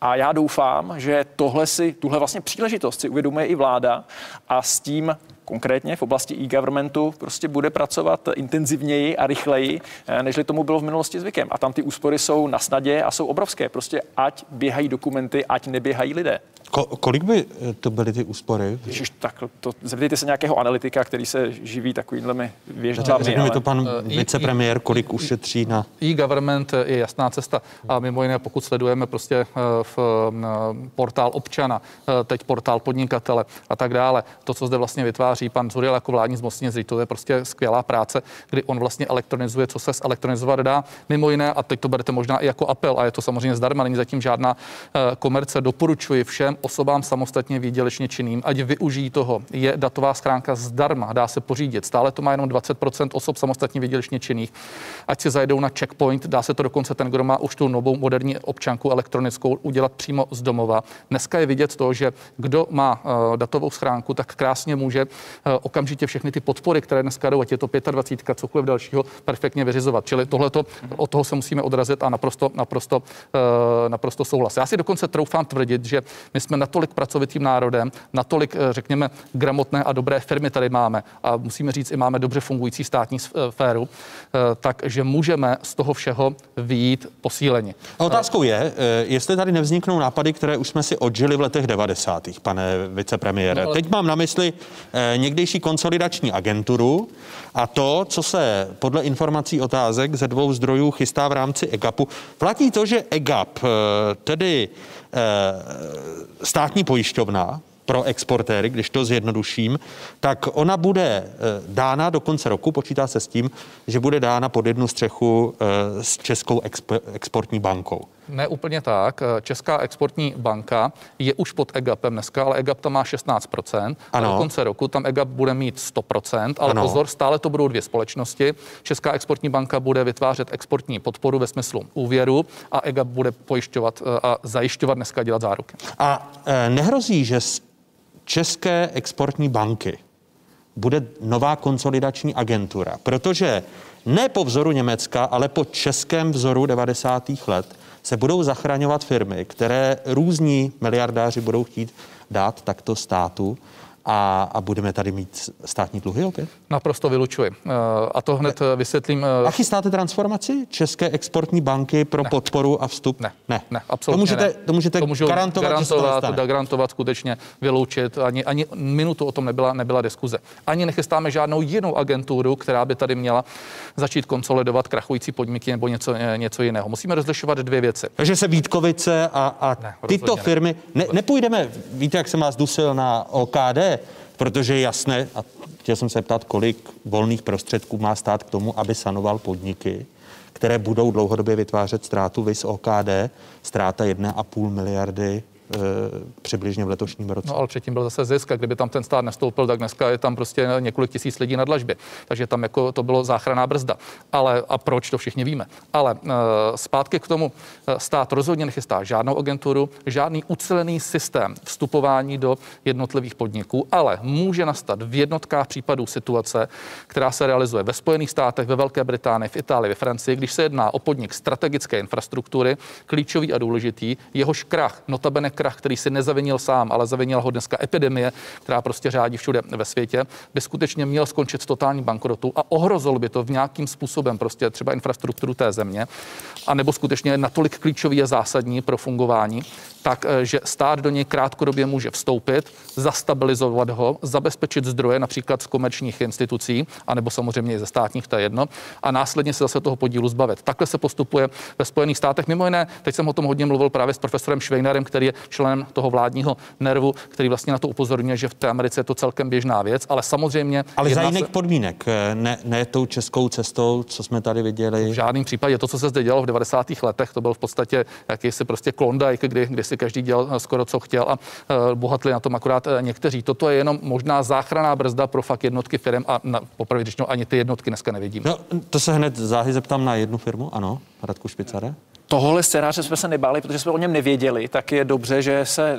A já doufám, že tohle si, tuhle vlastně příležitost si uvědomuje i vláda a s tím konkrétně v oblasti e-governmentu prostě bude pracovat intenzivněji a rychleji, eh, než tomu bylo v minulosti zvykem. A tam ty úspory jsou na snadě a jsou obrovské. Prostě ať běhají dokumenty, ať neběhají lidé. Ko, kolik by eh, to byly ty úspory? Ježiš, tak to, zeptejte se nějakého analytika, který se živí takovými věždami. Řekne mi to pan uh, vicepremiér, kolik ušetří na... E-government je jasná cesta. A mimo jiné, pokud sledujeme prostě v portál občana, teď portál podnikatele a tak dále, to, co zde vlastně vytváří pan Zuriel jako vládní zmocněnec, to je prostě skvělá práce, kdy on vlastně elektronizuje, co se elektronizovat dá. Mimo jiné, a teď to berete možná i jako apel, a je to samozřejmě zdarma, není zatím žádná komerce, doporučuji všem osobám samostatně výdělečně činným, ať využijí toho. Je datová schránka zdarma, dá se pořídit. Stále to má jenom 20% osob samostatně výdělečně činných. Ať si zajdou na checkpoint, dá se to dokonce ten, kdo má už tu novou moderní občanku elektronickou, udělat přímo z domova. Dneska je vidět to, že kdo má uh, datovou schránku, tak krásně může uh, okamžitě všechny ty podpory, které dneska jdou, ať je to 25, cokoliv dalšího, perfektně vyřizovat. Čili tohleto, od toho se musíme odrazit a naprosto, naprosto, uh, naprosto souhlas. Já si dokonce troufám tvrdit, že my jsme jsme natolik pracovitým národem, natolik, eh, řekněme, gramotné a dobré firmy tady máme a musíme říct, i máme dobře fungující státní sféru, eh, takže můžeme z toho všeho výjít posíleni. A otázkou je, eh, jestli tady nevzniknou nápady, které už jsme si odžili v letech 90. pane vicepremiére. No, ale... Teď mám na mysli někdejší konsolidační agenturu a to, co se podle informací otázek ze dvou zdrojů chystá v rámci EGAPu. Platí to, že EGAP, tedy Eh, státní pojišťovna pro exportéry, když to zjednoduším, tak ona bude eh, dána do konce roku, počítá se s tím, že bude dána pod jednu střechu eh, s Českou exportní bankou. Ne úplně tak. Česká exportní banka je už pod EGAPem dneska, ale EGAP tam má 16%. Ano. A do konce roku tam EGAP bude mít 100%, ale ano. pozor, stále to budou dvě společnosti. Česká exportní banka bude vytvářet exportní podporu ve smyslu úvěru a EGAP bude pojišťovat eh, a zajišťovat dneska dělat záruky. A e, nehrozí, že z České exportní banky bude nová konsolidační agentura, protože ne po vzoru Německa, ale po českém vzoru 90. let se budou zachraňovat firmy, které různí miliardáři budou chtít dát takto státu a, a budeme tady mít státní dluhy opět? Naprosto vylučuji. Eh, a to hned ne. vysvětlím. Eh, a chystáte transformaci České exportní banky pro ne. podporu a vstup? Ne, ne, ne absolutně to můžete, ne. To můžete to můžu garantovat, garantovat, to garantovat, skutečně vyloučit. Ani, ani minutu o tom nebyla, nebyla diskuze. Ani nechystáme žádnou jinou agenturu, která by tady měla začít konsolidovat krachující podniky nebo něco, eh, něco jiného. Musíme rozlišovat dvě věci. Takže se Vítkovice a, a ne, tyto firmy, ne, nepůjdeme, víte, jak jsem vás dusil na OKD, protože je jasné, a chtěl jsem se ptát, kolik volných prostředků má stát k tomu, aby sanoval podniky, které budou dlouhodobě vytvářet ztrátu vys OKD, ztráta 1,5 miliardy přibližně v letošním roce. No ale předtím byl zase zisk a kdyby tam ten stát nestoupil, tak dneska je tam prostě několik tisíc lidí na dlažbě. Takže tam jako to bylo záchranná brzda. Ale a proč, to všichni víme. Ale uh, zpátky k tomu, uh, stát rozhodně nechystá žádnou agenturu, žádný ucelený systém vstupování do jednotlivých podniků, ale může nastat v jednotkách případů situace, která se realizuje ve Spojených státech, ve Velké Británii, v Itálii, ve Francii, když se jedná o podnik strategické infrastruktury, klíčový a důležitý, jehož krach, notabene krach, který si nezavinil sám, ale zavinila ho dneska epidemie, která prostě řádí všude ve světě, by skutečně měl skončit s totální bankrotou a ohrozil by to v nějakým způsobem prostě třeba infrastrukturu té země, anebo skutečně natolik klíčový a zásadní pro fungování, tak, eh, že stát do něj krátkodobě může vstoupit, zastabilizovat ho, zabezpečit zdroje například z komerčních institucí, anebo samozřejmě i ze státních, to je jedno, a následně se zase toho podílu zbavit. Takhle se postupuje ve Spojených státech. Mimo jiné, teď jsem o tom hodně mluvil právě s profesorem Švejnerem, který je členem toho vládního nervu, který vlastně na to upozorňuje, že v té Americe je to celkem běžná věc, ale samozřejmě. Ale za jiných se... podmínek, eh, ne, ne tou českou cestou, co jsme tady viděli. V žádném případě to, co se zde dělalo v 90. letech, to byl v podstatě jakýsi prostě klondajk, kdy, kdy si každý dělal eh, skoro co chtěl a uh, bohatli na tom akorát někteří. Toto je jenom možná záchranná brzda pro fakt jednotky firm a na, popravdě ani ty jednotky dneska nevidíme. No, to se hned záhy zeptám na jednu firmu, ano, Radku Špicare tohle scénáře jsme se nebáli, protože jsme o něm nevěděli, tak je dobře, že se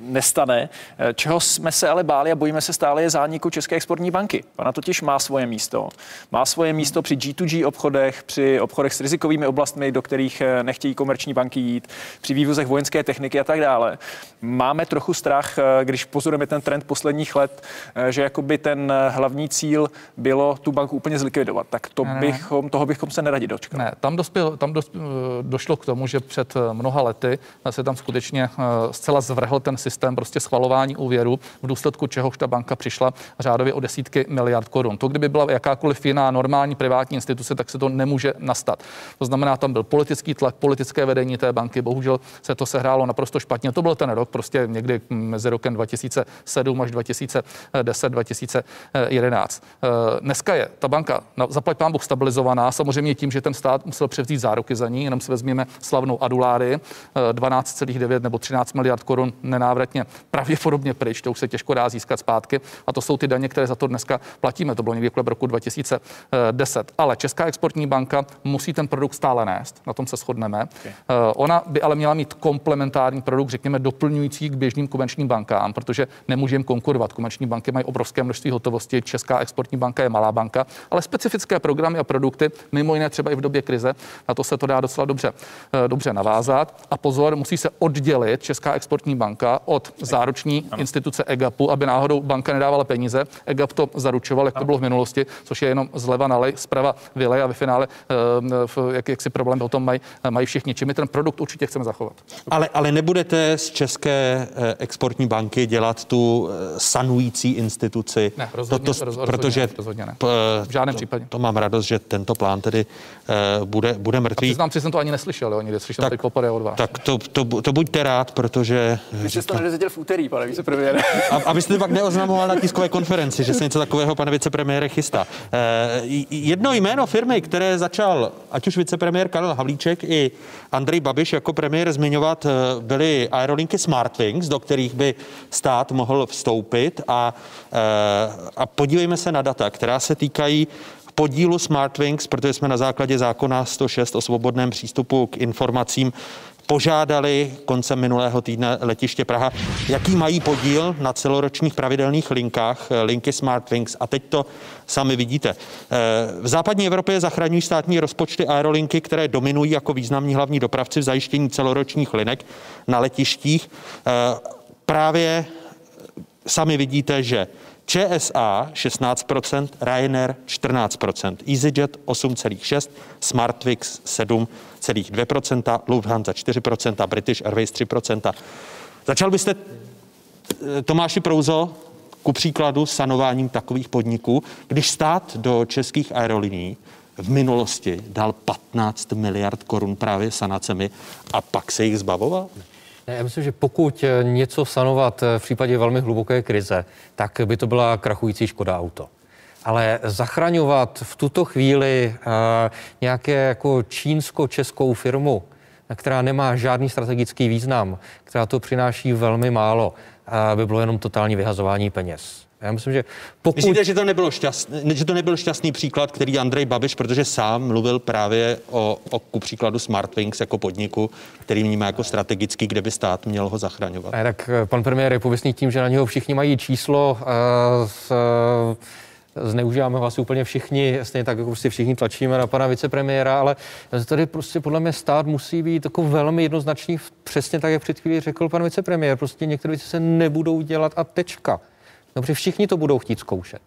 nestane. Čeho jsme se ale báli a bojíme se stále je zániku České exportní banky. Ona totiž má svoje místo. Má svoje místo při G2G obchodech, při obchodech s rizikovými oblastmi, do kterých eh, nechtějí komerční banky jít, při vývozech vojenské techniky a tak dále. Máme trochu strach, eh, když pozorujeme ten trend posledních let, eh, že jakoby ten hlavní cíl bylo tu banku úplně zlikvidovat. Tak to bychom, toho bychom se neradi dočkali. Ne, tam dospěl, tam dospěl, došlo k tomu, že před eh, mnoha lety se tam skutečně eh, zcela zvrhl ten systém prostě schvalování úvěru, v důsledku čehož ta banka přišla řádově o desítky miliard korun. To, kdyby byla jakákoliv jiná normální privátní instituce, tak se to nemůže nastat. To znamená, tam byl politický tlak, politické vedení té banky, bohužel se to sehrálo naprosto špatně. To byl ten rok, prostě někdy mezi rokem 2007 až 2010, 2011. Eh, dneska je ta banka zaplať pán Bůh stabilizovaná, samozřejmě tím, že ten stát musel převzít záruky za ní, si vezměme slavnou Aduláry, 12,9 eh, nebo 13 miliard korun nenávratně pravděpodobně pryč, to už se těžko dá získat zpátky. A to jsou ty daně, které za to dneska platíme. To bylo někdy kolem roku 2010. Ale Česká exportní banka musí ten produkt stále nést, na tom se shodneme. Okay. Eh, ona by ale měla mít komplementární produkt, řekněme, doplňující k běžným komerčním bankám, protože nemůžeme konkurovat. Komerční banky mají obrovské množství hotovosti, Česká exportní banka je malá banka, ale specifické programy a produkty, mimo jiné třeba i v době krize, na to se to dá docela dobře dobře, eh, dobře navázat. A pozor, musí se oddělit Česká exportní banka od záruční ano. instituce EGAPu, aby náhodou banka nedávala peníze. EGAP to zaručoval, jak to bylo v minulosti, což je jenom zleva nalej, zprava vylej a ve finále, eh, jak, jak si problém o tom mají, mají všichni. Čím my ten produkt určitě chceme zachovat. Ale, ale nebudete z České eh, exportní banky dělat tu sanující instituci? Ne, rozhodně, to, to, rozhodně, protože rozhodně ne. V žádném to, případě. To mám radost, že tento plán tedy uh, bude, bude mrtvý. A přiznám si, jsem to ani neslyšel, jo, někde slyšel tak, teď poprvé od vás. Tak to, to, to buďte rád, protože... Vy jste to nedozvěděl v úterý, pane vicepremiére. A, abyste to pak neoznamoval na tiskové konferenci, že se něco takového, pane vicepremiére, chystá. Eh, jedno jméno firmy, které začal ať už vicepremiér Karel Havlíček i Andrej Babiš jako premiér zmiňovat, eh, byly aerolinky Smartwings, do kterých by stát mohl vstoupit a, eh, a podívejme se na data, která se týkají podílu Smartwings, protože jsme na základě zákona 106 o svobodném přístupu k informacím požádali koncem minulého týdne letiště Praha, jaký mají podíl na celoročních pravidelných linkách, eh, linky Smartwings. A teď to sami vidíte. V západní Evropě zachraňují státní rozpočty aerolinky, které dominují jako významní hlavní dopravci v zajištění celoročních linek na letištích. Právě sami vidíte, že ČSA 16%, Ryanair 14%, EasyJet 8,6%, Smartwix 7,2%, Lufthansa 4%, British Airways 3%. Začal byste, eh, Tomáši Prouzo, ku příkladu sanováním takových podniků, když stát do českých aerolinií v minulosti dal 15 miliard korun právě sanacemi a pak se jich zbavoval? Já myslím, že pokud eh, něco sanovat eh, v případě velmi hluboké krize, tak by to byla krachující Škoda auto. Ale zachraňovat v tuto chvíli uh, nějaké jako čínsko-českou firmu, která nemá žádný strategický význam, která to přináší velmi málo, uh, by bylo jenom totální vyhazování peněz. Já myslím, že pokud... Myslíte, že to, nebylo šťastný, že to nebyl šťastný příklad, který Andrej Babiš, protože sám mluvil právě o, o ku příkladu Smartwings jako podniku, který vnímá jako strategický, kde by stát měl ho zachraňovat? Ne, tak eh, pan premiér je pověstný tím, že na něho všichni mají číslo uh, s, uh, zneužíváme ho asi úplně všichni, stejně tak jako prostě všichni tlačíme na pana vicepremiéra, ale tady prostě podle mě stát musí být jako velmi jednoznačný, přesně tak, jak před chvílí řekl pan vicepremiér. Prostě některé věci se nebudou dělat a tečka. No, protože všichni to budou chtít zkoušet.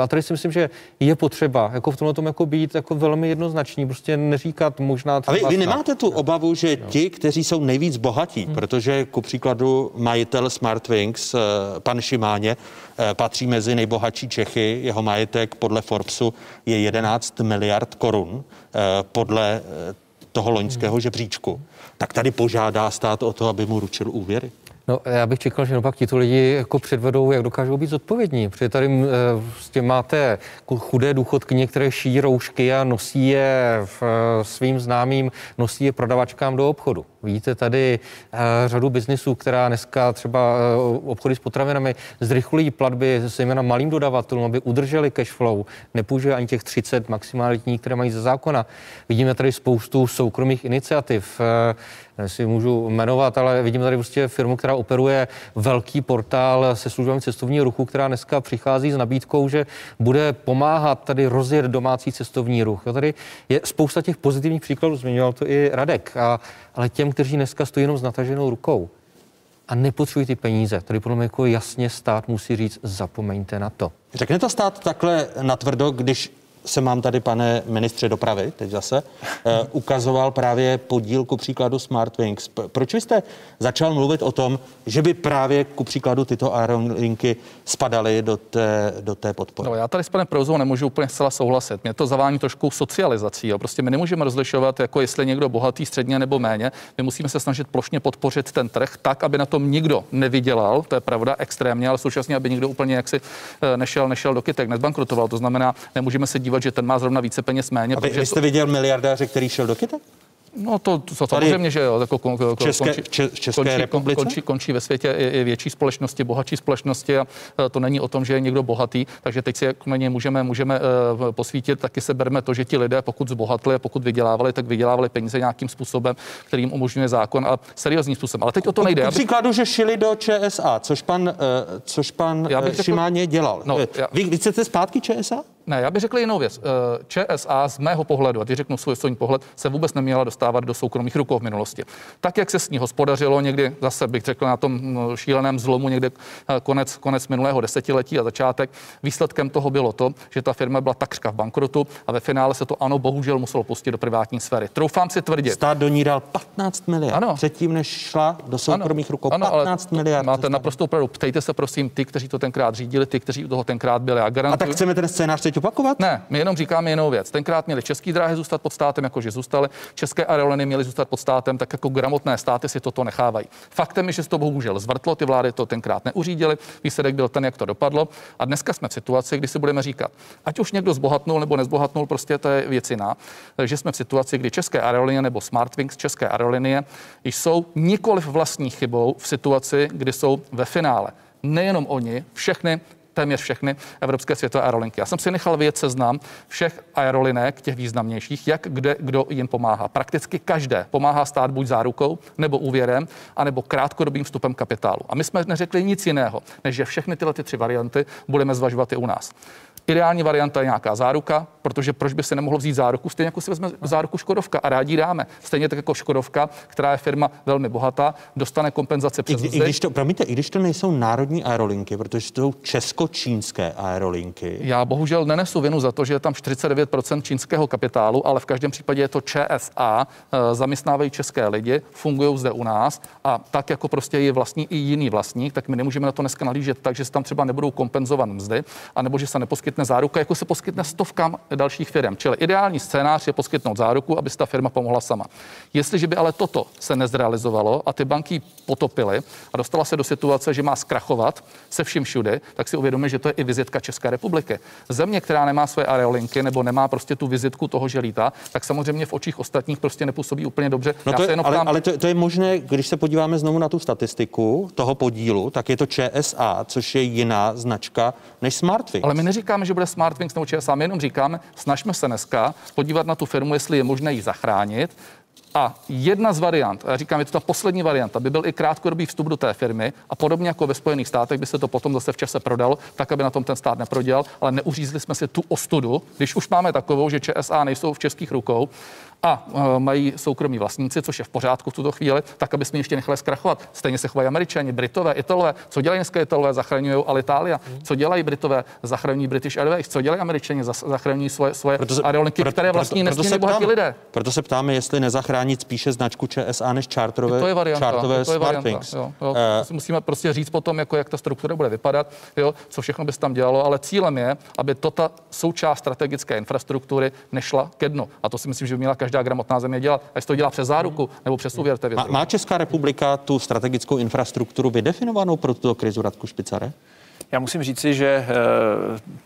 A tady si myslím, že je potřeba jako v tomhle tom jako být jako velmi jednoznačný, prostě neříkat možná třeba... A vy, vy nemáte tu obavu, že jo. ti, kteří jsou nejvíc bohatí, hmm. protože ku příkladu majitel Smartwings, eh, pan Šimáně, eh, patří mezi nejbohatší Čechy, jeho majetek podle Forbesu je 11 miliard korun, eh, podle toho loňského hmm. žebříčku, tak tady požádá stát o to, aby mu ručil úvěry. No, já bych čekal, že naopak tito lidi jako předvedou, jak dokážou být zodpovědní. Protože tady e, vlastně máte chudé důchodky, které šijí roušky a nosí je v, e, svým známým, nosí je prodavačkám do obchodu. Vidíte tady e, řadu biznisů, která dneska třeba obchody s potravinami zrychlují platby zejména malým dodavatelům, aby udrželi cash flow, nepůjde ani těch 30 maximálních které mají ze zákona. Vidíme tady spoustu soukromých iniciativ. E, si můžu jmenovat, ale vidím tady prostě firmu, která operuje velký portál se službami cestovního ruchu, která dneska přichází s nabídkou, že bude pomáhat tady rozjet domácí cestovní ruch. Tady je spousta těch pozitivních příkladů, zmiňoval to i Radek, a, ale těm, kteří dneska stojí jenom s nataženou rukou a nepotřebují ty peníze. Tady podle mě jako jasně stát musí říct, zapomeňte na to. Řekne to stát takhle natvrdo, když se mám tady, pane ministře dopravy, teď zase, uh, ukazoval právě podíl ku příkladu Smartwings. Proč jste začal mluvit o tom, že by právě ku příkladu tyto aerolinky spadaly do té, do té podpory? No, já tady s panem Prouzou nemůžu úplně zcela souhlasit. Mě to zavání trošku socializací. Jo. Prostě my nemůžeme rozlišovat, jako jestli někdo bohatý, středně nebo méně. My musíme se snažit plošně podpořit ten trh tak, aby na tom nikdo nevydělal, to je pravda, extrémně, ale současně, aby nikdo úplně jaksi eh, nešel, nešel do kytek, nezbankrotoval. To znamená, nemůžeme se dívat dívat, že ten má zrovna více peněz méně. A vy, vy jste to... viděl miliardáře, který šel do kytek? No to, to samozřejmě, že jo. Jako kon, kon, České, končí, České končí, republice? Končí, končí ve světě i, i větší společnosti, bohatší společnosti a e, to není o tom, že je někdo bohatý, takže teď si jako na ně můžeme, můžeme uh, posvítit, taky se bereme to, že ti lidé, pokud zbohatli a pokud vydělávali, tak vydělávali peníze nějakým způsobem, kterým umožňuje zákon a seriózním způsobem. Ale teď o to nejde. K příkladu, že šili do ČSA, což pan, uh, což pan já bych Šimáně dělal. No, já... vy, vy chcete zpátky ČSA? Ne, já bych řekl jinou věc. Eh, ČSA z mého pohledu, a ty řeknu svůj svůj pohled, se vůbec neměla dostávat do soukromých rukou v minulosti. Tak, jak se s ní hospodařilo někdy, zase bych řekl na tom no, šíleném zlomu někdy eh, konec, konec minulého desetiletí a začátek, výsledkem toho bylo to, že ta firma byla takřka v bankrotu a ve finále se to ano, bohužel muselo pustit do privátní sféry. Troufám si tvrdit. Stát do ní dal 15 miliard. Ano. Předtím, než šla do soukromých rukou. Ano, 15 miliard. Máte naprosto pravdu. Ptejte se prosím ty, kteří to tenkrát řídili, ty, kteří toho tenkrát byli. A, garantuju... a tak chceme ten scénář teď opakovat? Ne, my jenom říkáme jinou věc. Tenkrát měli český dráhy zůstat pod státem, jakože zůstaly. České aeroliny měly zůstat pod státem, tak jako gramotné státy si toto nechávají. Faktem je, že se to bohužel zvrtlo, ty vlády to tenkrát neuřídily. Výsledek byl ten, jak to dopadlo. A dneska jsme v situaci, kdy si budeme říkat, ať už někdo zbohatnul nebo nezbohatnul, prostě to je věc jiná, že jsme v situaci, kdy české aerolinie nebo Smartwings, české aerolinie jsou nikoli vlastní chybou v situaci, kdy jsou ve finále. Nejenom oni, všechny téměř všechny evropské světové aerolinky. Já jsem si nechal vyjet seznam všech aerolinek, těch významnějších, jak kde kdo jim pomáhá. Prakticky každé pomáhá stát buď zárukou, nebo úvěrem, anebo krátkodobým vstupem kapitálu. A my jsme neřekli nic jiného, než že všechny tyhle ty tři varianty budeme zvažovat i u nás. Ideální varianta je nějaká záruka, protože proč by se nemohlo vzít záruku? Stejně jako si vezme záruku Škodovka a rádi dáme. Stejně tak jako Škodovka, která je firma velmi bohatá, dostane kompenzace přes I, i když to, promiňte, i když to nejsou národní aerolinky, protože to jsou česko-čínské aerolinky. Já bohužel nenesu vinu za to, že je tam 49% čínského kapitálu, ale v každém případě je to ČSA, eh, zaměstnávají české lidi, fungují zde u nás a tak jako prostě je vlastní i jiný vlastník, tak my nemůžeme na to dneska nalížet tak, že se tam třeba nebudou kompenzovat mzdy, anebo že se neposkytne záruka, jako se poskytne stovkám dalších firm. Čili ideální scénář je poskytnout záruku, aby si ta firma pomohla sama. Jestliže by ale toto se nezrealizovalo a ty banky potopily a dostala se do situace, že má zkrachovat se vším všude, tak si uvědomíme, že to je i vizitka České republiky. Země, která nemá své aerolinky nebo nemá prostě tu vizitku toho, že lítá, tak samozřejmě v očích ostatních prostě nepůsobí úplně dobře. No to je, ale, ptám... ale to, to je možné, když se podíváme znovu na tu statistiku toho podílu, tak je to ČSA, což je jiná značka než Smartwings. Ale my neříkáme, že bude Smartwings nebo ČSA, my jenom říkáme, snažme se dneska podívat na tu firmu, jestli je možné ji zachránit, a jedna z variant, já říkám, je to ta poslední varianta, by byl i krátkodobý vstup do té firmy a podobně jako ve Spojených státech by se to potom zase v čase prodalo, tak aby na tom ten stát neprodělal, ale neuřízli jsme si tu ostudu, když už máme takovou, že ČSA nejsou v českých rukou a uh, mají soukromí vlastníci, což je v pořádku v tuto chvíli, tak aby jsme ještě nechali zkrachovat. Stejně se chovají američani, Britové, Italové. Co dělají dneska Italové? Zachraňují Alitalia. Co dělají Britové? Zachraňují British Airways. Co dělají američani? Zachraňují svoje, svoje proto aerolinky, které vlastní nesmírně bohatí lidé. Proto se ptáme, jestli nezachránit spíše značku ČSA než čártrové, to je varianta, čártové to je varianta, jo, jo. Uh, musíme prostě říct potom, jako jak ta struktura bude vypadat, jo, co všechno by se tam dělalo, ale cílem je, aby to ta součást strategické infrastruktury nešla ke dnu. A to si myslím, že by měla každá každá gramotná země dělat. A jestli to dělá přes záruku nebo přes úvěr, má, má Česká republika tu strategickou infrastrukturu vydefinovanou pro tuto krizu Radku Špicare? Já musím říci, že eh,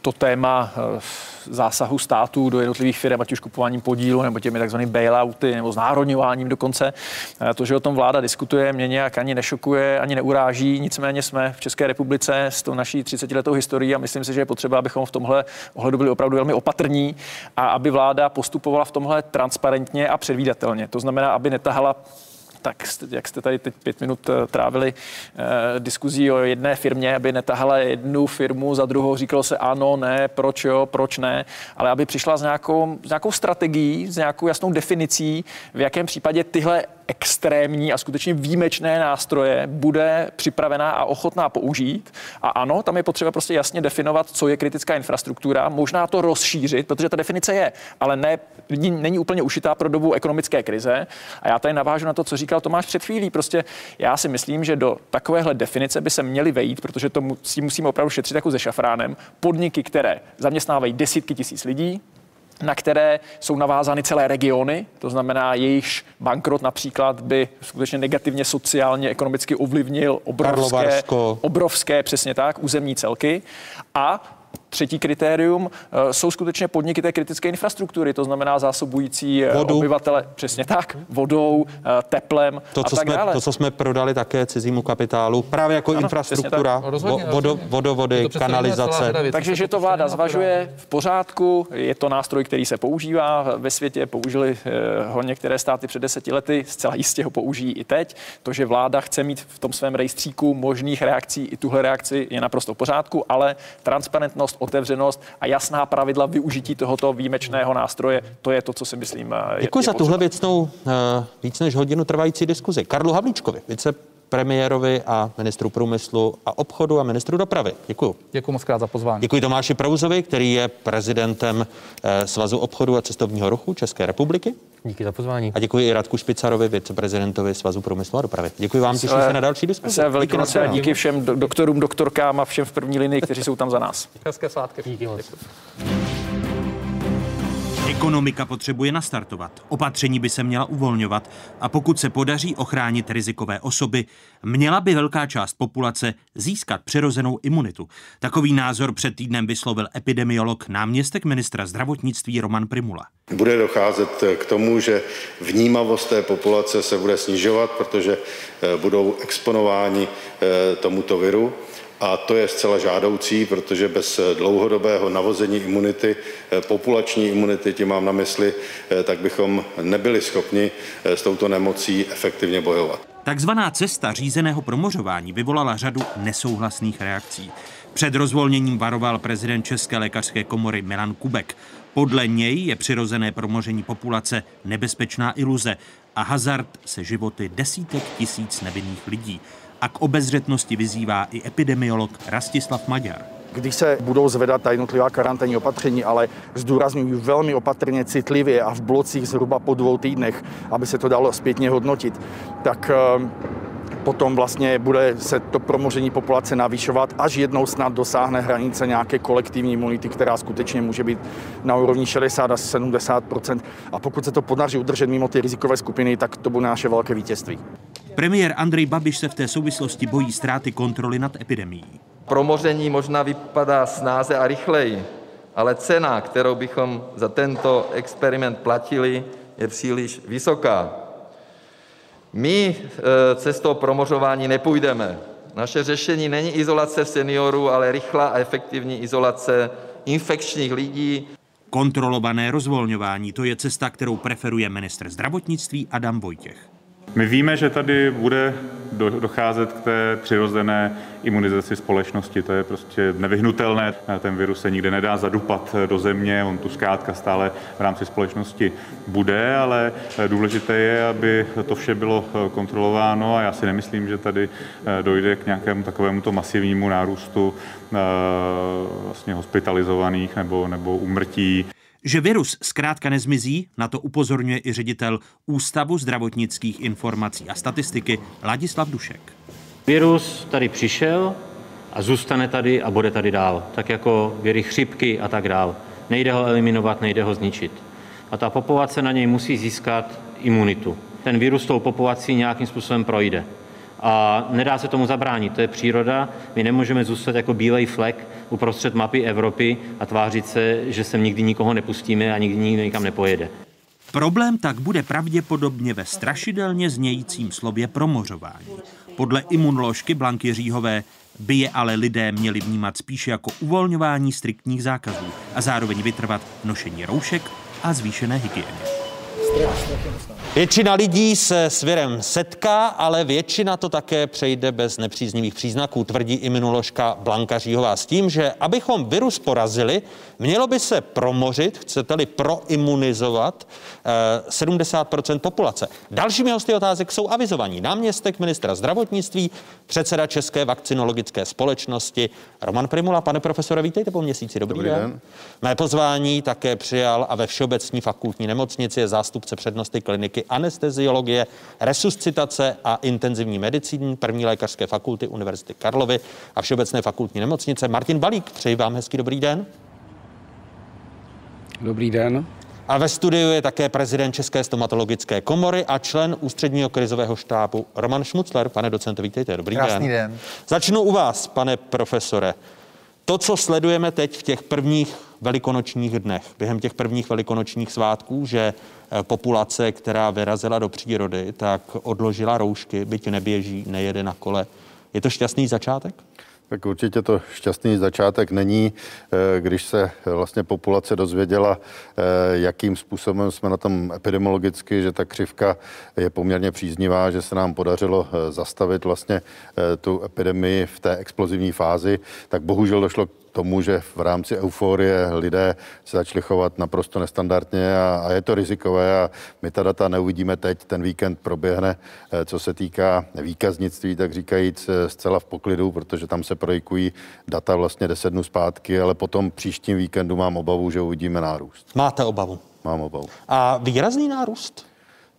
to téma eh, zásahu států do jednotlivých firm, ať už kupováním podílu nebo těmi takzvanými bailouty nebo znárodňováním dokonce, eh, to, že o tom vláda diskutuje, mě nějak ani nešokuje, ani neuráží. Nicméně jsme v České republice s tou naší 30 letou historií a myslím si, že je potřeba, abychom v tomhle ohledu byli opravdu velmi opatrní a aby vláda postupovala v tomhle transparentně a předvídatelně. To znamená, aby netahala tak jak jste tady teď pět minut eh, trávili eh, diskuzí o jedné firmě, aby netahala jednu firmu za druhou, říkalo se ano, ne, proč jo, proč ne, ale aby přišla s nějakou, s nějakou strategií, s nějakou jasnou definicí, v jakém případě tyhle extrémní a skutečně výjimečné nástroje bude připravená a ochotná použít. A ano, tam je potřeba prostě jasně definovat, co je kritická infrastruktura, možná to rozšířit, protože ta definice je, ale ne, není úplně ušitá pro dobu ekonomické krize. A já tady navážu na to, co říkal Tomáš před chvílí. Prostě já si myslím, že do takovéhle definice by se měly vejít, protože to si musíme opravdu šetřit jako ze šafránem, podniky, které zaměstnávají desítky tisíc lidí, na které jsou navázány celé regiony, to znamená, jejichž bankrot například by skutečně negativně sociálně, ekonomicky ovlivnil obrovské, obrovské přesně tak, územní celky. A Třetí kritérium eh, jsou skutečně podniky té kritické infrastruktury, to znamená zásobující eh, Vodu. obyvatele přesně tak, vodou, eh, teplem to, co a tak jsme, dále. To, co jsme prodali také cizímu kapitálu, právě jako ano, infrastruktura, no, vodo, vodovody, kanalizace. Takže, že to vláda zvažuje v pořádku, je to nástroj, který se používá ve světě, použili ho některé státy před deseti lety, zcela jistě ho použijí i teď. To, že vláda chce mít v tom svém rejstříku možných reakcí i tuhle reakci, je naprosto v pořádku, ale transparentnost, otevřenost a jasná pravidla využití tohoto výjimečného nástroje, to je to, co si myslím. Je, Děkuji je za tuhle věcnou uh, víc než hodinu trvající diskuzi. Karlu Havlíčkovi, vice premiérovi a ministru průmyslu a obchodu a ministru dopravy. Děkuji. Děkuji moc krát za pozvání. Děkuji Tomáši Prouzovi, který je prezidentem eh, Svazu obchodu a cestovního ruchu České republiky. Díky za pozvání. A děkuji i Radku Špicarovi, viceprezidentovi Svazu průmyslu a dopravy. Děkuji vám, těším se na další diskusi. Díky, díky, díky všem doktorům, doktorkám a všem v první linii, kteří jsou tam za nás. Hezké svátky. Díky moc. Děkuji. Ekonomika potřebuje nastartovat, opatření by se měla uvolňovat a pokud se podaří ochránit rizikové osoby, měla by velká část populace získat přirozenou imunitu. Takový názor před týdnem vyslovil epidemiolog náměstek ministra zdravotnictví Roman Primula. Bude docházet k tomu, že vnímavost té populace se bude snižovat, protože eh, budou exponováni eh, tomuto viru a to je zcela žádoucí, protože bez dlouhodobého navození imunity, populační imunity, tím mám na mysli, tak bychom nebyli schopni s touto nemocí efektivně bojovat. Takzvaná cesta řízeného promořování vyvolala řadu nesouhlasných reakcí. Před rozvolněním varoval prezident České lékařské komory Milan Kubek. Podle něj je přirozené promoření populace nebezpečná iluze a hazard se životy desítek tisíc nevinných lidí. A k obezřetnosti vyzývá i epidemiolog Rastislav Maďar když se budou zvedat ta jednotlivá karanténní opatření, ale zdůraznuju velmi opatrně, citlivě a v blocích zhruba po dvou týdnech, aby se to dalo zpětně hodnotit, tak eh, potom vlastně bude se to promoření populace navyšovat, až jednou snad dosáhne hranice nějaké kolektivní imunity, která skutečně může být na úrovni 60 až 70% A pokud se to podaří udržet mimo ty rizikové skupiny, tak to bude naše velké vítězství. Premiér Andrej Babiš se v té souvislosti bojí ztráty kontroly nad epidemií. Promoření možná vypadá snáze a rychleji, ale cena, kterou bychom za tento experiment platili, je příliš vysoká. My e, cestou promořování nepůjdeme. Naše řešení není izolace seniorů, ale rychlá a efektivní izolace infekčních lidí. Kontrolované rozvolňování, to je cesta, kterou preferuje ministr zdravotnictví Adam Vojtěch. My víme, že tady bude docházet k té přirozené imunizaci společnosti. To je prostě nevyhnutelné. Ten virus se nikde nedá zadupat do země, on tu zkrátka stále v rámci společnosti bude, ale důležité je, aby to vše bylo kontrolováno a já si nemyslím, že tady dojde k nějakému takovému to masivnímu nárůstu eh, vlastně hospitalizovaných nebo, nebo umrtí. Že virus zkrátka nezmizí, na to upozorňuje i ředitel Ústavu zdravotnických informací a statistiky Ladislav Dušek. Virus tady přišel a zůstane tady a bude tady dál, tak jako viry chřipky a tak dál. Nejde ho eliminovat, nejde ho zničit. A ta populace na něj musí získat imunitu. Ten virus tou populací nějakým způsobem projde a nedá se tomu zabránit. To je příroda. My nemůžeme zůstat jako bílej flek uprostřed mapy Evropy a tvářit se, že sem nikdy nikoho nepustíme a nikdy nikdo nikam nepojede. Problém tak bude pravděpodobně ve strašidelně znějícím slově promořování. Podle imunoložky Blanky Říhové by je ale lidé měli vnímat spíše jako uvolňování striktních zákazů a zároveň vytrvat nošení roušek a zvýšené hygieny. Většina lidí se s virem setká, ale většina to také přejde bez nepříznivých příznaků, tvrdí imunoložka Blanka Říhová s tím, že abychom virus porazili, mělo by se promořit, chcete-li proimunizovat 70 eh, populace. Dalšími hosty otázek jsou avizovaní náměstek ministra zdravotnictví, předseda České vakcinologické společnosti Roman Primula. Pane profesore, vítejte po měsíci. Dobrý, Dobrý den. den. Mé pozvání také přijal a ve Všeobecní fakultní nemocnici je zástupce přednosti kliniky anesteziologie, resuscitace a intenzivní medicíny první lékařské fakulty Univerzity Karlovy a Všeobecné fakultní nemocnice. Martin Balík, přeji vám hezký dobrý den. Dobrý den. A ve studiu je také prezident České stomatologické komory a člen ústředního krizového štábu Roman Šmucler. Pane docento, vítejte, dobrý Krásný den. den. Začnu u vás, pane profesore. To, co sledujeme teď v těch prvních velikonočních dnech, během těch prvních velikonočních svátků, že eh, populace, která vyrazila do přírody, tak odložila roušky, byť neběží, nejede na kole. Je to šťastný začátek? Tak určitě to šťastný začátek není, eh, když se vlastně populace dozvěděla, eh, jakým způsobem jsme na tom epidemiologicky, že ta křivka je poměrně příznivá, že se nám podařilo zastavit vlastně tu epidemii v té explozivní fázi, tak bohužel došlo tomu, že v rámci euforie lidé se začali chovat naprosto nestandardně a, a je to rizikové a my ta data neuvidíme teď, ten víkend proběhne, eh, co se týká výkaznictví, tak říkajíc eh, zcela v poklidu, protože tam se projikují data vlastně 10 dnů zpátky, ale potom příštím víkendu mám obavu, že uvidíme nárůst. Máte obavu? Mám obavu. A výrazný nárůst?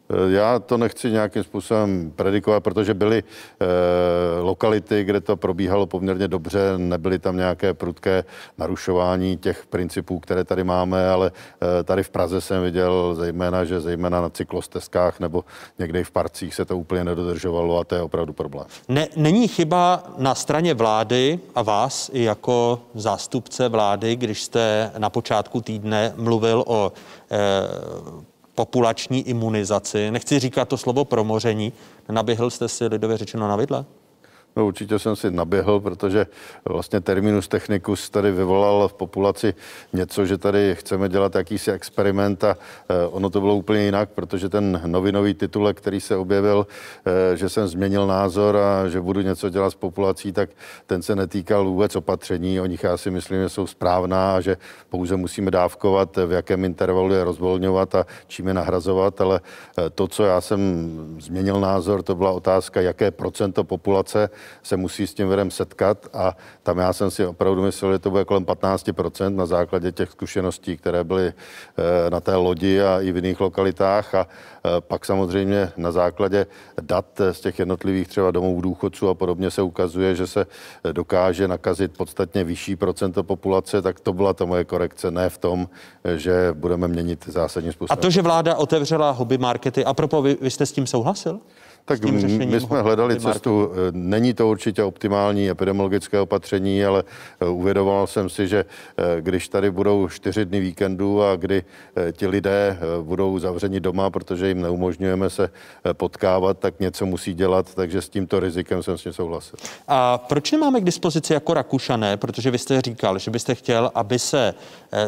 Eh, já to nechci nějakým způsobem predikovat, protože byly e, lokality, kde to probíhalo poměrně dobře, nebyly tam nějaké prudké narušování těch principů, které tady máme, ale e, tady v Praze jsem viděl zejména, že zejména na cyklostezkách nebo někde v parcích se to úplně nedodržovalo a to je opravdu problém. Ne, není chyba na straně vlády a vás i jako zástupce vlády, když jste na počátku týdne mluvil o e, populační imunizaci. Nechci říkat to slovo promoření. Naběhl jste si lidově řečeno na vidle? No určitě jsem si naběhl, protože vlastně terminus technicus tady vyvolal v populaci něco, že tady chceme dělat jakýsi experiment a eh, ono to bylo úplně jinak, protože ten novinový titulek, který se objevil, eh, že jsem změnil názor a že budu něco dělat s populací, tak ten se netýkal vůbec opatření. O nich já si myslím, že jsou správná a že pouze musíme dávkovat, v jakém intervalu je rozvolňovat a čím je nahrazovat, ale eh, to, co já jsem změnil názor, to byla otázka, jaké procento populace se musí s tím virem setkat a tam já jsem si opravdu myslel, že to bude kolem 15% na základě těch zkušeností, které byly eh, na té lodi a i v jiných lokalitách a eh, pak samozřejmě na základě dat z těch jednotlivých třeba domů důchodců a podobně se ukazuje, že se dokáže nakazit podstatně vyšší procento populace, tak to byla ta moje korekce, ne v tom, že budeme měnit zásadním způsobem. A to, že vláda otevřela hobby markety, a propo, vy, vy jste s tím souhlasil? Tak my jsme hledali cestu. Není to určitě optimální epidemiologické opatření, ale eh, uvědomoval jsem si, že eh, když tady budou čtyři dny víkendu a kdy eh, ti lidé budou zavřeni doma, protože jim neumožňujeme se potkávat, tak něco musí dělat, takže s tímto rizikem jsem s tím souhlasil. A proč nemáme k dispozici jako Rakušané, protože vy jste říkal, že byste chtěl, aby se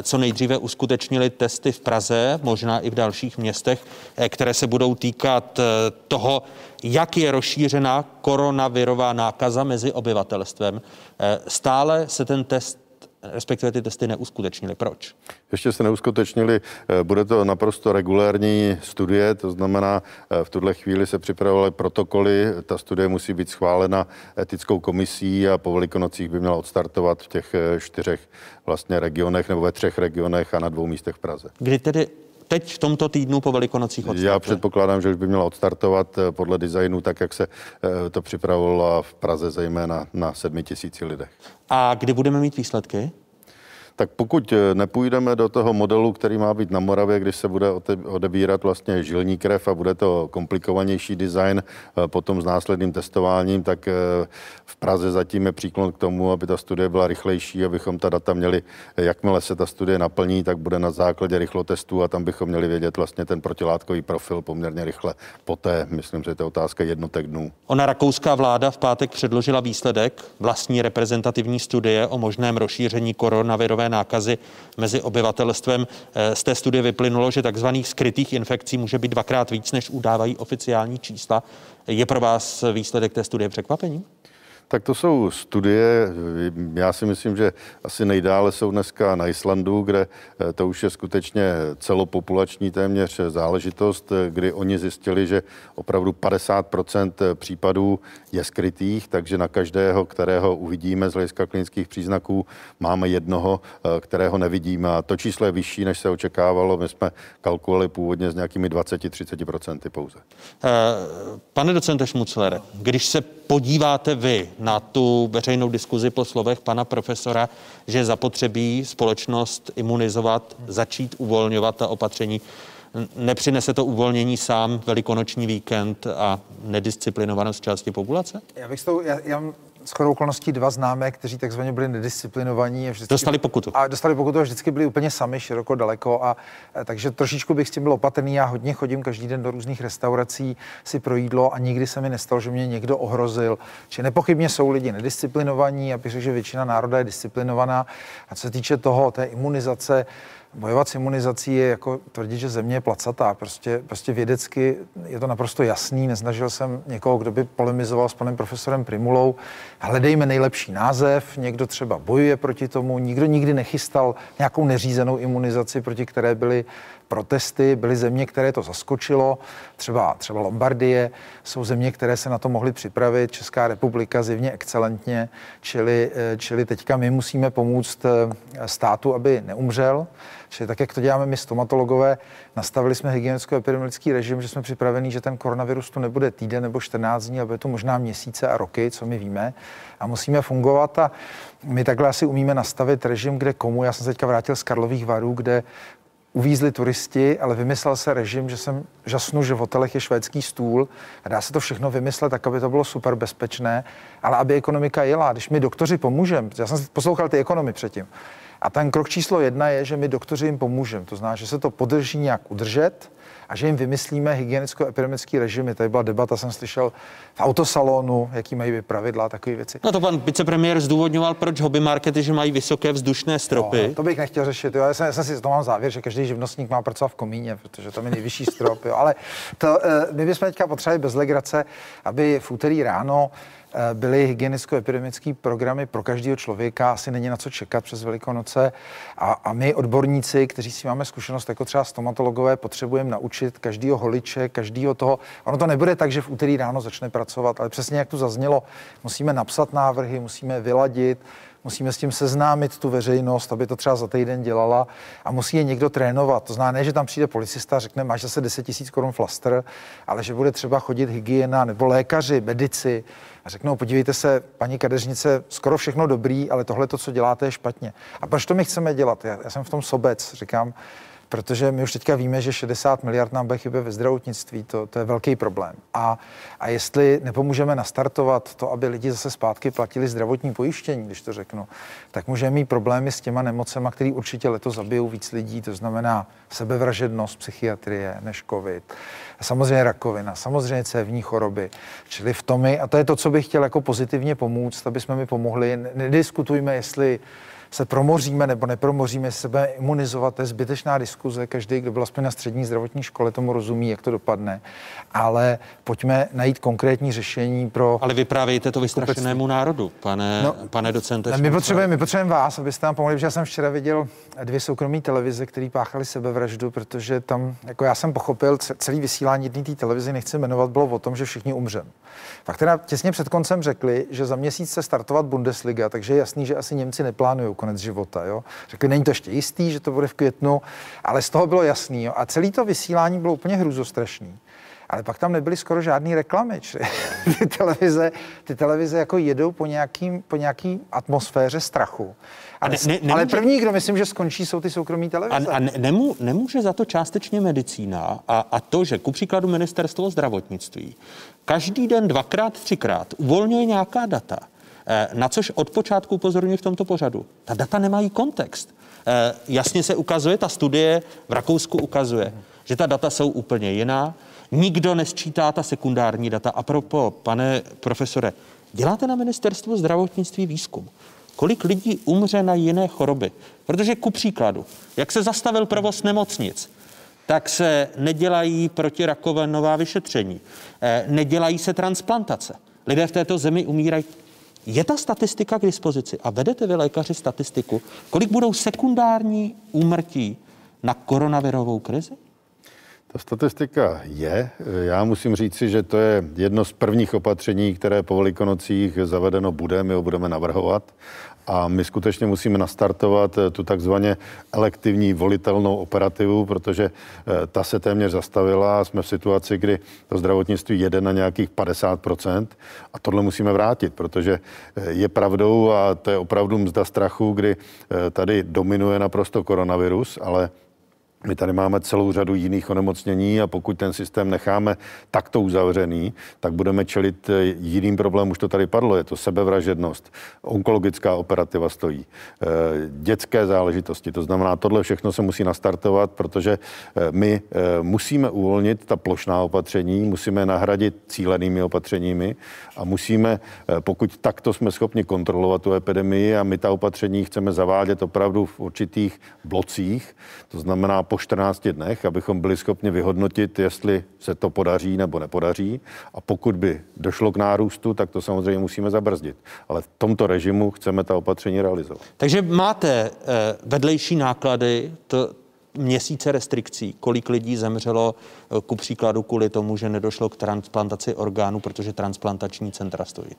co nejdříve uskutečnily testy v Praze, možná i v dalších městech, které se budou týkat toho, jak je rozšířena koronavirová nákaza mezi obyvatelstvem. Eh, stále se ten test respektive ty testy neuskutečnili. Proč? Ještě se neuskutečnili. Eh, bude to naprosto regulární studie, to znamená, eh, v tuhle chvíli se připravovaly protokoly. Ta studie musí být schválena etickou komisí a po velikonocích by měla odstartovat v těch čtyřech vlastně regionech nebo ve třech regionech a na dvou místech v Praze. Kdy tedy teď v tomto týdnu po velikonocích odstartuje? Já předpokládám, že už by měla odstartovat eh, podle designu tak, jak se eh, to připravovalo v Praze zejména na sedmi tisíci lidech. A kdy budeme mít výsledky? Tak pokud eh, nepůjdeme do toho modelu, který má být na Moravě, když se bude odebírat vlastně žilní krev a bude to komplikovanější design eh, potom s následným testováním, tak eh, v Praze zatím je příklon k tomu, aby ta studie byla rychlejší, abychom ta data měli, jakmile se ta studie naplní, tak bude na základě rychlotestů a tam bychom měli vědět vlastně ten protilátkový profil poměrně rychle poté. Myslím, že to je otázka jednotek dnů. Ona rakouská vláda v pátek předložila výsledek vlastní reprezentativní studie o možném rozšíření koronavirové nákazy mezi obyvatelstvem. Eh, z té studie vyplynulo, že takzvaných skrytých infekcí může být dvakrát víc, než udávají oficiální čísla. Je pro vás výsledek té studie překvapením? Tak to jsou studie, já si myslím, že asi nejdále jsou dneska na Islandu, kde eh, to už je skutečně celopopulační téměř záležitost, eh, kdy oni zjistili, že opravdu 50% případů je skrytých, takže na každého, kterého uvidíme z hlediska klinických příznaků, máme jednoho, eh, kterého nevidíme. A to číslo je vyšší, než se očekávalo. My jsme kalkulovali původně s nějakými 20-30% pouze. Pane docente Šmuclere, když se podíváte vy na tu veřejnou diskuzi po slovech pana profesora, že zapotřebí společnost imunizovat, začít uvolňovat ta opatření, nepřinese to uvolnění sám velikonoční víkend a nedisciplinovanost části populace? Já bych to, já, já shodou okolností dva známé, kteří takzvaně byli nedisciplinovaní. A vždycky, dostali pokutu. A dostali pokutu a vždycky byli úplně sami, široko, daleko. A, a takže trošičku bych s tím byl opatrný. Já hodně chodím každý den do různých restaurací si pro jídlo a nikdy se mi nestalo, že mě někdo ohrozil. Či nepochybně jsou lidi nedisciplinovaní, abych řekl, že většina národa je disciplinovaná. A co se týče toho, té imunizace, Bojovat s imunizací je jako tvrdit, že země je placatá. Prostě, prostě vědecky je to naprosto jasný. Neznažil jsem někoho, kdo by polemizoval s panem profesorem Primulou. Hledejme nejlepší název, někdo třeba bojuje proti tomu, nikdo nikdy nechystal nějakou neřízenou imunizaci, proti které byly protesty, byly země, které to zaskočilo, třeba, třeba Lombardie, jsou země, které se na to mohly připravit, Česká republika zjevně excelentně, čili, eh, čili teďka my musíme pomůct eh, státu, aby neumřel, Čili tak, jak to děláme my stomatologové, nastavili jsme hygienicko-epidemiologický režim, že jsme připraveni, že ten koronavirus tu nebude týden nebo 14 dní, ale bude to možná měsíce a roky, co my víme. A musíme fungovat a my takhle asi umíme nastavit režim, kde komu. Já jsem se teďka vrátil z Karlových varů, kde uvízli turisti, ale vymyslel se režim, že jsem žasnu, že v hotelech je švédský stůl a dá se to všechno vymyslet tak, aby to bylo super bezpečné, ale aby ekonomika jela. Když mi doktoři pomůžeme, já jsem poslouchal ty ekonomy předtím, a ten krok číslo jedna je, že my doktoři jim pomůžeme. To znamená, že se to podrží nějak udržet, a že jim vymyslíme hygienicko-epidemický režimy. Tady byla debata, jsem slyšel v autosalonu, jaký mají být pravidla, takové věci. No to pan vicepremiér zdůvodňoval, proč hobby markety, že mají vysoké vzdušné stropy. No, to bych nechtěl řešit. Jo. Já, jsem, já jsem si to mám závěr, že každý živnostník má pracovat v komíně, protože tam je nejvyšší strop. Jo. Ale to, eh, my bychom teďka potřebovali bez legrace, aby v úterý ráno byly hygienicko-epidemické programy pro každého člověka, asi není na co čekat přes Velikonoce. A, a my, odborníci, kteří si máme zkušenost, jako třeba stomatologové, potřebujeme naučit každého holiče, každého toho. Ono to nebude tak, že v úterý ráno začne pracovat, ale přesně jak tu zaznělo, musíme napsat návrhy, musíme vyladit, musíme s tím seznámit tu veřejnost, aby to třeba za týden dělala a musí je někdo trénovat. To znamená, ne, že tam přijde policista a řekne, máš zase 10 000 korun flaster, ale že bude třeba chodit hygiena nebo lékaři, medici a řeknou, podívejte se, paní kadeřnice, skoro všechno dobrý, ale tohle to, co děláte, je špatně. A proč to my chceme dělat? Já, já jsem v tom sobec, říkám, protože my už teďka víme, že 60 miliard nám bude chybět ve zdravotnictví, to, to je velký problém. A, a jestli nepomůžeme nastartovat to, aby lidi zase zpátky platili zdravotní pojištění, když to řeknu, tak můžeme mít problémy s těma nemocema, které určitě letos zabijou víc lidí, to znamená sebevražednost psychiatrie než covid, samozřejmě rakovina, samozřejmě cévní choroby, čili v tom, a to je to, co bych chtěl jako pozitivně pomůct, aby jsme mi pomohli. Nediskutujme, jestli se promoříme nebo nepromoříme, se budeme imunizovat, to je zbytečná diskuze. Každý, kdo byl aspoň na střední zdravotní škole, tomu rozumí, jak to dopadne. Ale pojďme najít konkrétní řešení pro. Ale vyprávějte to vystrašenému národu, pane, no, pane docente. My potřebujeme, my potřebujeme vás, abyste nám pomohli, protože já jsem včera viděl dvě soukromé televize, které páchaly sebevraždu, protože tam, jako já jsem pochopil, celý vysílání jedné té televize, nechci jmenovat, bylo o tom, že všichni umřem. Pak teda těsně před koncem řekli, že za měsíc se startovat Bundesliga, takže je jasný, že asi Němci neplánují konec života. Jo? Řekli, není to ještě jistý, že to bude v květnu, ale z toho bylo jasný. Jo? A celý to vysílání bylo úplně hruzostrašný. Ale pak tam nebyly skoro žádné reklamy. <laughs> ty, televize, ty televize jako jedou po, nějakým, po nějaký atmosféře strachu. Ale, ne, ne, nemůže... ale první, kdo myslím, že skončí, jsou ty soukromí televize. A, a nemů, nemůže za to částečně medicína a, a to, že ku příkladu ministerstvo zdravotnictví každý den dvakrát, třikrát uvolňuje nějaká data, na což od počátku upozorňuji v tomto pořadu. Ta data nemají kontext. Eh, jasně se ukazuje, ta studie v Rakousku ukazuje, že ta data jsou úplně jiná. Nikdo nesčítá ta sekundární data. A propo, pane profesore, děláte na ministerstvu zdravotnictví výzkum. Kolik lidí umře na jiné choroby? Protože ku příkladu, jak se zastavil provoz nemocnic, tak se nedělají protirakovinová vyšetření, eh, nedělají se transplantace. Lidé v této zemi umírají je ta statistika k dispozici a vedete vy lékaři statistiku, kolik budou sekundární úmrtí na koronavirovou krizi? Ta statistika je. Já musím říci, že to je jedno z prvních opatření, které po velikonocích zavedeno bude. My ho budeme navrhovat a my skutečně musíme nastartovat eh, tu takzvaně elektivní volitelnou operativu, protože eh, ta se téměř zastavila. Jsme v situaci, kdy to zdravotnictví jede na nějakých 50% a tohle musíme vrátit, protože eh, je pravdou a to je opravdu mzda strachu, kdy tady dominuje naprosto koronavirus, ale my tady máme celou řadu jiných onemocnění a pokud ten systém necháme takto uzavřený, tak budeme čelit eh, jiným problémům. Už to tady padlo, je to sebevražednost, onkologická operativa stojí, eh, dětské záležitosti. To znamená, tohle všechno se musí nastartovat, protože eh, my musíme uvolnit ta plošná opatření, musíme nahradit cílenými opatřeními a musíme, pokud takto jsme schopni kontrolovat tu epidemii a my ta opatření chceme zavádět opravdu v určitých blocích, to znamená po 14 dnech, abychom byli schopni vyhodnotit, jestli se to podaří nebo nepodaří. A pokud by došlo k nárůstu, tak to samozřejmě musíme zabrzdit. Ale v tomto režimu chceme ta opatření realizovat. Takže máte eh, vedlejší náklady, to, měsíce restrikcí, kolik lidí zemřelo ku příkladu kvůli tomu, že nedošlo k transplantaci orgánů, protože transplantační centra stojí.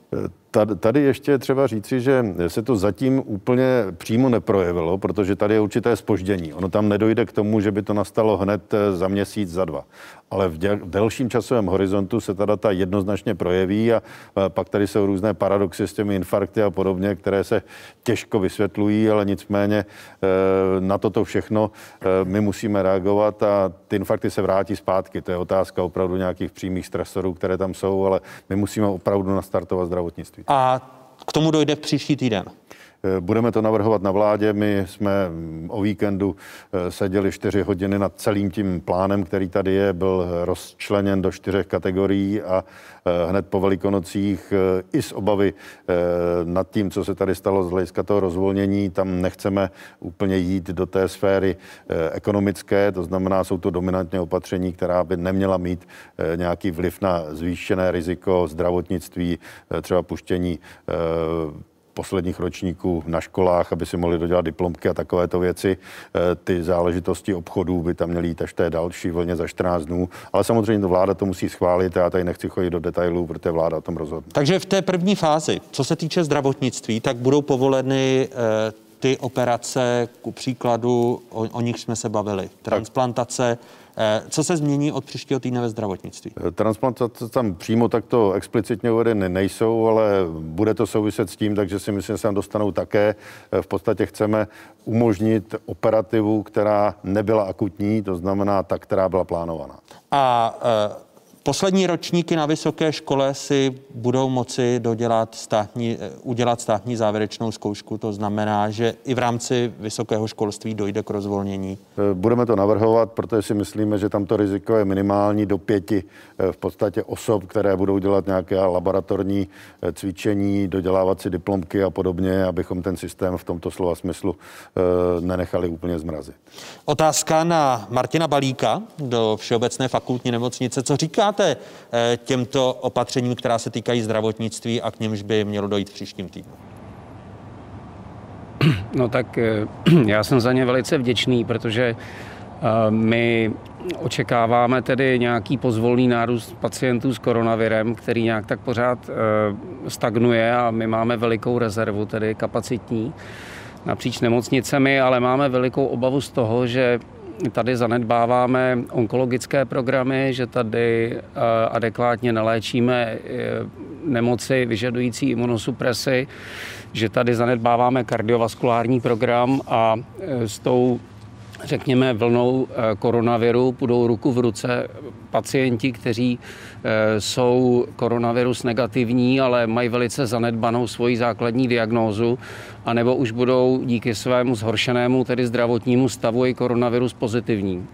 Eh, tady ještě třeba říci, že se to zatím úplně přímo neprojevilo, protože tady je určité spoždění. Ono tam nedojde k tomu, že by to nastalo hned eh, za měsíc, za dva ale v, děl, v delším časovém horizontu se ta data jednoznačně projeví a pak tady jsou různé paradoxy s těmi infarkty a podobně, které se těžko vysvětlují, ale nicméně e, na toto všechno my musíme reagovat a ty infarkty se vrátí zpátky. To je otázka opravdu nějakých přímých stresorů, které tam jsou, ale my musíme opravdu nastartovat zdravotnictví. A k tomu dojde příští týden. Budeme to navrhovat na vládě. My jsme o víkendu seděli čtyři hodiny nad celým tím plánem, který tady je. Byl rozčleněn do čtyřech kategorií a hned po velikonocích i z obavy nad tím, co se tady stalo z hlediska toho rozvolnění, tam nechceme úplně jít do té sféry ekonomické, to znamená, jsou to dominantně opatření, která by neměla mít nějaký vliv na zvýšené riziko zdravotnictví, třeba puštění posledních ročníků na školách, aby si mohli dodělat diplomky a takovéto věci. Eh, ty záležitosti obchodů by tam měly jít až té další vlně za 14 dnů. Ale samozřejmě vláda to musí schválit. Já tady nechci chodit do detailů, protože vláda o tom rozhodne. Takže v té první fázi, co se týče zdravotnictví, tak budou povoleny eh, ty operace, ku příkladu, o, o nich jsme se bavili, transplantace, Eh, co se změní od příštího týdne ve zdravotnictví? Eh, transplantace tam přímo takto explicitně uvedeny nejsou, ale bude to souviset s tím, takže si myslím, že se tam dostanou také. Eh, v podstatě chceme umožnit operativu, která nebyla akutní, to znamená ta, která byla plánovaná. A Poslední ročníky na vysoké škole si budou moci dodělat státní, eh, udělat státní závěrečnou zkoušku. To znamená, že i v rámci vysokého školství dojde k rozvolnění. Eh, budeme to navrhovat, protože si myslíme, že tam to riziko je minimální do pěti eh, v podstatě osob, které budou dělat nějaké laboratorní cvičení, dodělávat si diplomky a podobně, abychom ten systém v tomto slova smyslu nenechali úplně zmrazit. Otázka na Martina Balíka do Všeobecné fakultní nemocnice. Co říká říkáte eh, těmto opatřením, která se týkají zdravotnictví a k němž by mělo dojít v příštím týdnu? <clears throat> No tak eh, <clears throat> já jsem za ně velice vděčný, protože eh, my očekáváme tedy nějaký pozvolný nárůst pacientů s koronavirem, který nějak tak pořád stagnuje a my máme velikou rezervu, tedy kapacitní napříč nemocnicemi, ale máme velikou obavu z toho, že tady zanedbáváme onkologické programy, že tady eh, adekvátně naléčíme eh, nemoci vyžadující imunosupresy, že tady zanedbáváme kardiovaskulární program a eh, s tou řekněme, vlnou koronaviru půjdou ruku v ruce pacienti, kteří jsou koronavirus negativní, ale mají velice zanedbanou svoji základní diagnózu anebo už budou díky svému zhoršenému, tedy zdravotnímu stavu i koronavirus pozitivní.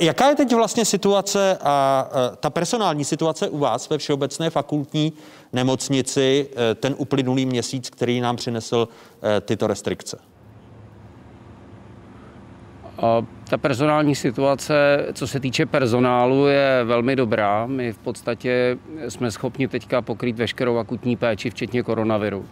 Jaká je teď vlastně situace a ta personální situace u vás ve Všeobecné fakultní nemocnici e, ten uplynulý měsíc, který nám přinesl e, tyto restrikce? Ta personální situace, co se týče personálu, je velmi dobrá. My v podstatě jsme schopni teďka pokrýt veškerou akutní péči, včetně koronaviru.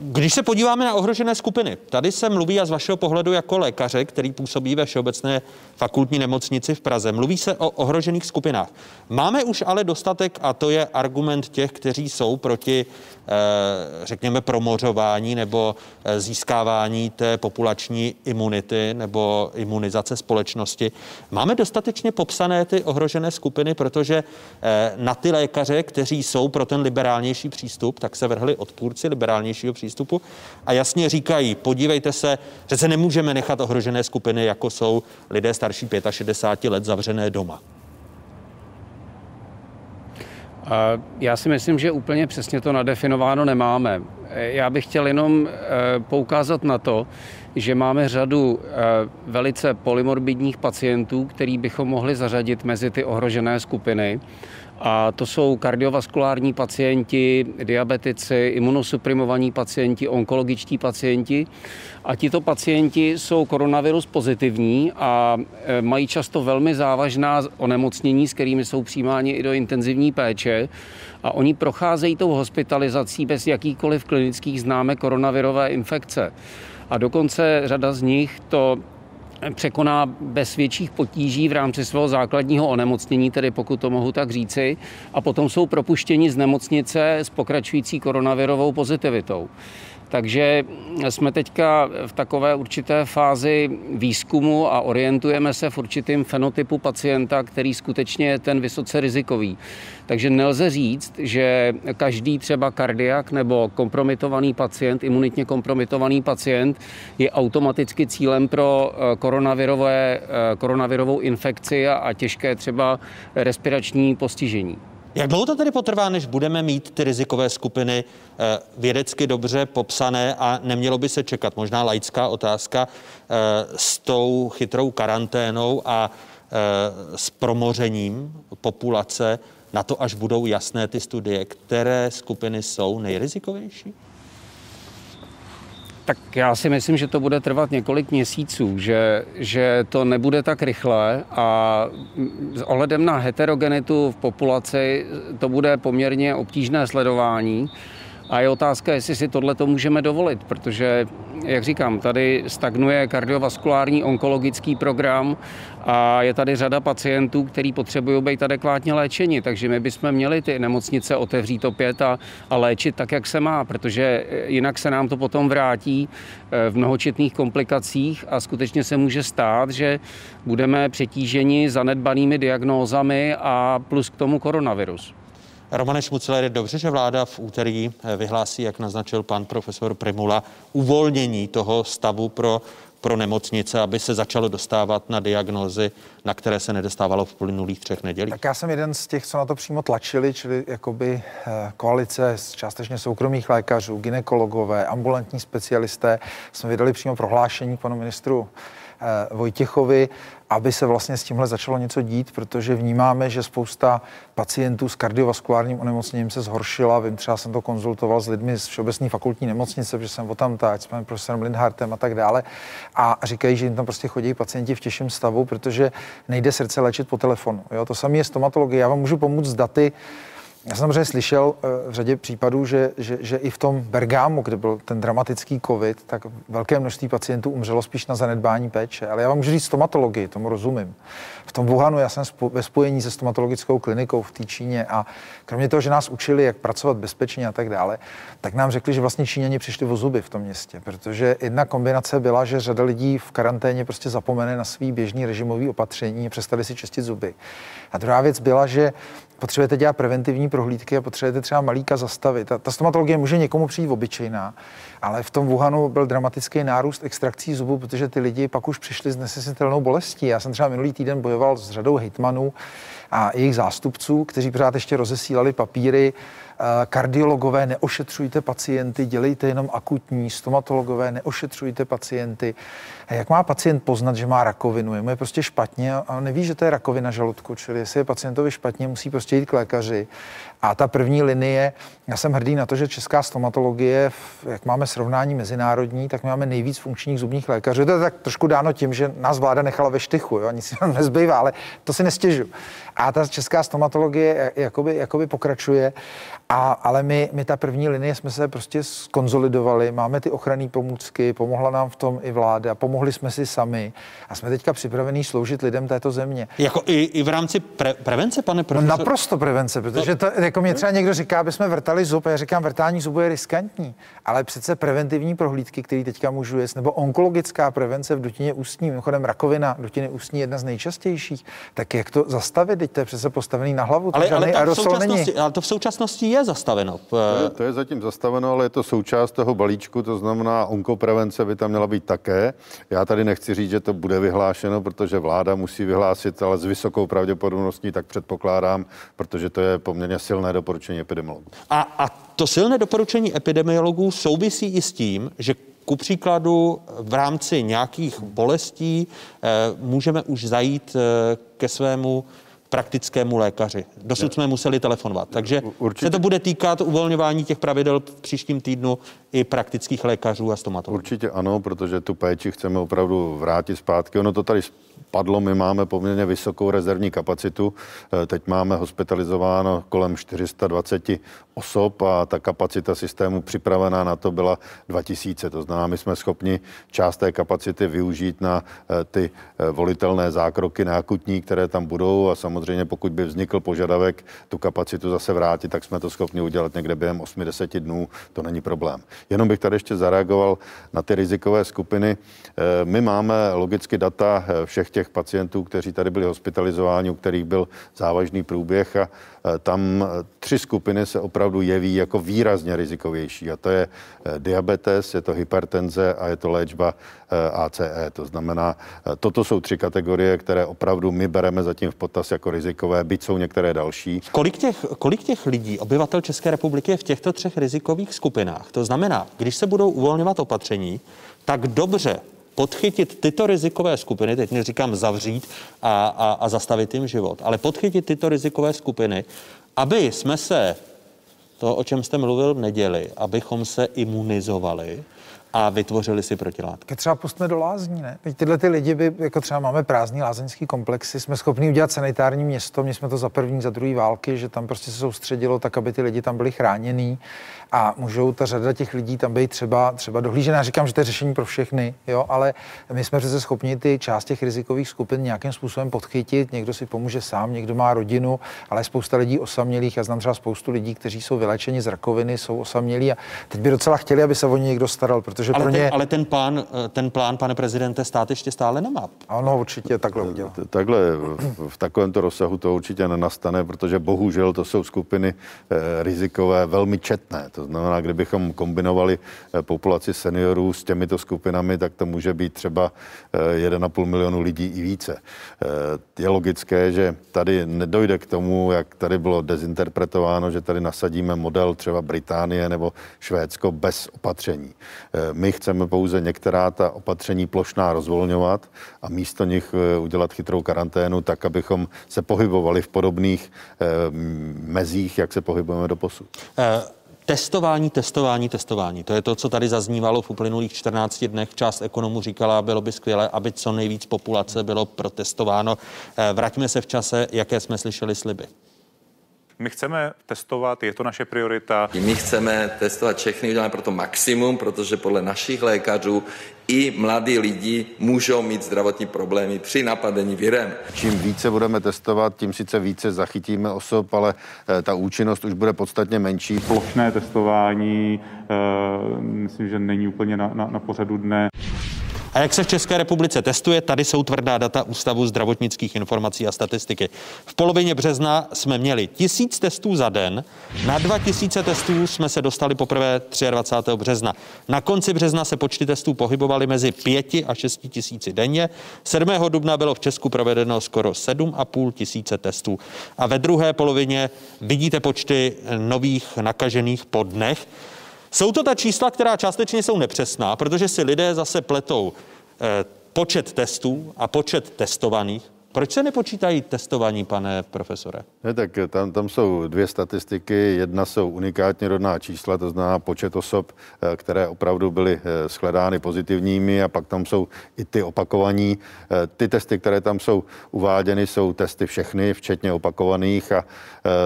Když se podíváme na ohrožené skupiny, tady se mluví a z vašeho pohledu jako lékaře, který působí ve Všeobecné fakultní nemocnici v Praze, mluví se o ohrožených skupinách. Máme už ale dostatek, a to je argument těch, kteří jsou proti Eh, řekněme, promořování nebo eh, získávání té populační imunity nebo imunizace společnosti. Máme dostatečně popsané ty ohrožené skupiny, protože eh, na ty lékaře, kteří jsou pro ten liberálnější přístup, tak se vrhli odpůrci liberálnějšího přístupu a jasně říkají, podívejte se, že se nemůžeme nechat ohrožené skupiny, jako jsou lidé starší 65 let zavřené doma. Já si myslím, že úplně přesně to nadefinováno nemáme. Já bych chtěl jenom eh, poukázat na to, že máme řadu eh, velice polymorbidních pacientů, který bychom mohli zařadit mezi ty ohrožené skupiny. A to jsou kardiovaskulární pacienti, diabetici, imunosuprimovaní pacienti, onkologičtí pacienti. A tito pacienti jsou koronavirus pozitivní a e, mají často velmi závažná onemocnění, s kterými jsou přijímáni i do intenzivní péče. A oni procházejí tou hospitalizací bez jakýkoliv klinických známek koronavirové infekce. A dokonce řada z nich to překoná bez větších potíží v rámci svého základního onemocnění, tedy pokud to mohu tak říci, a potom jsou propuštěni z nemocnice s pokračující koronavirovou pozitivitou. Takže jsme teďka v takové určité fázi výzkumu a orientujeme se v určitým fenotypu pacienta, který skutečně je ten vysoce rizikový. Takže nelze říct, že každý třeba kardiak nebo kompromitovaný pacient, imunitně kompromitovaný pacient je automaticky cílem pro eh, koronavirové, eh, koronavirovou infekci a, a těžké třeba respirační postižení. Jak dlouho to tedy potrvá, než budeme mít ty rizikové skupiny eh, vědecky dobře popsané a nemělo by se čekat? Možná laická otázka eh, s tou chytrou karanténou a s promořením populace na to, až budou jasné ty studie, které skupiny jsou nejrizikovější? Tak já si myslím, že to bude trvat několik měsíců, že, že to nebude tak rychle a s ohledem na heterogenitu v populaci to bude poměrně obtížné sledování. A je otázka, jestli si tohle to můžeme dovolit, protože, jak říkám, tady stagnuje kardiovaskulární onkologický program a je tady řada pacientů, kteří potřebují být adekvátně léčeni, takže my bychom měli ty nemocnice otevřít opět a, a léčit tak, jak se má, protože jinak se nám to potom vrátí eh, v mnohočetných komplikacích a skutečně se může stát, že budeme přetíženi zanedbanými diagnózami a plus k tomu koronavirus. Romane Šmuceler, je dobře, že vláda v úterý eh, vyhlásí, jak naznačil pan profesor Primula, uvolnění toho stavu pro pro nemocnice, aby se začalo dostávat na diagnózy, na které se nedostávalo v plynulých třech nedělích? Tak já jsem jeden z těch, co na to přímo tlačili, čili jakoby eh, koalice z částečně soukromých lékařů, ginekologové, ambulantní specialisté. Jsme vydali přímo prohlášení panu ministru Vojtěchovi, aby se vlastně s tímhle začalo něco dít, protože vnímáme, že spousta pacientů s kardiovaskulárním onemocněním se zhoršila. Vím, třeba jsem to konzultoval s lidmi z Všeobecné fakultní nemocnice, protože jsem o tam s panem profesorem Lindhartem a tak dále. A říkají, že jim tam prostě chodí pacienti v těžším stavu, protože nejde srdce léčit po telefonu. Jo? To samé je stomatologie. Já vám můžu pomoct s daty, já jsem samozřejmě slyšel eh, v řadě případů, že, že, že i v tom Bergámu, kde byl ten dramatický covid, tak velké množství pacientů umřelo spíš na zanedbání péče. Ale já vám můžu říct stomatologii, tomu rozumím. V tom Wuhanu já jsem ve spojení se stomatologickou klinikou v té Číně a kromě toho, že nás učili, jak pracovat bezpečně a tak dále, tak nám řekli, že vlastně Číňani přišli o zuby v tom městě, protože jedna kombinace byla, že řada lidí v karanténě prostě zapomene na svý běžný režimový opatření přestali si čistit zuby. A druhá věc byla, že potřebujete dělat preventivní prohlídky a potřebujete třeba malíka zastavit. Ta, ta stomatologie může někomu přijít obyčejná, ale v tom Wuhanu byl dramatický nárůst extrakcí zubů, protože ty lidi pak už přišli s nesesitelnou bolestí. Já jsem třeba minulý týden bojoval s řadou hejtmanů a jejich zástupců, kteří pořád ještě rozesílali papíry kardiologové, neošetřujte pacienty, dělejte jenom akutní, stomatologové, neošetřujte pacienty. Jak má pacient poznat, že má rakovinu? Je mu je prostě špatně a neví, že to je rakovina žaludku, čili jestli je pacientovi špatně, musí prostě jít k lékaři. A ta první linie, já jsem hrdý na to, že česká stomatologie, jak máme srovnání mezinárodní, tak máme nejvíc funkčních zubních lékařů. To je tak trošku dáno tím, že nás vláda nechala ve štychu, jo? nic si <laughs> nám nezbývá, ale to si nestěžu. A ta česká stomatologie jakoby, jakoby pokračuje. A, ale my, my ta první linie jsme se prostě skonzolidovali, máme ty ochranné pomůcky, pomohla nám v tom i vláda, pomohli jsme si sami a jsme teďka připravení sloužit lidem této země. Jako i, i v rámci pre, prevence, pane profesor? No naprosto prevence, protože to, jako mě třeba někdo říká, aby jsme vrtali zub, a já říkám, vrtání zubu je riskantní, ale přece preventivní prohlídky, které teďka můžu jet, nebo onkologická prevence v dutině ústní, mimochodem rakovina dutiny ústní je jedna z nejčastějších, tak jak to zastavit, teď to je přece postavený na hlavu, ale, ale, to v současnosti, ale to v současnosti je zastaveno. To je, to je zatím zastaveno, ale je to součást toho balíčku, to znamená onkoprevence by tam měla být také. Já tady nechci říct, že to bude vyhlášeno, protože vláda musí vyhlásit, ale s vysokou pravděpodobností tak předpokládám, protože to je poměrně silné doporučení epidemiologů. A, a to silné doporučení epidemiologů souvisí i s tím, že ku příkladu v rámci nějakých bolestí eh, můžeme už zajít eh, ke svému praktickému lékaři. Dosud jsme museli telefonovat. Takže Určitě. se to bude týkat uvolňování těch pravidel v příštím týdnu i praktických lékařů a stomatologů. Určitě ano, protože tu péči chceme opravdu vrátit zpátky. Ono to tady padlo, my máme poměrně vysokou rezervní kapacitu. Eh, teď máme hospitalizováno kolem 420 osob a ta kapacita systému připravená na to byla 2000. To znamená, my jsme schopni část té kapacity využít na eh, ty eh, volitelné zákroky na akutní, které tam budou a samozřejmě pokud by vznikl požadavek tu kapacitu zase vrátit, tak jsme to schopni udělat někde během 8-10 dnů, to není problém. Jenom bych tady ještě zareagoval na ty rizikové skupiny. My máme logicky data všech všech těch pacientů, kteří tady byli hospitalizováni, u kterých byl závažný průběh a tam tři skupiny se opravdu jeví jako výrazně rizikovější a to je diabetes, je to hypertenze a je to léčba ACE. To znamená, toto jsou tři kategorie, které opravdu my bereme zatím v potaz jako rizikové, byť jsou některé další. Kolik těch, kolik těch lidí, obyvatel České republiky je v těchto třech rizikových skupinách? To znamená, když se budou uvolňovat opatření, tak dobře podchytit tyto rizikové skupiny, teď neříkám zavřít a, a, a zastavit jim život, ale podchytit tyto rizikové skupiny, aby jsme se, to, o čem jste mluvil v neděli, abychom se imunizovali, a vytvořili si protilátky. Třeba pustme do lázní, ne? Teď tyhle ty lidi by, jako třeba máme prázdný lázeňský komplexy, jsme schopni udělat sanitární město, my jsme to za první, za druhý války, že tam prostě se soustředilo tak, aby ty lidi tam byli chráněný a můžou ta řada těch lidí tam být třeba, třeba dohlížená. Říkám, že to je řešení pro všechny, jo, ale my jsme přece schopni ty část těch rizikových skupin nějakým způsobem podchytit. Někdo si pomůže sám, někdo má rodinu, ale spousta lidí osamělých. Já znám třeba spoustu lidí, kteří jsou vylečeni z rakoviny, jsou osamělí a teď by docela chtěli, aby se o ně někdo staral, protože ale pro ten, ně... ale ten plán, ten plán, pane prezidente, stát ještě stále nemá. Ano, určitě takhle udělá. Takhle v, v takovémto rozsahu to určitě nenastane, protože bohužel to jsou skupiny eh, rizikové velmi četné. To znamená, kdybychom kombinovali eh, populaci seniorů s těmito skupinami, tak to může být třeba 1,5 eh, milionu lidí i více. Eh, je logické, že tady nedojde k tomu, jak tady bylo dezinterpretováno, že tady nasadíme model třeba Británie nebo Švédsko bez opatření. My chceme pouze některá ta opatření plošná rozvolňovat a místo nich udělat chytrou karanténu tak, abychom se pohybovali v podobných mezích, jak se pohybujeme do posud. Uh... Testování, testování, testování. To je to, co tady zaznívalo v uplynulých 14 dnech. Část ekonomů říkala, bylo by skvělé, aby co nejvíc populace bylo protestováno. Eh, vraťme se v čase, jaké jsme slyšeli sliby. My chceme testovat, je to naše priorita. My chceme testovat všechny, uděláme proto maximum, protože podle našich lékařů i mladí lidi můžou mít zdravotní problémy při napadení virem. Čím více budeme testovat, tím sice více zachytíme osob, ale eh, ta účinnost už bude podstatně menší. Plošné testování, uh, myslím, že není úplně na, na, na pořadu dne. A jak se v České republice testuje, tady jsou tvrdá data Ústavu zdravotnických informací a statistiky. V polovině března jsme měli tisíc testů za den, na 2000 testů jsme se dostali poprvé 23. března. Na konci března se počty testů pohybovaly mezi 5 a 6 tisíci denně. 7. dubna bylo v Česku provedeno skoro 7,5 tisíce testů. A ve druhé polovině vidíte počty nových nakažených po dnech. Jsou to ta čísla, která částečně jsou nepřesná, protože si lidé zase pletou eh, počet testů a počet testovaných. Proč se nepočítají testování, pane profesore? Ne, tak tam, tam jsou dvě statistiky. Jedna jsou unikátně rodná čísla, to znamená počet osob, eh, které opravdu byly eh, shledány pozitivními a pak tam jsou i ty opakovaní. Eh, ty testy, které tam jsou uváděny, jsou testy všechny, včetně opakovaných a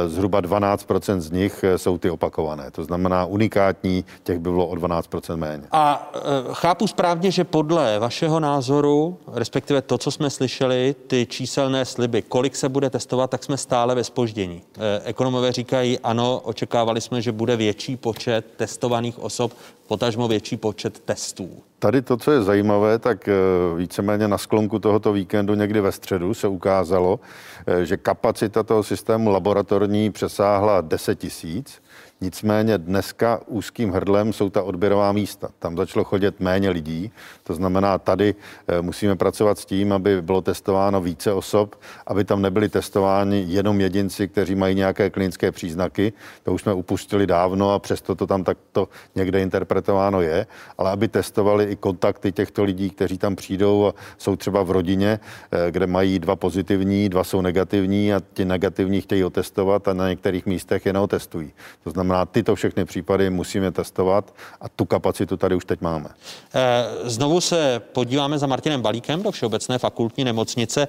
zhruba 12% z nich jsou ty opakované. To znamená unikátní, těch by bylo o 12% méně. A chápu správně, že podle vašeho názoru, respektive to, co jsme slyšeli, ty číselné sliby, kolik se bude testovat, tak jsme stále ve spoždění. Eh, ekonomové říkají, ano, očekávali jsme, že bude větší počet testovaných osob, potažmo větší počet testů. Tady to, co je zajímavé, tak eh, víceméně na sklonku tohoto víkendu někdy ve středu se ukázalo, eh, že kapacita toho systému laboratorní přesáhla 10 tisíc Nicméně dneska úzkým hrdlem jsou ta odběrová místa. Tam začalo chodit méně lidí, to znamená, tady eh, musíme pracovat s tím, aby bylo testováno více osob, aby tam nebyli testováni jenom jedinci, kteří mají nějaké klinické příznaky. To už jsme upustili dávno a přesto to tam takto někde interpretováno je, ale aby testovali i kontakty těchto lidí, kteří tam přijdou a jsou třeba v rodině, eh, kde mají dva pozitivní, dva jsou negativní a ti negativní chtějí otestovat a na některých místech je neotestují. To znamená, znamená, tyto všechny případy musíme testovat a tu kapacitu tady už teď máme. Eh, znovu se podíváme za Martinem Balíkem do Všeobecné fakultní nemocnice.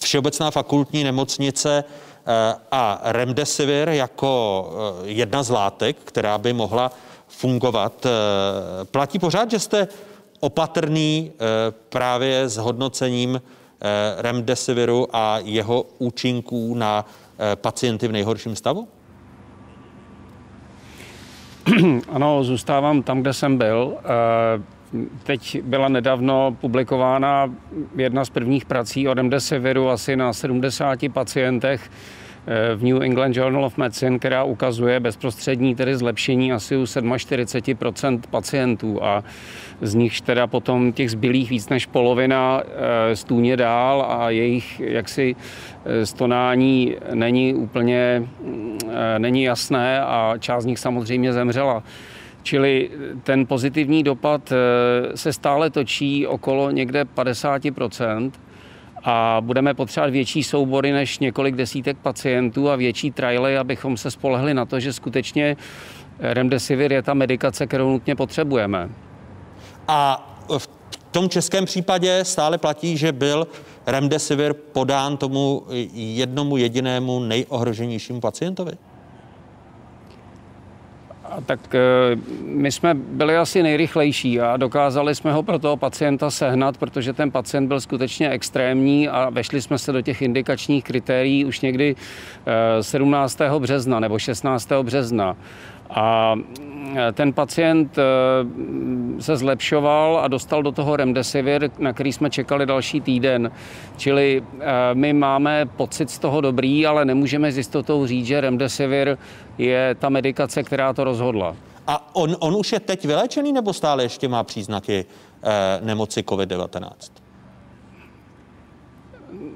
Všeobecná fakultní nemocnice eh, a remdesivir jako eh, jedna z látek, která by mohla fungovat. Platí pořád, že jste opatrný právě s hodnocením remdesiviru a jeho účinků na pacienty v nejhorším stavu? <clears throat> ano, zůstávám tam, kde jsem byl. Eh, Teď byla nedávno publikována jedna z prvních prací o remdesiviru asi na 70 pacientech eh, v New England Journal of Medicine, která ukazuje bezprostřední tedy zlepšení asi u 47% pacientů a z nichž teda potom těch zbylých víc než polovina eh, stůně dál a jejich jaksi eh, stonání není úplně není jasné a část z nich samozřejmě zemřela. Čili ten pozitivní dopad eh, se stále točí okolo někde 50% a budeme potřebovat větší soubory než několik desítek pacientů a větší trialy, abychom se spolehli na to, že skutečně remdesivir je ta medikace, kterou nutně potřebujeme. A v tom českém případě stále platí, že byl remdesivir podán tomu jednomu jedinému nejohroženějšímu pacientovi? tak eh, my jsme byli asi nejrychlejší a dokázali jsme ho pro toho pacienta sehnat, protože ten pacient byl skutečně extrémní a vešli jsme se do těch indikačních kritérií už někdy 17. Eh, března nebo 16. března. A ten pacient eh, se zlepšoval a dostal do toho remdesivir, na který jsme čekali další týden. Čili eh, my máme pocit z toho dobrý, ale nemůžeme s jistotou říct, že remdesivir je ta medikace, která to rozhodla. A on, on už je teď vyléčený nebo stále ještě má příznaky eh, nemoci COVID-19?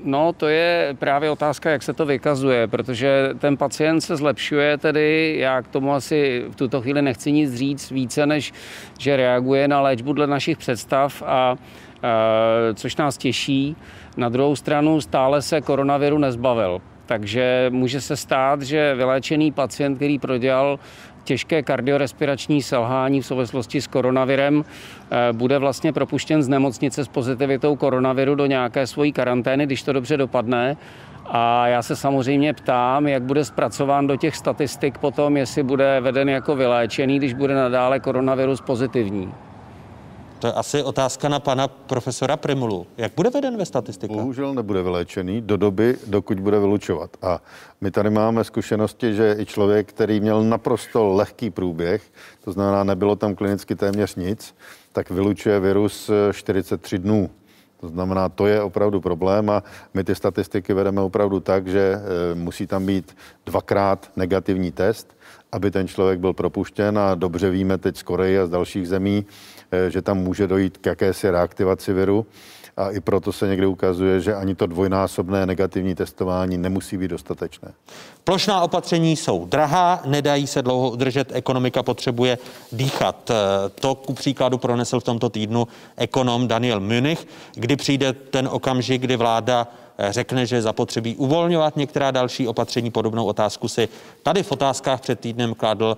No, to je právě otázka, jak se to vykazuje, protože ten pacient se zlepšuje, tedy já k tomu asi v tuto chvíli nechci nic říct více, než že reaguje na léčbu dle našich představ, a, což nás těší. Na druhou stranu stále se koronaviru nezbavil. Takže může se stát, že vyléčený pacient, který prodělal těžké kardiorespirační selhání v souvislosti s koronavirem eh, bude vlastně propuštěn z nemocnice s pozitivitou koronaviru do nějaké svojí karantény, když to dobře dopadne. A já se samozřejmě ptám, jak bude zpracován do těch statistik potom, jestli bude veden jako vyléčený, když bude nadále koronavirus pozitivní. To je asi otázka na pana profesora Primulu. Jak bude veden ve statistikách? Bohužel nebude vyléčený do doby, dokud bude vylučovat. A my tady máme zkušenosti, že i člověk, který měl naprosto lehký průběh, to znamená, nebylo tam klinicky téměř nic, tak vylučuje virus 43 dnů. To znamená, to je opravdu problém a my ty statistiky vedeme opravdu tak, že e, musí tam být dvakrát negativní test, aby ten člověk byl propuštěn a dobře víme teď z Koreje a z dalších zemí, Eh, že tam může dojít k jakési reaktivaci viru. A i proto se někdy ukazuje, že ani to dvojnásobné negativní testování nemusí být dostatečné. Plošná opatření jsou drahá, nedají se dlouho udržet, ekonomika potřebuje dýchat. Eh, to ku příkladu pronesl v tomto týdnu ekonom Daniel Munich, kdy přijde ten okamžik, kdy vláda eh, řekne, že zapotřebí uvolňovat některá další opatření. Podobnou otázku si tady v otázkách před týdnem kladl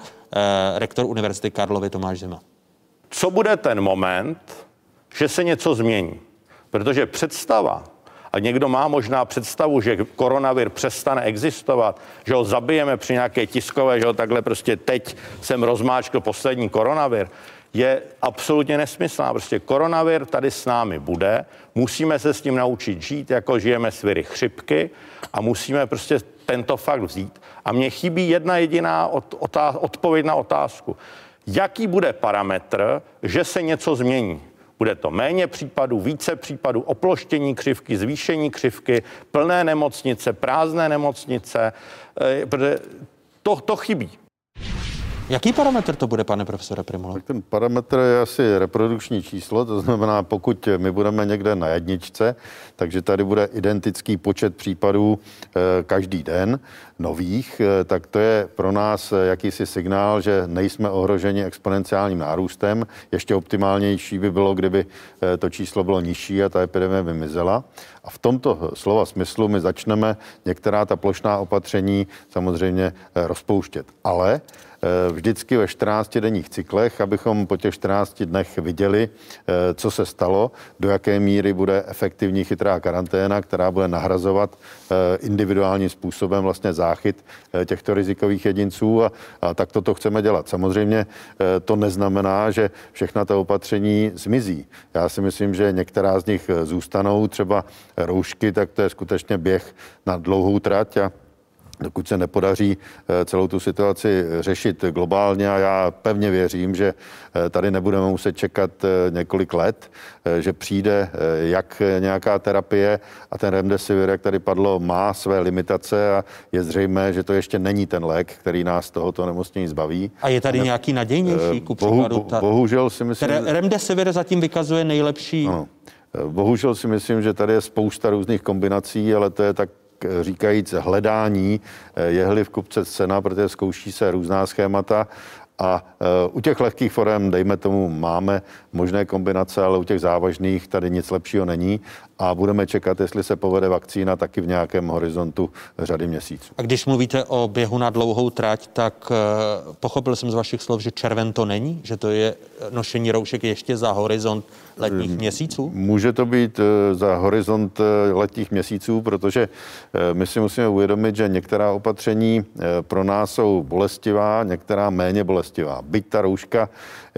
rektor Univerzity Karlovy Tomáš Zima co bude ten moment, že se něco změní. Protože představa, a někdo má možná představu, že koronavir přestane existovat, že ho zabijeme při nějaké tiskové, že ho takhle prostě teď jsem rozmáčkl poslední koronavir, je absolutně nesmyslná. Prostě koronavir tady s námi bude, musíme se s tím naučit žít, jako žijeme s viry chřipky a musíme prostě tento fakt vzít. A mně chybí jedna jediná od, otá- odpověď na otázku jaký bude parametr, že se něco změní. Bude to méně případů, více případů, oploštění křivky, zvýšení křivky, plné nemocnice, prázdné nemocnice, eh, to, to chybí. Jaký parametr to bude, pane profesore Primula? Tak ten parametr je asi reprodukční číslo, to znamená, pokud my budeme někde na jedničce, takže tady bude identický počet případů eh, každý den nových, eh, tak to je pro nás eh, jakýsi signál, že nejsme ohroženi exponenciálním nárůstem. Ještě optimálnější by bylo, kdyby to číslo bylo nižší a ta epidemie vymizela. A v tomto slova smyslu my začneme některá ta plošná opatření samozřejmě rozpouštět. Ale vždycky ve 14 denních cyklech, abychom po těch 14 dnech viděli, eh, co se stalo, do jaké míry bude efektivní chytrá karanténa, která bude nahrazovat eh, individuálním způsobem vlastně záchyt těchto rizikových jedinců a, a tak toto chceme dělat. Samozřejmě to neznamená, že všechna ta opatření zmizí. Já si myslím, že některá z nich zůstanou, třeba roušky, tak to je skutečně běh na dlouhou trať a dokud se nepodaří eh, celou tu situaci řešit globálně a já pevně věřím, že eh, tady nebudeme muset čekat eh, několik let, že přijde jak nějaká terapie a ten remdesivir, jak tady padlo, má své limitace a je zřejmé, že to ještě není ten lék, který nás tohoto nemocnění zbaví. A je tady nějaký nadějnější, ku příkladu? Bohu, bohužel si myslím... Remdesivir zatím vykazuje nejlepší... Ano. Bohužel si myslím, že tady je spousta různých kombinací, ale to je tak říkajíc hledání jehly v kupce cena, protože zkouší se různá schémata. A e, u těch lehkých forem, dejme tomu, máme možné kombinace, ale u těch závažných tady nic lepšího není a budeme čekat, jestli se povede vakcína taky v nějakém horizontu řady měsíců. A když mluvíte o běhu na dlouhou trať, tak e, pochopil jsem z vašich slov, že červen to není, že to je nošení roušek ještě za horizont letních hmm. měsíců? Může to být za horizont letních měsíců, protože my si musíme uvědomit, že některá opatření pro nás jsou bolestivá, některá méně bolestivá. Byť ta rouška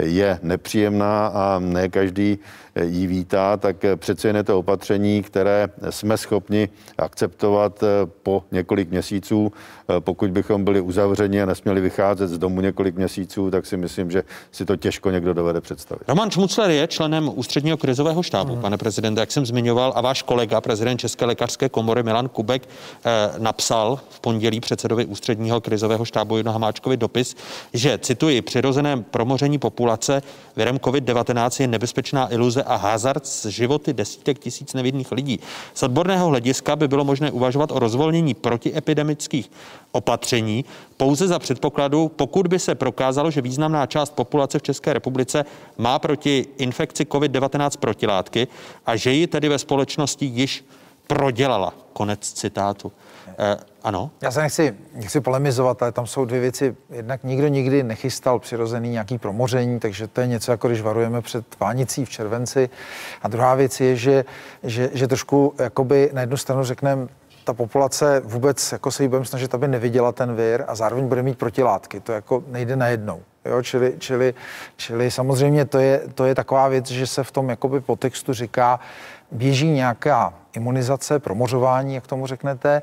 je nepříjemná a ne každý ji vítá, tak přece jen je to opatření, které jsme schopni akceptovat po několik měsíců. Pokud bychom byli uzavřeni a nesměli vycházet z domu několik měsíců, tak si myslím, že si to těžko někdo dovede představit. Roman Čmucler je členem ústředního krizového štábu, hmm. pane prezidente, jak jsem zmiňoval, a váš kolega, prezident České lékařské komory Milan Kubek, eh, napsal v pondělí předsedovi ústředního krizového štábu Jonu Hamáčkovi dopis, že, cituji, přirozené promoření populace virem COVID-19 je nebezpečná iluze a hazard s životy desítek tisíc nevinných lidí. Z odborného hlediska by bylo možné uvažovat o rozvolnění protiepidemických opatření pouze za předpokladu, pokud by se prokázalo, že významná část populace v České republice má proti infekci COVID-19 protilátky a že ji tedy ve společnosti již prodělala. Konec citátu. Ano? Já se nechci, nechci polemizovat, ale tam jsou dvě věci. Jednak nikdo nikdy nechystal přirozený nějaký promoření, takže to je něco, jako když varujeme před Vánicí v červenci. A druhá věc je, že, že, že trošku jakoby na jednu stranu řekneme, ta populace vůbec jako se jí budeme snažit, aby neviděla ten vir a zároveň bude mít protilátky. To jako nejde najednou. Jo, čili, čili, čili samozřejmě to je, to je taková věc, že se v tom jakoby textu říká, běží nějaká imunizace, promořování, jak tomu řeknete,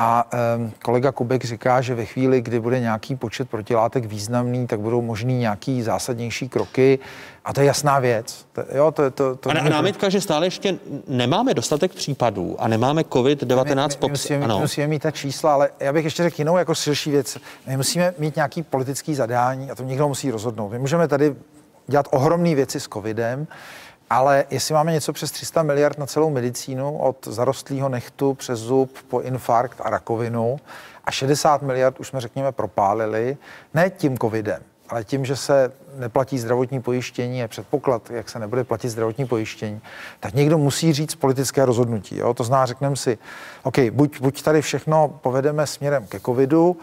a um, kolega Kubek říká, že ve chvíli, kdy bude nějaký počet protilátek významný, tak budou možný nějaký zásadnější kroky. A to je jasná věc. To, jo, to, to, to a, a námitka, že stále ještě nemáme dostatek případů a nemáme COVID-19 my, my, my, musíme, ano. musíme mít ta čísla, ale já bych ještě řekl jinou jako silší věc. My musíme mít nějaký politický zadání a to někdo musí rozhodnout. My můžeme tady dělat ohromné věci s covidem, ale jestli máme něco přes 300 miliard na celou medicínu, od zarostlého nechtu přes zub po infarkt a rakovinu, a 60 miliard už jsme, řekněme, propálili, ne tím covidem, ale tím, že se neplatí zdravotní pojištění, je předpoklad, jak se nebude platit zdravotní pojištění, tak někdo musí říct politické rozhodnutí. Jo? To zná, řekneme si, OK, buď, buď tady všechno povedeme směrem ke covidu,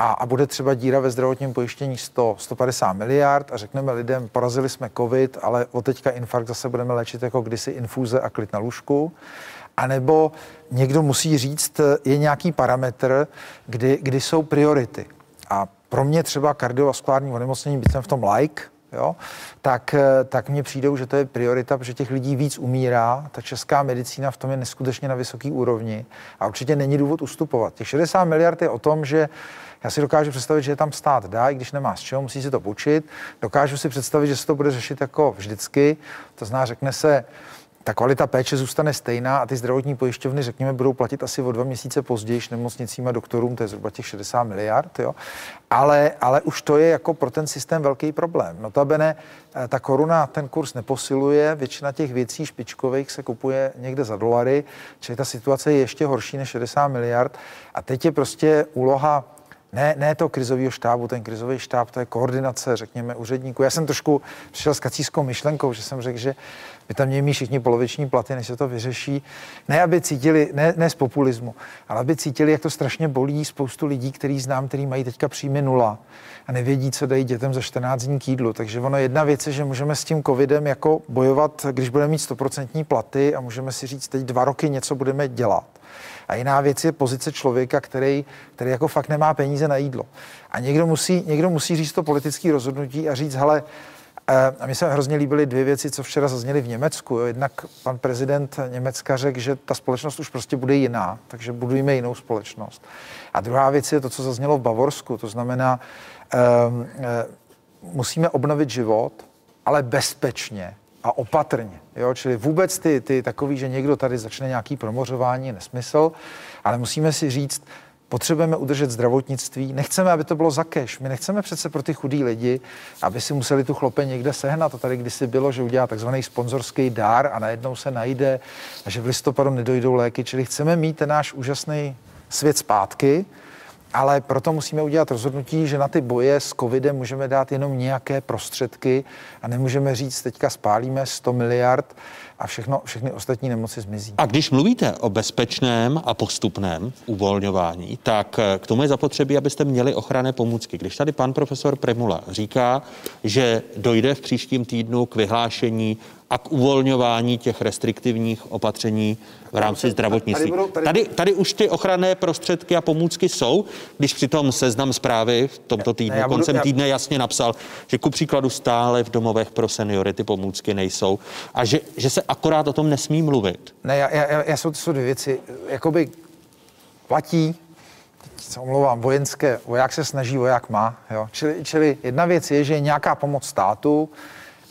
a, a bude třeba díra ve zdravotním pojištění 100, 150 miliard a řekneme lidem, porazili jsme covid, ale od teďka infarkt zase budeme léčit jako kdysi infuze a klid na lůžku. A nebo někdo musí říct, je nějaký parametr, kdy, kdy jsou priority. A pro mě třeba kardiovaskulární onemocnění, byť jsem v tom like, jo, tak, tak mně přijdou, že to je priorita, protože těch lidí víc umírá. Ta česká medicína v tom je neskutečně na vysoké úrovni a určitě není důvod ustupovat. Těch 60 miliard je o tom, že já si dokážu představit, že je tam stát dá, i když nemá z čeho, musí si to půjčit. Dokážu si představit, že se to bude řešit jako vždycky. To zná, řekne se, ta kvalita péče zůstane stejná a ty zdravotní pojišťovny, řekněme, budou platit asi o dva měsíce později nemocnicím a doktorům, to je zhruba těch 60 miliard, jo. Ale, ale už to je jako pro ten systém velký problém. Notabene eh, ta koruna ten kurz neposiluje, většina těch věcí špičkových se kupuje někde za dolary, čili ta situace je ještě horší než 60 miliard. A teď je prostě úloha ne, ne to krizového štábu, ten krizový štáb, to je koordinace, řekněme, úředníků. Já jsem trošku přišel s kacískou myšlenkou, že jsem řekl, že by tam mít všichni poloviční platy, než se to vyřeší. Ne, aby cítili, ne, ne z populismu, ale aby cítili, jak to strašně bolí spoustu lidí, který znám, který mají teďka příjmy nula a nevědí, co dají dětem za 14 dní k jídlu. Takže ono jedna věc je, že můžeme s tím covidem jako bojovat, když budeme mít stoprocentní platy a můžeme si říct, teď dva roky něco budeme dělat. A jiná věc je pozice člověka, který, který jako fakt nemá peníze na jídlo. A někdo musí, někdo musí říct to politické rozhodnutí a říct, hele, a mi se hrozně líbily dvě věci, co včera zazněly v Německu. Jo. Jednak pan prezident Německa řekl, že ta společnost už prostě bude jiná, takže budujeme jinou společnost. A druhá věc je to, co zaznělo v Bavorsku, to znamená, um, musíme obnovit život, ale bezpečně a opatrně. Jo? Čili vůbec ty, ty takový, že někdo tady začne nějaký promořování, nesmysl, ale musíme si říct, potřebujeme udržet zdravotnictví, nechceme, aby to bylo za cash. My nechceme přece pro ty chudý lidi, aby si museli tu chlope někde sehnat. To tady kdysi bylo, že udělá takzvaný sponzorský dár a najednou se najde a že v listopadu nedojdou léky. Čili chceme mít ten náš úžasný svět zpátky, ale proto musíme udělat rozhodnutí, že na ty boje s covidem můžeme dát jenom nějaké prostředky a nemůžeme říct, teďka spálíme 100 miliard a všechno, všechny ostatní nemoci zmizí. A když mluvíte o bezpečném a postupném uvolňování, tak eh, k tomu je zapotřebí, abyste měli ochranné pomůcky. Když tady pan profesor Premula říká, že dojde v příštím týdnu k vyhlášení a k uvolňování těch restriktivních opatření v rámci zdravotnictví. Tady, tady už ty ochranné prostředky a pomůcky jsou, když přitom seznam zprávy v tomto týdnu, ne, budu, koncem já... týdne jasně napsal, že ku příkladu stále v domovech pro seniory ty pomůcky nejsou a že, že se akorát o tom nesmí mluvit. Ne, já, já, já jsou, to jsou dvě věci. Jakoby platí, teď se omlouvám, vojenské, voják se snaží, voják má. Jo? Čili, čili jedna věc je, že je nějaká pomoc státu,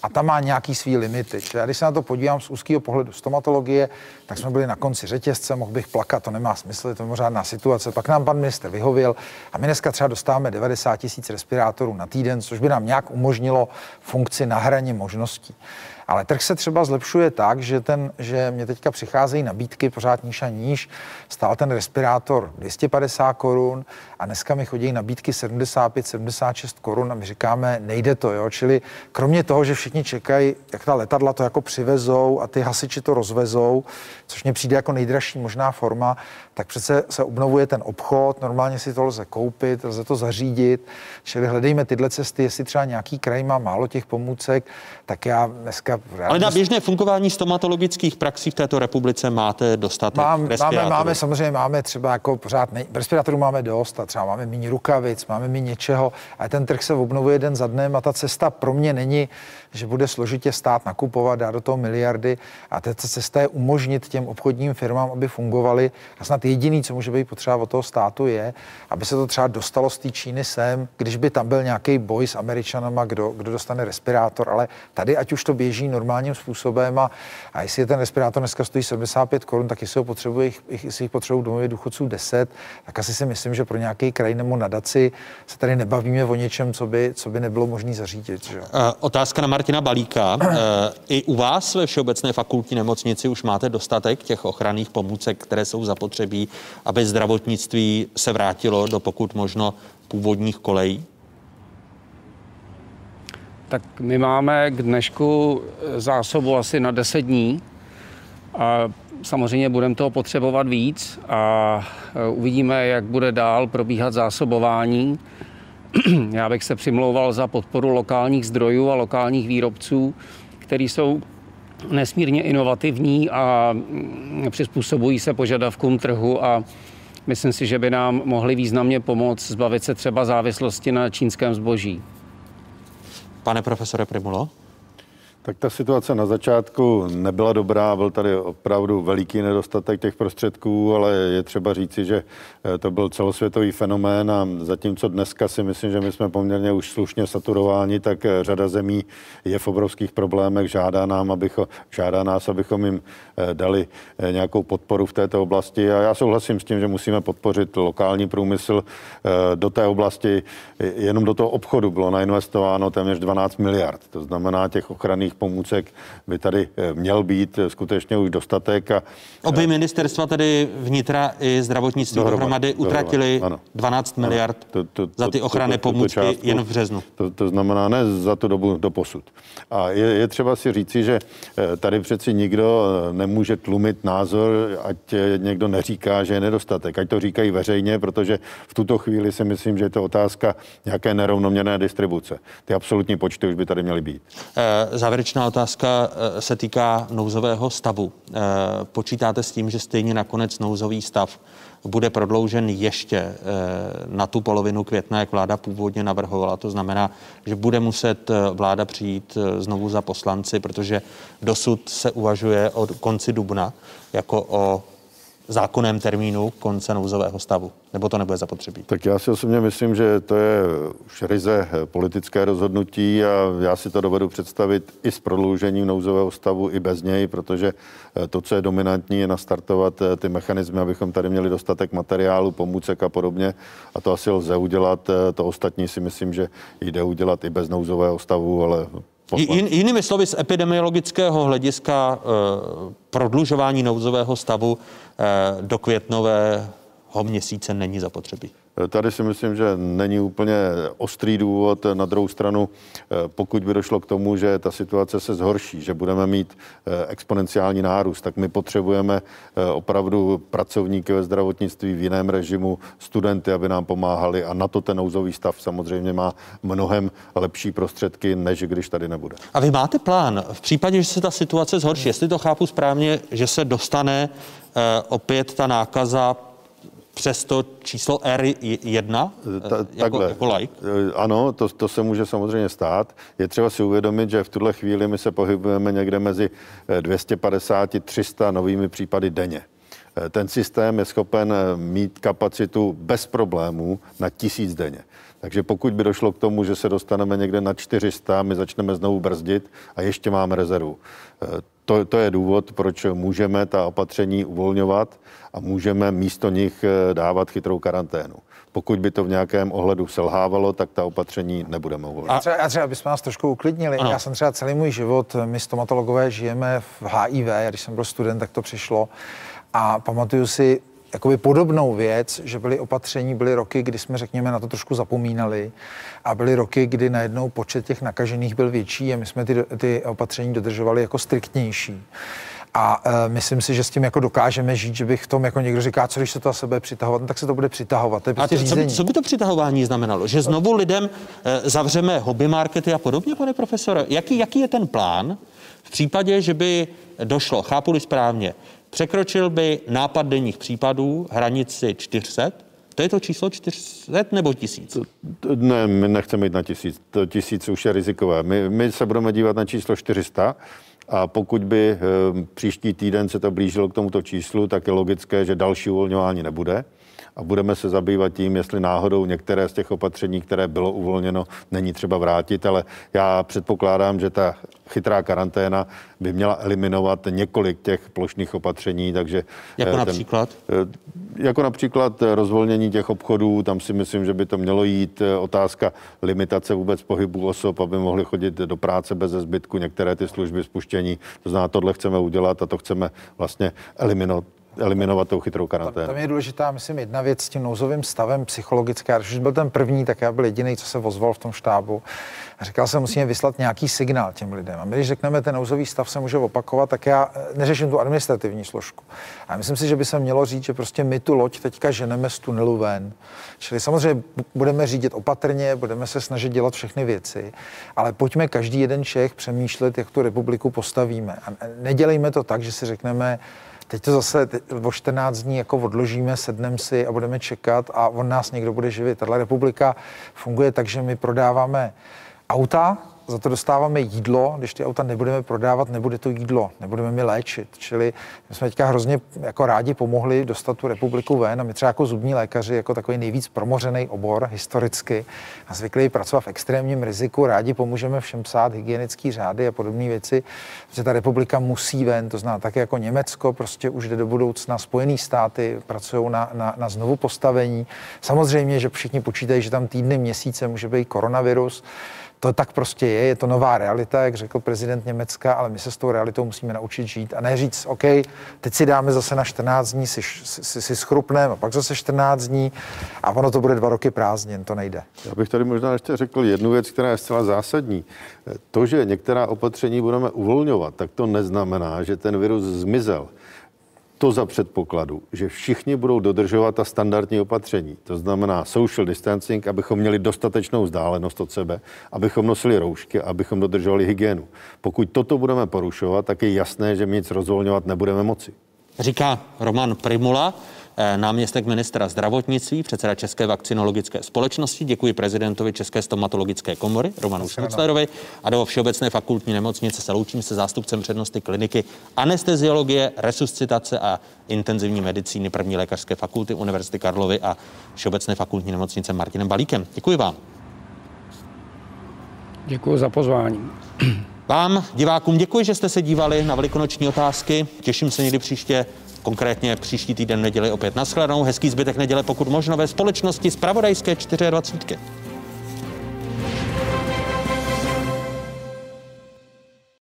a ta má nějaký svý limity. Čili já když se na to podívám z úzkého pohledu stomatologie, tak jsme byli na konci řetězce, mohl bych plakat, to nemá smysl, je to mimořádná situace. Pak nám pan minister vyhověl a my dneska třeba dostáváme 90 tisíc respirátorů na týden, což by nám nějak umožnilo funkci na hraně možností. Ale trh se třeba zlepšuje tak, že, ten, že mě teďka přicházejí nabídky pořád níž a níž. Stál ten respirátor 250 korun a dneska mi chodí nabídky 75-76 korun a my říkáme, nejde to, jo. Čili kromě toho, že všichni čekají, jak ta letadla to jako přivezou a ty hasiči to rozvezou, což mně přijde jako nejdražší možná forma, tak přece se obnovuje ten obchod, normálně si to lze koupit, lze to zařídit, čili hledejme tyhle cesty, jestli třeba nějaký kraj má málo těch pomůcek, tak já dneska... Ale na běžné fungování stomatologických praxí v této republice máte dostatek Mám, máme, máme, samozřejmě máme třeba jako pořád, ne, respirátorů máme dost a třeba máme méně rukavic, máme méně něčeho, a ten trh se obnovuje den za dnem a ta cesta pro mě není, že bude složitě stát nakupovat, dát do toho miliardy a ta cesta je umožnit těm obchodním firmám, aby fungovaly a snad jediný, co může být potřeba od toho státu je, aby se to třeba dostalo z té Číny sem, když by tam byl nějaký boj s Američanama, kdo, kdo dostane respirátor, ale tady ať už to běží normálním způsobem a, a jestli je ten respirátor dneska stojí 75 korun, tak jestli ho potřebuje, jestli jich potřebují domově důchodců 10, tak asi si myslím, že pro nějaký kraj nebo nadaci se tady nebavíme o něčem, co by, co by nebylo možné zařídit. Že? Otázka na Martina Balíka. <clears throat> I u vás ve Všeobecné fakultní nemocnici už máte dostatek těch ochranných pomůcek, které jsou zapotřebí, aby zdravotnictví se vrátilo do pokud možno původních kolejí? Tak my máme k dnešku zásobu asi na 10 dní. A samozřejmě budeme toho potřebovat víc a uvidíme, jak bude dál probíhat zásobování. <clears throat> Já bych se přimlouval za podporu lokálních zdrojů a lokálních výrobců, který jsou nesmírně inovativní a mm, přizpůsobují se požadavkům trhu a myslím si, že by nám mohli významně pomoct zbavit se třeba závislosti na čínském zboží. Pane profesore Primulo? Tak ta situace na začátku nebyla dobrá, byl tady opravdu veliký nedostatek těch prostředků, ale je třeba říci, že eh, to byl celosvětový fenomén a zatímco dneska si myslím, že my jsme poměrně už slušně saturováni, tak eh, řada zemí je v obrovských problémech, žádá, nám, abycho, žádá nás, abychom jim eh, dali nějakou podporu v této oblasti. A já souhlasím s tím, že musíme podpořit lokální průmysl do té oblasti, jenom do toho obchodu bylo nainvestováno téměř 12 miliard, to znamená těch ochranných pomůcek by tady eh, měl být eh, skutečně už dostatek. A, Obě ministerstva tedy vnitra i zdravotnictví dohromady, dohromady utratili dohromady, 12 ano, miliard to, to, to, za ty ochranné to, to, pomůcky to částku, jen v březnu. To, to znamená ne za tu dobu do posud. A je, je třeba si říci, že eh, tady přeci nikdo nemůže tlumit názor, ať někdo neříká, že je nedostatek. Ať to říkají veřejně, protože v tuto chvíli si myslím, že je to otázka nějaké nerovnoměrné distribuce. Ty absolutní počty už by tady měly být. Závěrečná závěrečná otázka eh, se týká nouzového stavu. Eh, počítáte s tím, že stejně nakonec nouzový stav bude prodloužen ještě eh, na tu polovinu května, jak vláda původně navrhovala. To znamená, že bude muset vláda přijít znovu za poslanci, protože dosud se uvažuje o konci dubna jako o zákonném termínu konce nouzového stavu? Nebo to nebude zapotřebí? Tak já si osobně myslím, že to je už ryze politické rozhodnutí a já si to dovedu představit i s prodloužením nouzového stavu, i bez něj, protože eh, to, co je dominantní, je nastartovat eh, ty mechanismy, abychom tady měli dostatek materiálu, pomůcek a podobně. A to asi lze udělat. Eh, to ostatní si myslím, že jde udělat i bez nouzového stavu, ale Jin, jinými slovy, z epidemiologického hlediska eh, prodlužování nouzového stavu eh, do květnového měsíce není zapotřebí. Tady si myslím, že není úplně ostrý důvod. Na druhou stranu, eh, pokud by došlo k tomu, že ta situace se zhorší, že budeme mít eh, exponenciální nárůst, tak my potřebujeme eh, opravdu pracovníky ve zdravotnictví v jiném režimu, studenty, aby nám pomáhali a na to ten nouzový stav samozřejmě má mnohem lepší prostředky, než když tady nebude. A vy máte plán v případě, že se ta situace zhorší, jestli to chápu správně, že se dostane opět ta nákaza přes to číslo R1 Ta, jako, takhle. jako like? Eh, ano, to, to se může samozřejmě stát. Je třeba si uvědomit, že v tuhle chvíli my se pohybujeme někde mezi 250-300 eh, novými případy denně. Eh, ten systém je schopen mít kapacitu bez problémů na tisíc denně. Takže pokud by došlo k tomu, že se dostaneme někde na 400, my začneme znovu brzdit a ještě máme rezervu. To, to je důvod, proč můžeme ta opatření uvolňovat a můžeme místo nich eh, dávat chytrou karanténu. Pokud by to v nějakém ohledu selhávalo, tak ta opatření nebudeme uvolňovat. A třeba, a třeba bychom nás trošku uklidnili. Ano. Já jsem třeba celý můj život, my stomatologové žijeme v HIV, když jsem byl student, tak to přišlo. A pamatuju si, jakoby podobnou věc, že byly opatření, byly roky, kdy jsme, řekněme, na to trošku zapomínali a byly roky, kdy najednou počet těch nakažených byl větší a my jsme ty, ty opatření dodržovali jako striktnější. A e, myslím si, že s tím jako dokážeme žít, že bych v tom jako někdo říká, co když se to a sebe přitahovat, no, tak se to bude přitahovat. To je prostě a to, co, by, co by to přitahování znamenalo? Že znovu lidem e, zavřeme hobby markety a podobně, pane profesore? Jaký, jaký je ten plán v případě, že by došlo, chápu správně, překročil by nápad denních případů hranici 400, to je to číslo 400 nebo tisíc? Ne, my nechceme jít na tisíc. To tisíc už je rizikové. My, my se budeme dívat na číslo 400 a pokud by e, příští týden se to blížilo k tomuto číslu, tak je logické, že další uvolňování nebude a budeme se zabývat tím, jestli náhodou některé z těch opatření, které bylo uvolněno, není třeba vrátit, ale já předpokládám, že ta chytrá karanténa by měla eliminovat několik těch plošných opatření, takže... Jako ten, například? Eh, jako například rozvolnění těch obchodů, tam si myslím, že by to mělo jít eh, otázka limitace vůbec pohybu osob, aby mohli chodit do práce bez zbytku, některé ty služby spuštění. To znamená, tohle chceme udělat a to chceme vlastně eliminovat, eliminovat tou chytrou karanténu. Tam je důležitá, myslím, jedna věc s tím nouzovým stavem psychologická. Když byl ten první, tak já byl jediný, co se ozval v tom štábu. A říkal jsem, musíme vyslat nějaký signál těm lidem. A my, když řekneme, ten nouzový stav se může opakovat, tak já eh, neřeším tu administrativní složku. A myslím si, že by se mělo říct, že prostě my tu loď teďka ženeme z tunelu ven. Čili samozřejmě budeme řídit opatrně, budeme se snažit dělat všechny věci, ale pojďme každý jeden Čech přemýšlet, jak tu republiku postavíme. A nedělejme to tak, že si řekneme, Teď to zase o 14 dní jako odložíme, sedneme si a budeme čekat a on nás někdo bude živit. Tato republika funguje tak, že my prodáváme auta, za to dostáváme jídlo, když ty auta nebudeme prodávat, nebude to jídlo, nebudeme mi léčit. Čili my jsme teďka hrozně jako rádi pomohli dostat tu republiku ven a my třeba jako zubní lékaři, jako takový nejvíc promořený obor historicky a zvyklí pracovat v extrémním riziku, rádi pomůžeme všem psát hygienické řády a podobné věci, že ta republika musí ven, to znamená také jako Německo, prostě už jde do budoucna, Spojené státy pracují na, na, na znovu postavení. Samozřejmě, že všichni počítají, že tam týdny, měsíce může být koronavirus, to tak prostě je, je to nová realita, jak řekl prezident Německa, ale my se s tou realitou musíme naučit žít a ne říct, OK, teď si dáme zase na 14 dní, si, si, si schrupneme, a pak zase 14 dní a ono to bude dva roky prázdnin, to nejde. Já bych tady možná ještě řekl jednu věc, která je zcela zásadní. To, že některá opatření budeme uvolňovat, tak to neznamená, že ten virus zmizel. To za předpokladu, že všichni budou dodržovat ta standardní opatření. To znamená social distancing, abychom měli dostatečnou vzdálenost od sebe, abychom nosili roušky, abychom dodržovali hygienu. Pokud toto budeme porušovat, tak je jasné, že my nic rozvolňovat nebudeme moci. Říká Roman Primula. Eh, náměstek ministra zdravotnictví, předseda České vakcinologické společnosti. Děkuji prezidentovi České stomatologické komory Romanu Šmuclerovi a do Všeobecné fakultní nemocnice se loučím se zástupcem přednosti kliniky anesteziologie, resuscitace a intenzivní medicíny první lékařské fakulty Univerzity Karlovy a Všeobecné fakultní nemocnice Martinem Balíkem. Děkuji vám. Děkuji za pozvání. Vám, divákům, děkuji, že jste se dívali na velikonoční otázky. Těším se někdy příště, konkrétně příští týden neděli opět. Naschledanou, hezký zbytek neděle, pokud možno ve společnosti z Pravodajské 24.